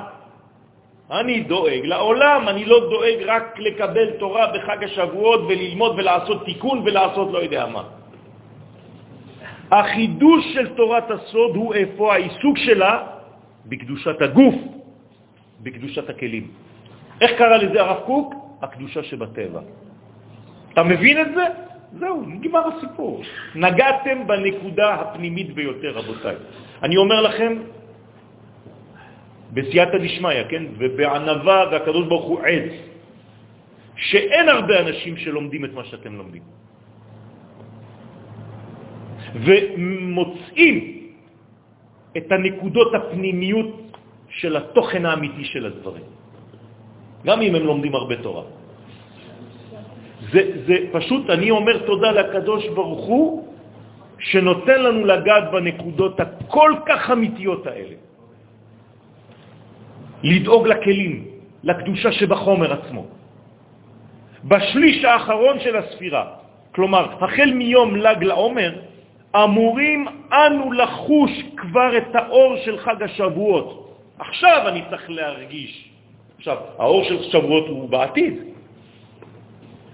אני דואג לעולם, אני לא דואג רק לקבל תורה בחג השבועות וללמוד ולעשות תיקון ולעשות לא יודע מה. החידוש של תורת הסוד הוא איפה העיסוק שלה בקדושת הגוף, בקדושת הכלים. איך קרא לזה הרב קוק? הקדושה שבטבע. אתה מבין את זה? זהו, נגמר הסיפור. נגעתם בנקודה הפנימית ביותר, רבותיי. אני אומר לכם, בסייעתא דשמיא, כן? ובענבה, והקדוש ברוך הוא עץ, שאין הרבה אנשים שלומדים את מה שאתם לומדים. ומוצאים את הנקודות הפנימיות של התוכן האמיתי של הדברים, גם אם הם לומדים הרבה תורה. זה, זה פשוט, אני אומר תודה לקדוש ברוך הוא, שנותן לנו לגעת בנקודות הכל כך אמיתיות האלה. לדאוג לכלים, לקדושה שבחומר עצמו. בשליש האחרון של הספירה, כלומר, החל מיום לג לעומר, אמורים אנו לחוש כבר את האור של חג השבועות. עכשיו אני צריך להרגיש. עכשיו, האור של שבועות הוא בעתיד,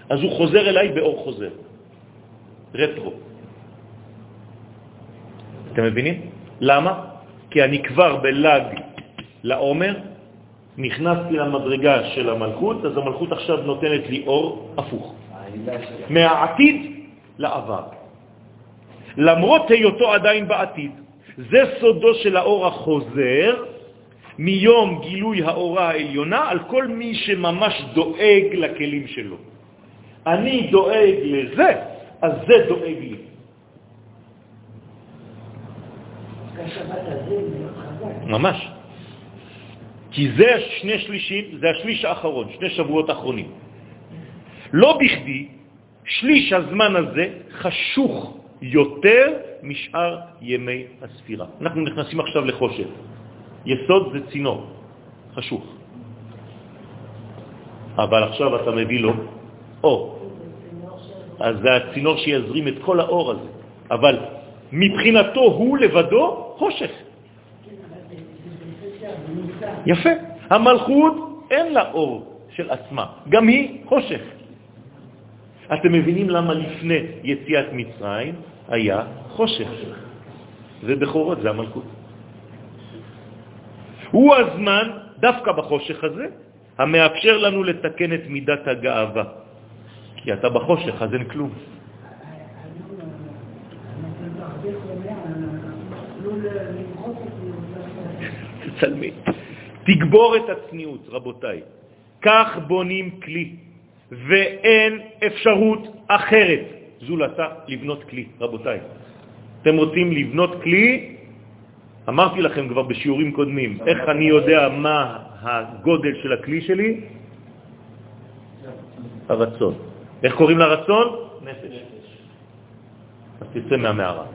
אז הוא חוזר אליי באור חוזר, רטרו. אתם מבינים? למה? כי אני כבר בלג לעומר, נכנסתי למדרגה של המלכות, אז המלכות עכשיו נותנת לי אור הפוך. מהעתיד לעבר. למרות היותו עדיין בעתיד. זה סודו של האור החוזר מיום גילוי האורה העליונה על כל מי שממש דואג לכלים שלו. אני דואג לזה, אז זה דואג לי. ממש. כי זה שני שלישים, זה השליש האחרון, שני שבועות אחרונים. לא בכדי, שליש הזמן הזה חשוך יותר משאר ימי הספירה. אנחנו נכנסים עכשיו לחושך. יסוד זה צינור, חשוך. אבל עכשיו אתה מביא לו אור. אז זה הצינור שיזרים את כל האור הזה. אבל מבחינתו הוא לבדו חושך. יפה. המלכות אין לה אור של עצמה, גם היא חושך. אתם מבינים למה לפני יציאת מצרים היה חושך, ובחורות זה המלכות. הוא הזמן, דווקא בחושך הזה, המאפשר לנו לתקן את מידת הגאווה. כי אתה בחושך, אז אין כלום. תצלמי. תגבור את הצניעות, רבותיי. כך בונים כלי, ואין אפשרות אחרת זולתה לבנות כלי, רבותיי. אתם רוצים לבנות כלי? אמרתי לכם כבר בשיעורים קודמים, איך אני יודע מה הגודל של הכלי שלי? הרצון. איך קוראים לרצון? נפש. אז תצא מהמערה.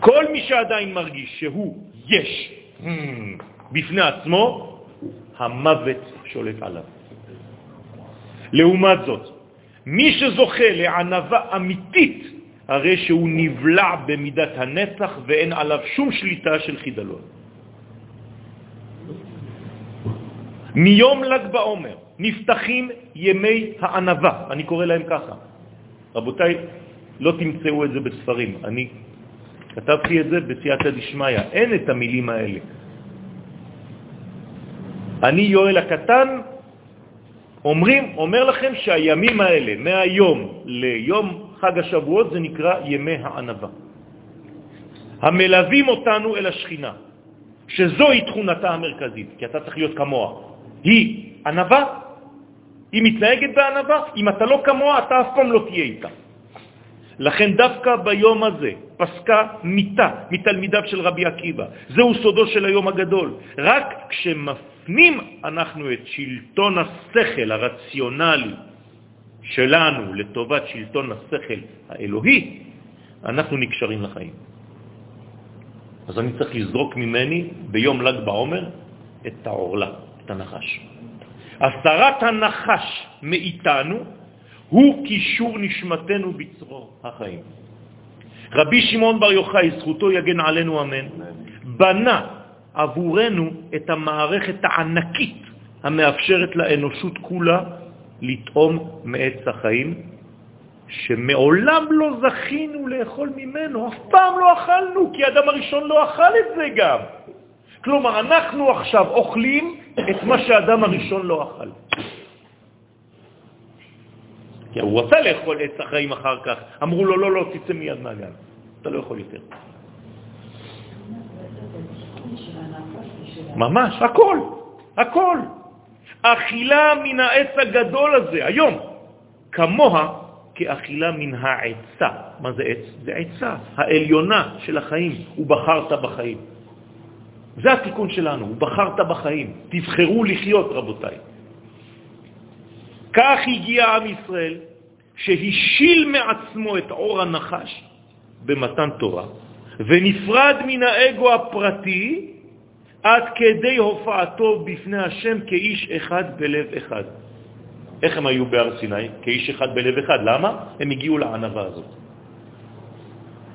כל מי שעדיין מרגיש שהוא יש בפני עצמו, המוות שולט עליו. לעומת זאת, מי שזוכה לענבה אמיתית, הרי שהוא נבלע במידת הנצח ואין עליו שום שליטה של חידלון. מיום ל"ג בעומר נפתחים ימי הענבה, אני קורא להם ככה. רבותיי, לא תמצאו את זה בספרים, אני כתבתי את זה בסייעתא דשמיא, אין את המילים האלה. אני יואל הקטן, אומרים, אומר לכם שהימים האלה, מהיום ליום חג השבועות, זה נקרא ימי הענבה. המלווים אותנו אל השכינה, שזוהי תכונתה המרכזית, כי אתה צריך להיות כמוה. היא ענבה, היא מתנהגת בענבה, אם אתה לא כמוה, אתה אף פעם לא תהיה איתה. לכן דווקא ביום הזה פסקה מיטה מתלמידיו של רבי עקיבא. זהו סודו של היום הגדול. רק כשמפנים אנחנו את שלטון השכל הרציונלי שלנו לטובת שלטון השכל האלוהי, אנחנו נקשרים לחיים. אז אני צריך לזרוק ממני ביום ל"ג בעומר את העורלה, את הנחש. הסתרת הנחש מאיתנו הוא קישור נשמתנו בצרור החיים. רבי שמעון בר יוחאי, זכותו יגן עלינו אמן, בנה עבורנו את המערכת הענקית המאפשרת לאנושות כולה לטעום מעץ החיים, שמעולם לא זכינו לאכול ממנו, אף פעם לא אכלנו, כי האדם הראשון לא אכל את זה גם. כלומר, אנחנו עכשיו אוכלים את מה שהאדם הראשון לא אכל. כי הוא רצה לאכול עץ החיים אחר כך, אמרו לו, לא, לא, תצא מיד מהגן, אתה לא יכול יותר. ממש, הכל, הכל. אכילה מן העץ הגדול הזה, היום, כמוה כאכילה מן העצה. מה זה עץ? זה עצה, העליונה של החיים. הוא בחרת בחיים. זה התיקון שלנו, הוא בחרת בחיים. תבחרו לחיות, רבותיי. כך הגיע עם ישראל, שהשיל מעצמו את אור הנחש במתן תורה, ונפרד מן האגו הפרטי עד כדי הופעתו בפני השם כאיש אחד בלב אחד. איך הם היו בהר סיני? כאיש אחד בלב אחד. למה? הם הגיעו לענבה הזאת.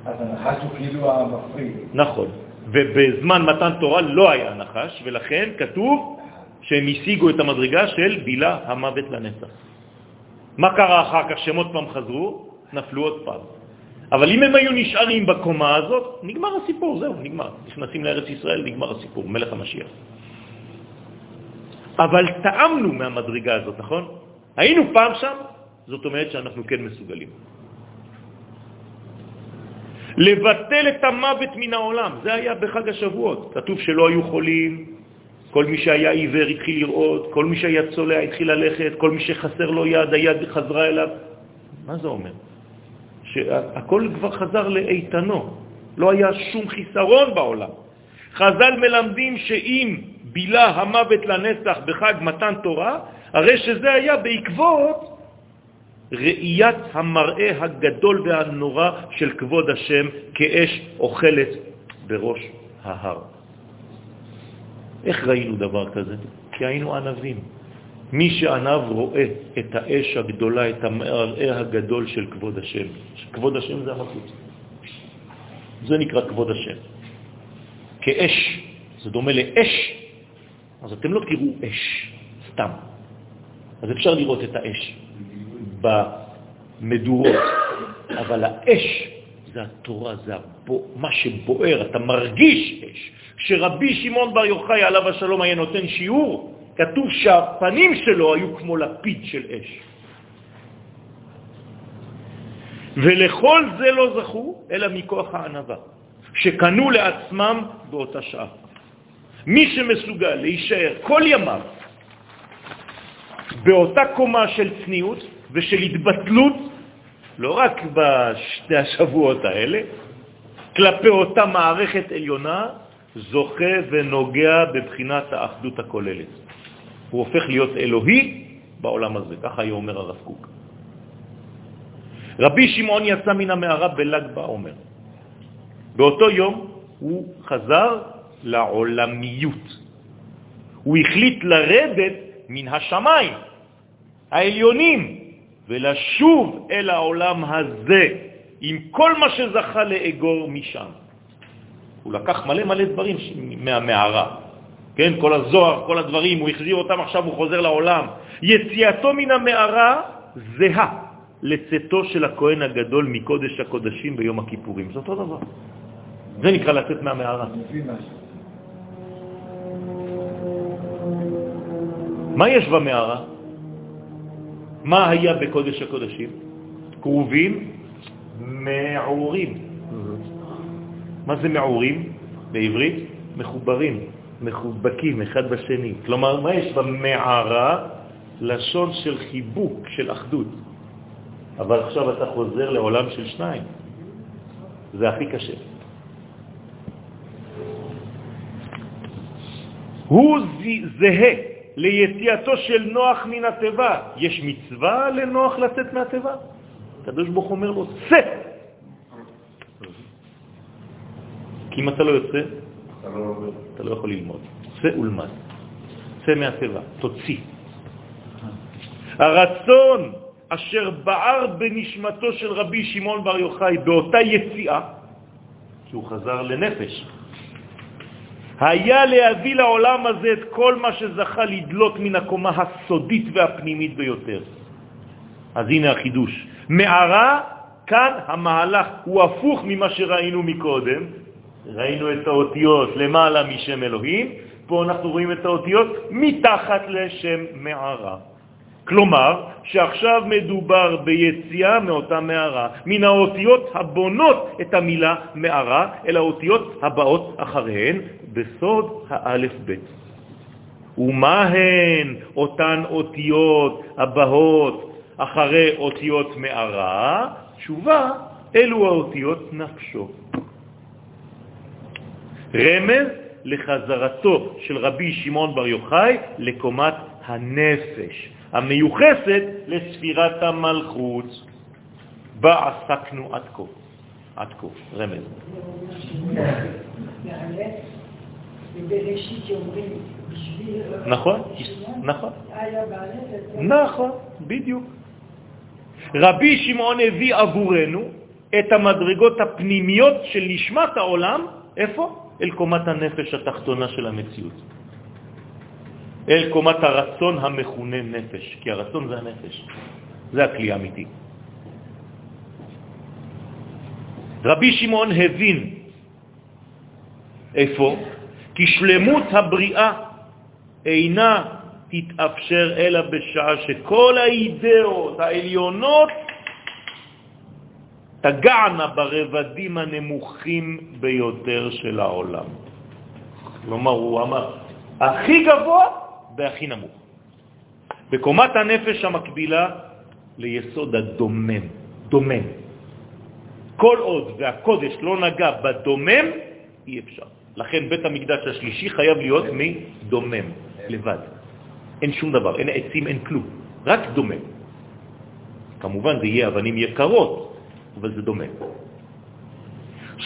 אז הנחש הוא כאילו המפריד. נכון. ובזמן מתן תורה לא היה נחש, ולכן כתוב שהם השיגו את המדרגה של בילה המוות לנצח. מה קרה אחר כך שהם עוד פעם חזרו? נפלו עוד פעם. אבל אם הם היו נשארים בקומה הזאת, נגמר הסיפור, זהו, נגמר. נכנסים לארץ ישראל, נגמר הסיפור, מלך המשיח. אבל טעמנו מהמדרגה הזאת, נכון? היינו פעם שם, זאת אומרת שאנחנו כן מסוגלים. לבטל את המוות מן העולם, זה היה בחג השבועות. כתוב שלא היו חולים, כל מי שהיה עיוור התחיל לראות, כל מי שהיה צולע התחיל ללכת, כל מי שחסר לו יד, היד חזרה אליו. מה זה אומר? שהכל כבר חזר לאיתנו, לא היה שום חיסרון בעולם. חז"ל מלמדים שאם בילה המוות לנצח בחג מתן תורה, הרי שזה היה בעקבות ראיית המראה הגדול והנורא של כבוד השם כאש אוכלת בראש ההר. איך ראינו דבר כזה? כי היינו ענבים. מי שענב רואה את האש הגדולה, את המראה הגדול של כבוד השם. כבוד השם זה המלכות. זה נקרא כבוד השם. כאש, זה דומה לאש, אז אתם לא תראו אש, סתם. אז אפשר לראות את האש במדורות, אבל האש זה התורה, זה הבו, מה שבוער, אתה מרגיש אש. כשרבי שמעון בר יוחאי עליו השלום היה נותן שיעור, כתוב שהפנים שלו היו כמו לפיד של אש. ולכל זה לא זכו, אלא מכוח הענבה, שקנו לעצמם באותה שעה. מי שמסוגל להישאר כל ימיו באותה קומה של צניעות ושל התבטלות, לא רק בשתי השבועות האלה, כלפי אותה מערכת עליונה, זוכה ונוגע בבחינת האחדות הכוללת. הוא הופך להיות אלוהי בעולם הזה, ככה היה אומר הרב קוק. רבי שמעון יצא מן המערה בל"ג בעומר. באותו יום הוא חזר לעולמיות. הוא החליט לרדת מן השמיים העליונים ולשוב אל העולם הזה עם כל מה שזכה לאגור משם. הוא לקח מלא מלא דברים מהמערה, כן, כל הזוהר, כל הדברים, הוא החזיר אותם, עכשיו הוא חוזר לעולם. יציאתו מן המערה זהה לצאתו של הכהן הגדול מקודש הקודשים ביום הכיפורים. זה אותו דבר. זה נקרא לצאת מהמערה. מה יש במערה? מה היה בקודש הקודשים? קרובים מעורים. מה זה מעורים בעברית? מחוברים, מחובקים אחד בשני. כלומר, מה יש במערה? לשון של חיבוק, של אחדות. אבל עכשיו אתה חוזר לעולם של שניים. זה הכי קשה. הוא זהה ליציאתו של נוח מן הטבע. יש מצווה לנוח לצאת מהטבע? הקדוש ברוך אומר לו, צא! כי אם אתה לא יוצא, אתה לא. אתה לא יכול ללמוד. צא ולמד. צא מהטבע, תוציא. הרצון אשר בער בנשמתו של רבי שמעון בר יוחאי באותה יציאה, שהוא חזר לנפש, היה להביא לעולם הזה את כל מה שזכה לדלות מן הקומה הסודית והפנימית ביותר. אז הנה החידוש. מערה, כאן המהלך הוא הפוך ממה שראינו מקודם. ראינו את האותיות למעלה משם אלוהים, פה אנחנו רואים את האותיות מתחת לשם מערה. כלומר, שעכשיו מדובר ביציאה מאותה מערה, מן האותיות הבונות את המילה מערה, אל האותיות הבאות אחריהן, בסוד האלף בית. ומה הן אותן אותיות הבאות אחרי אותיות מערה? תשובה, אלו האותיות נפשו. רמז לחזרתו של רבי שמעון בר יוחאי לקומת הנפש, המיוחסת לספירת המלכות, בה עסקנו עד כה. עד כה, רמז. נכון, נכון. נכון, בדיוק. רבי שמעון הביא עבורנו את המדרגות הפנימיות של נשמת העולם, איפה? אל קומת הנפש התחתונה של המציאות. אל קומת הרצון המכונה נפש, כי הרצון זה הנפש. זה הכלי האמיתי. רבי שמעון הבין איפה? כי שלמות הבריאה אינה תתאפשר אלא בשעה שכל האידאות העליונות תגענה ברבדים הנמוכים ביותר של העולם. כלומר, הוא אמר, הכי גבוה והכי נמוך. בקומת הנפש המקבילה ליסוד הדומם, דומם. כל עוד והקודש לא נגע בדומם, אי אפשר. לכן בית המקדש השלישי חייב להיות מדומם, לבד. אין שום דבר, אין עצים, אין כלום, רק דומם. כמובן זה יהיה אבנים יקרות, אבל זה דומם.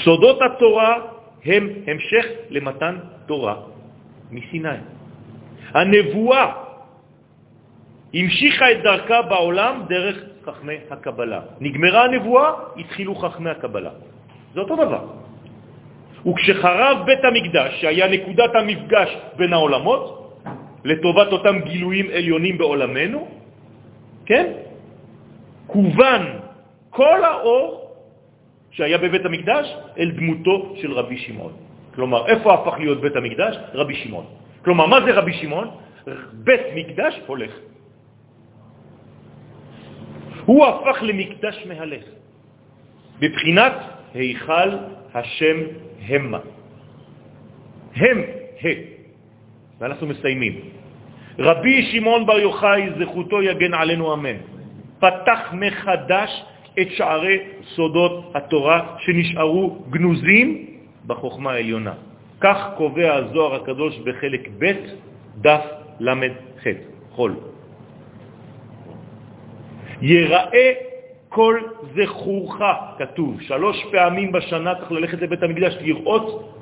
סודות התורה הם המשך למתן תורה מסיני. הנבואה המשיכה את דרכה בעולם דרך חכמי הקבלה. נגמרה הנבואה, התחילו חכמי הקבלה. זה אותו דבר. וכשחרב בית המקדש, שהיה נקודת המפגש בין העולמות, לטובת אותם גילויים עליונים בעולמנו, כן? כוון כל האור שהיה בבית המקדש אל דמותו של רבי שמעון. כלומר, איפה הפך להיות בית המקדש? רבי שמעון. כלומר, מה זה רבי שמעון? בית מקדש הולך. הוא הפך למקדש מהלך, בבחינת היכל השם המה. הם, ה. ואנחנו מסיימים. רבי שמעון בר יוחאי, זכותו יגן עלינו אמן, פתח מחדש את שערי סודות התורה שנשארו גנוזים בחוכמה העליונה. כך קובע הזוהר הקדוש בחלק ב' דף ל"ח, חול. יראה כל זכורך, כתוב, שלוש פעמים בשנה צריך ללכת לבית המקדש לראות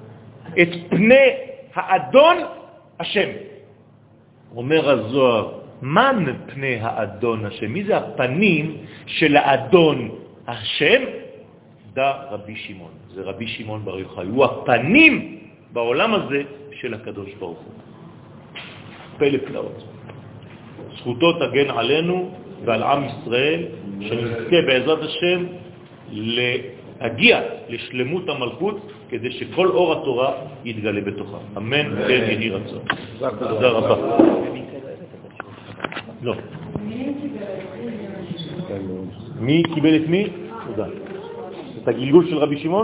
את פני האדון השם. אומר הזוהר, מן פני האדון השם? מי זה הפנים של האדון השם? דע רבי שמעון, זה רבי שמעון בר יוחאי, הוא הפנים בעולם הזה של הקדוש ברוך הוא. פלא פלאות. זכותו תגן עלינו ועל עם ישראל, שנזכה בעזרת השם להגיע לשלמות המלכות, כדי שכל אור התורה יתגלה בתוכה. אמן, כן יהי רצון. תודה רבה. לא. מי קיבל את מי? תודה. את הגלגול של רבי שמעון?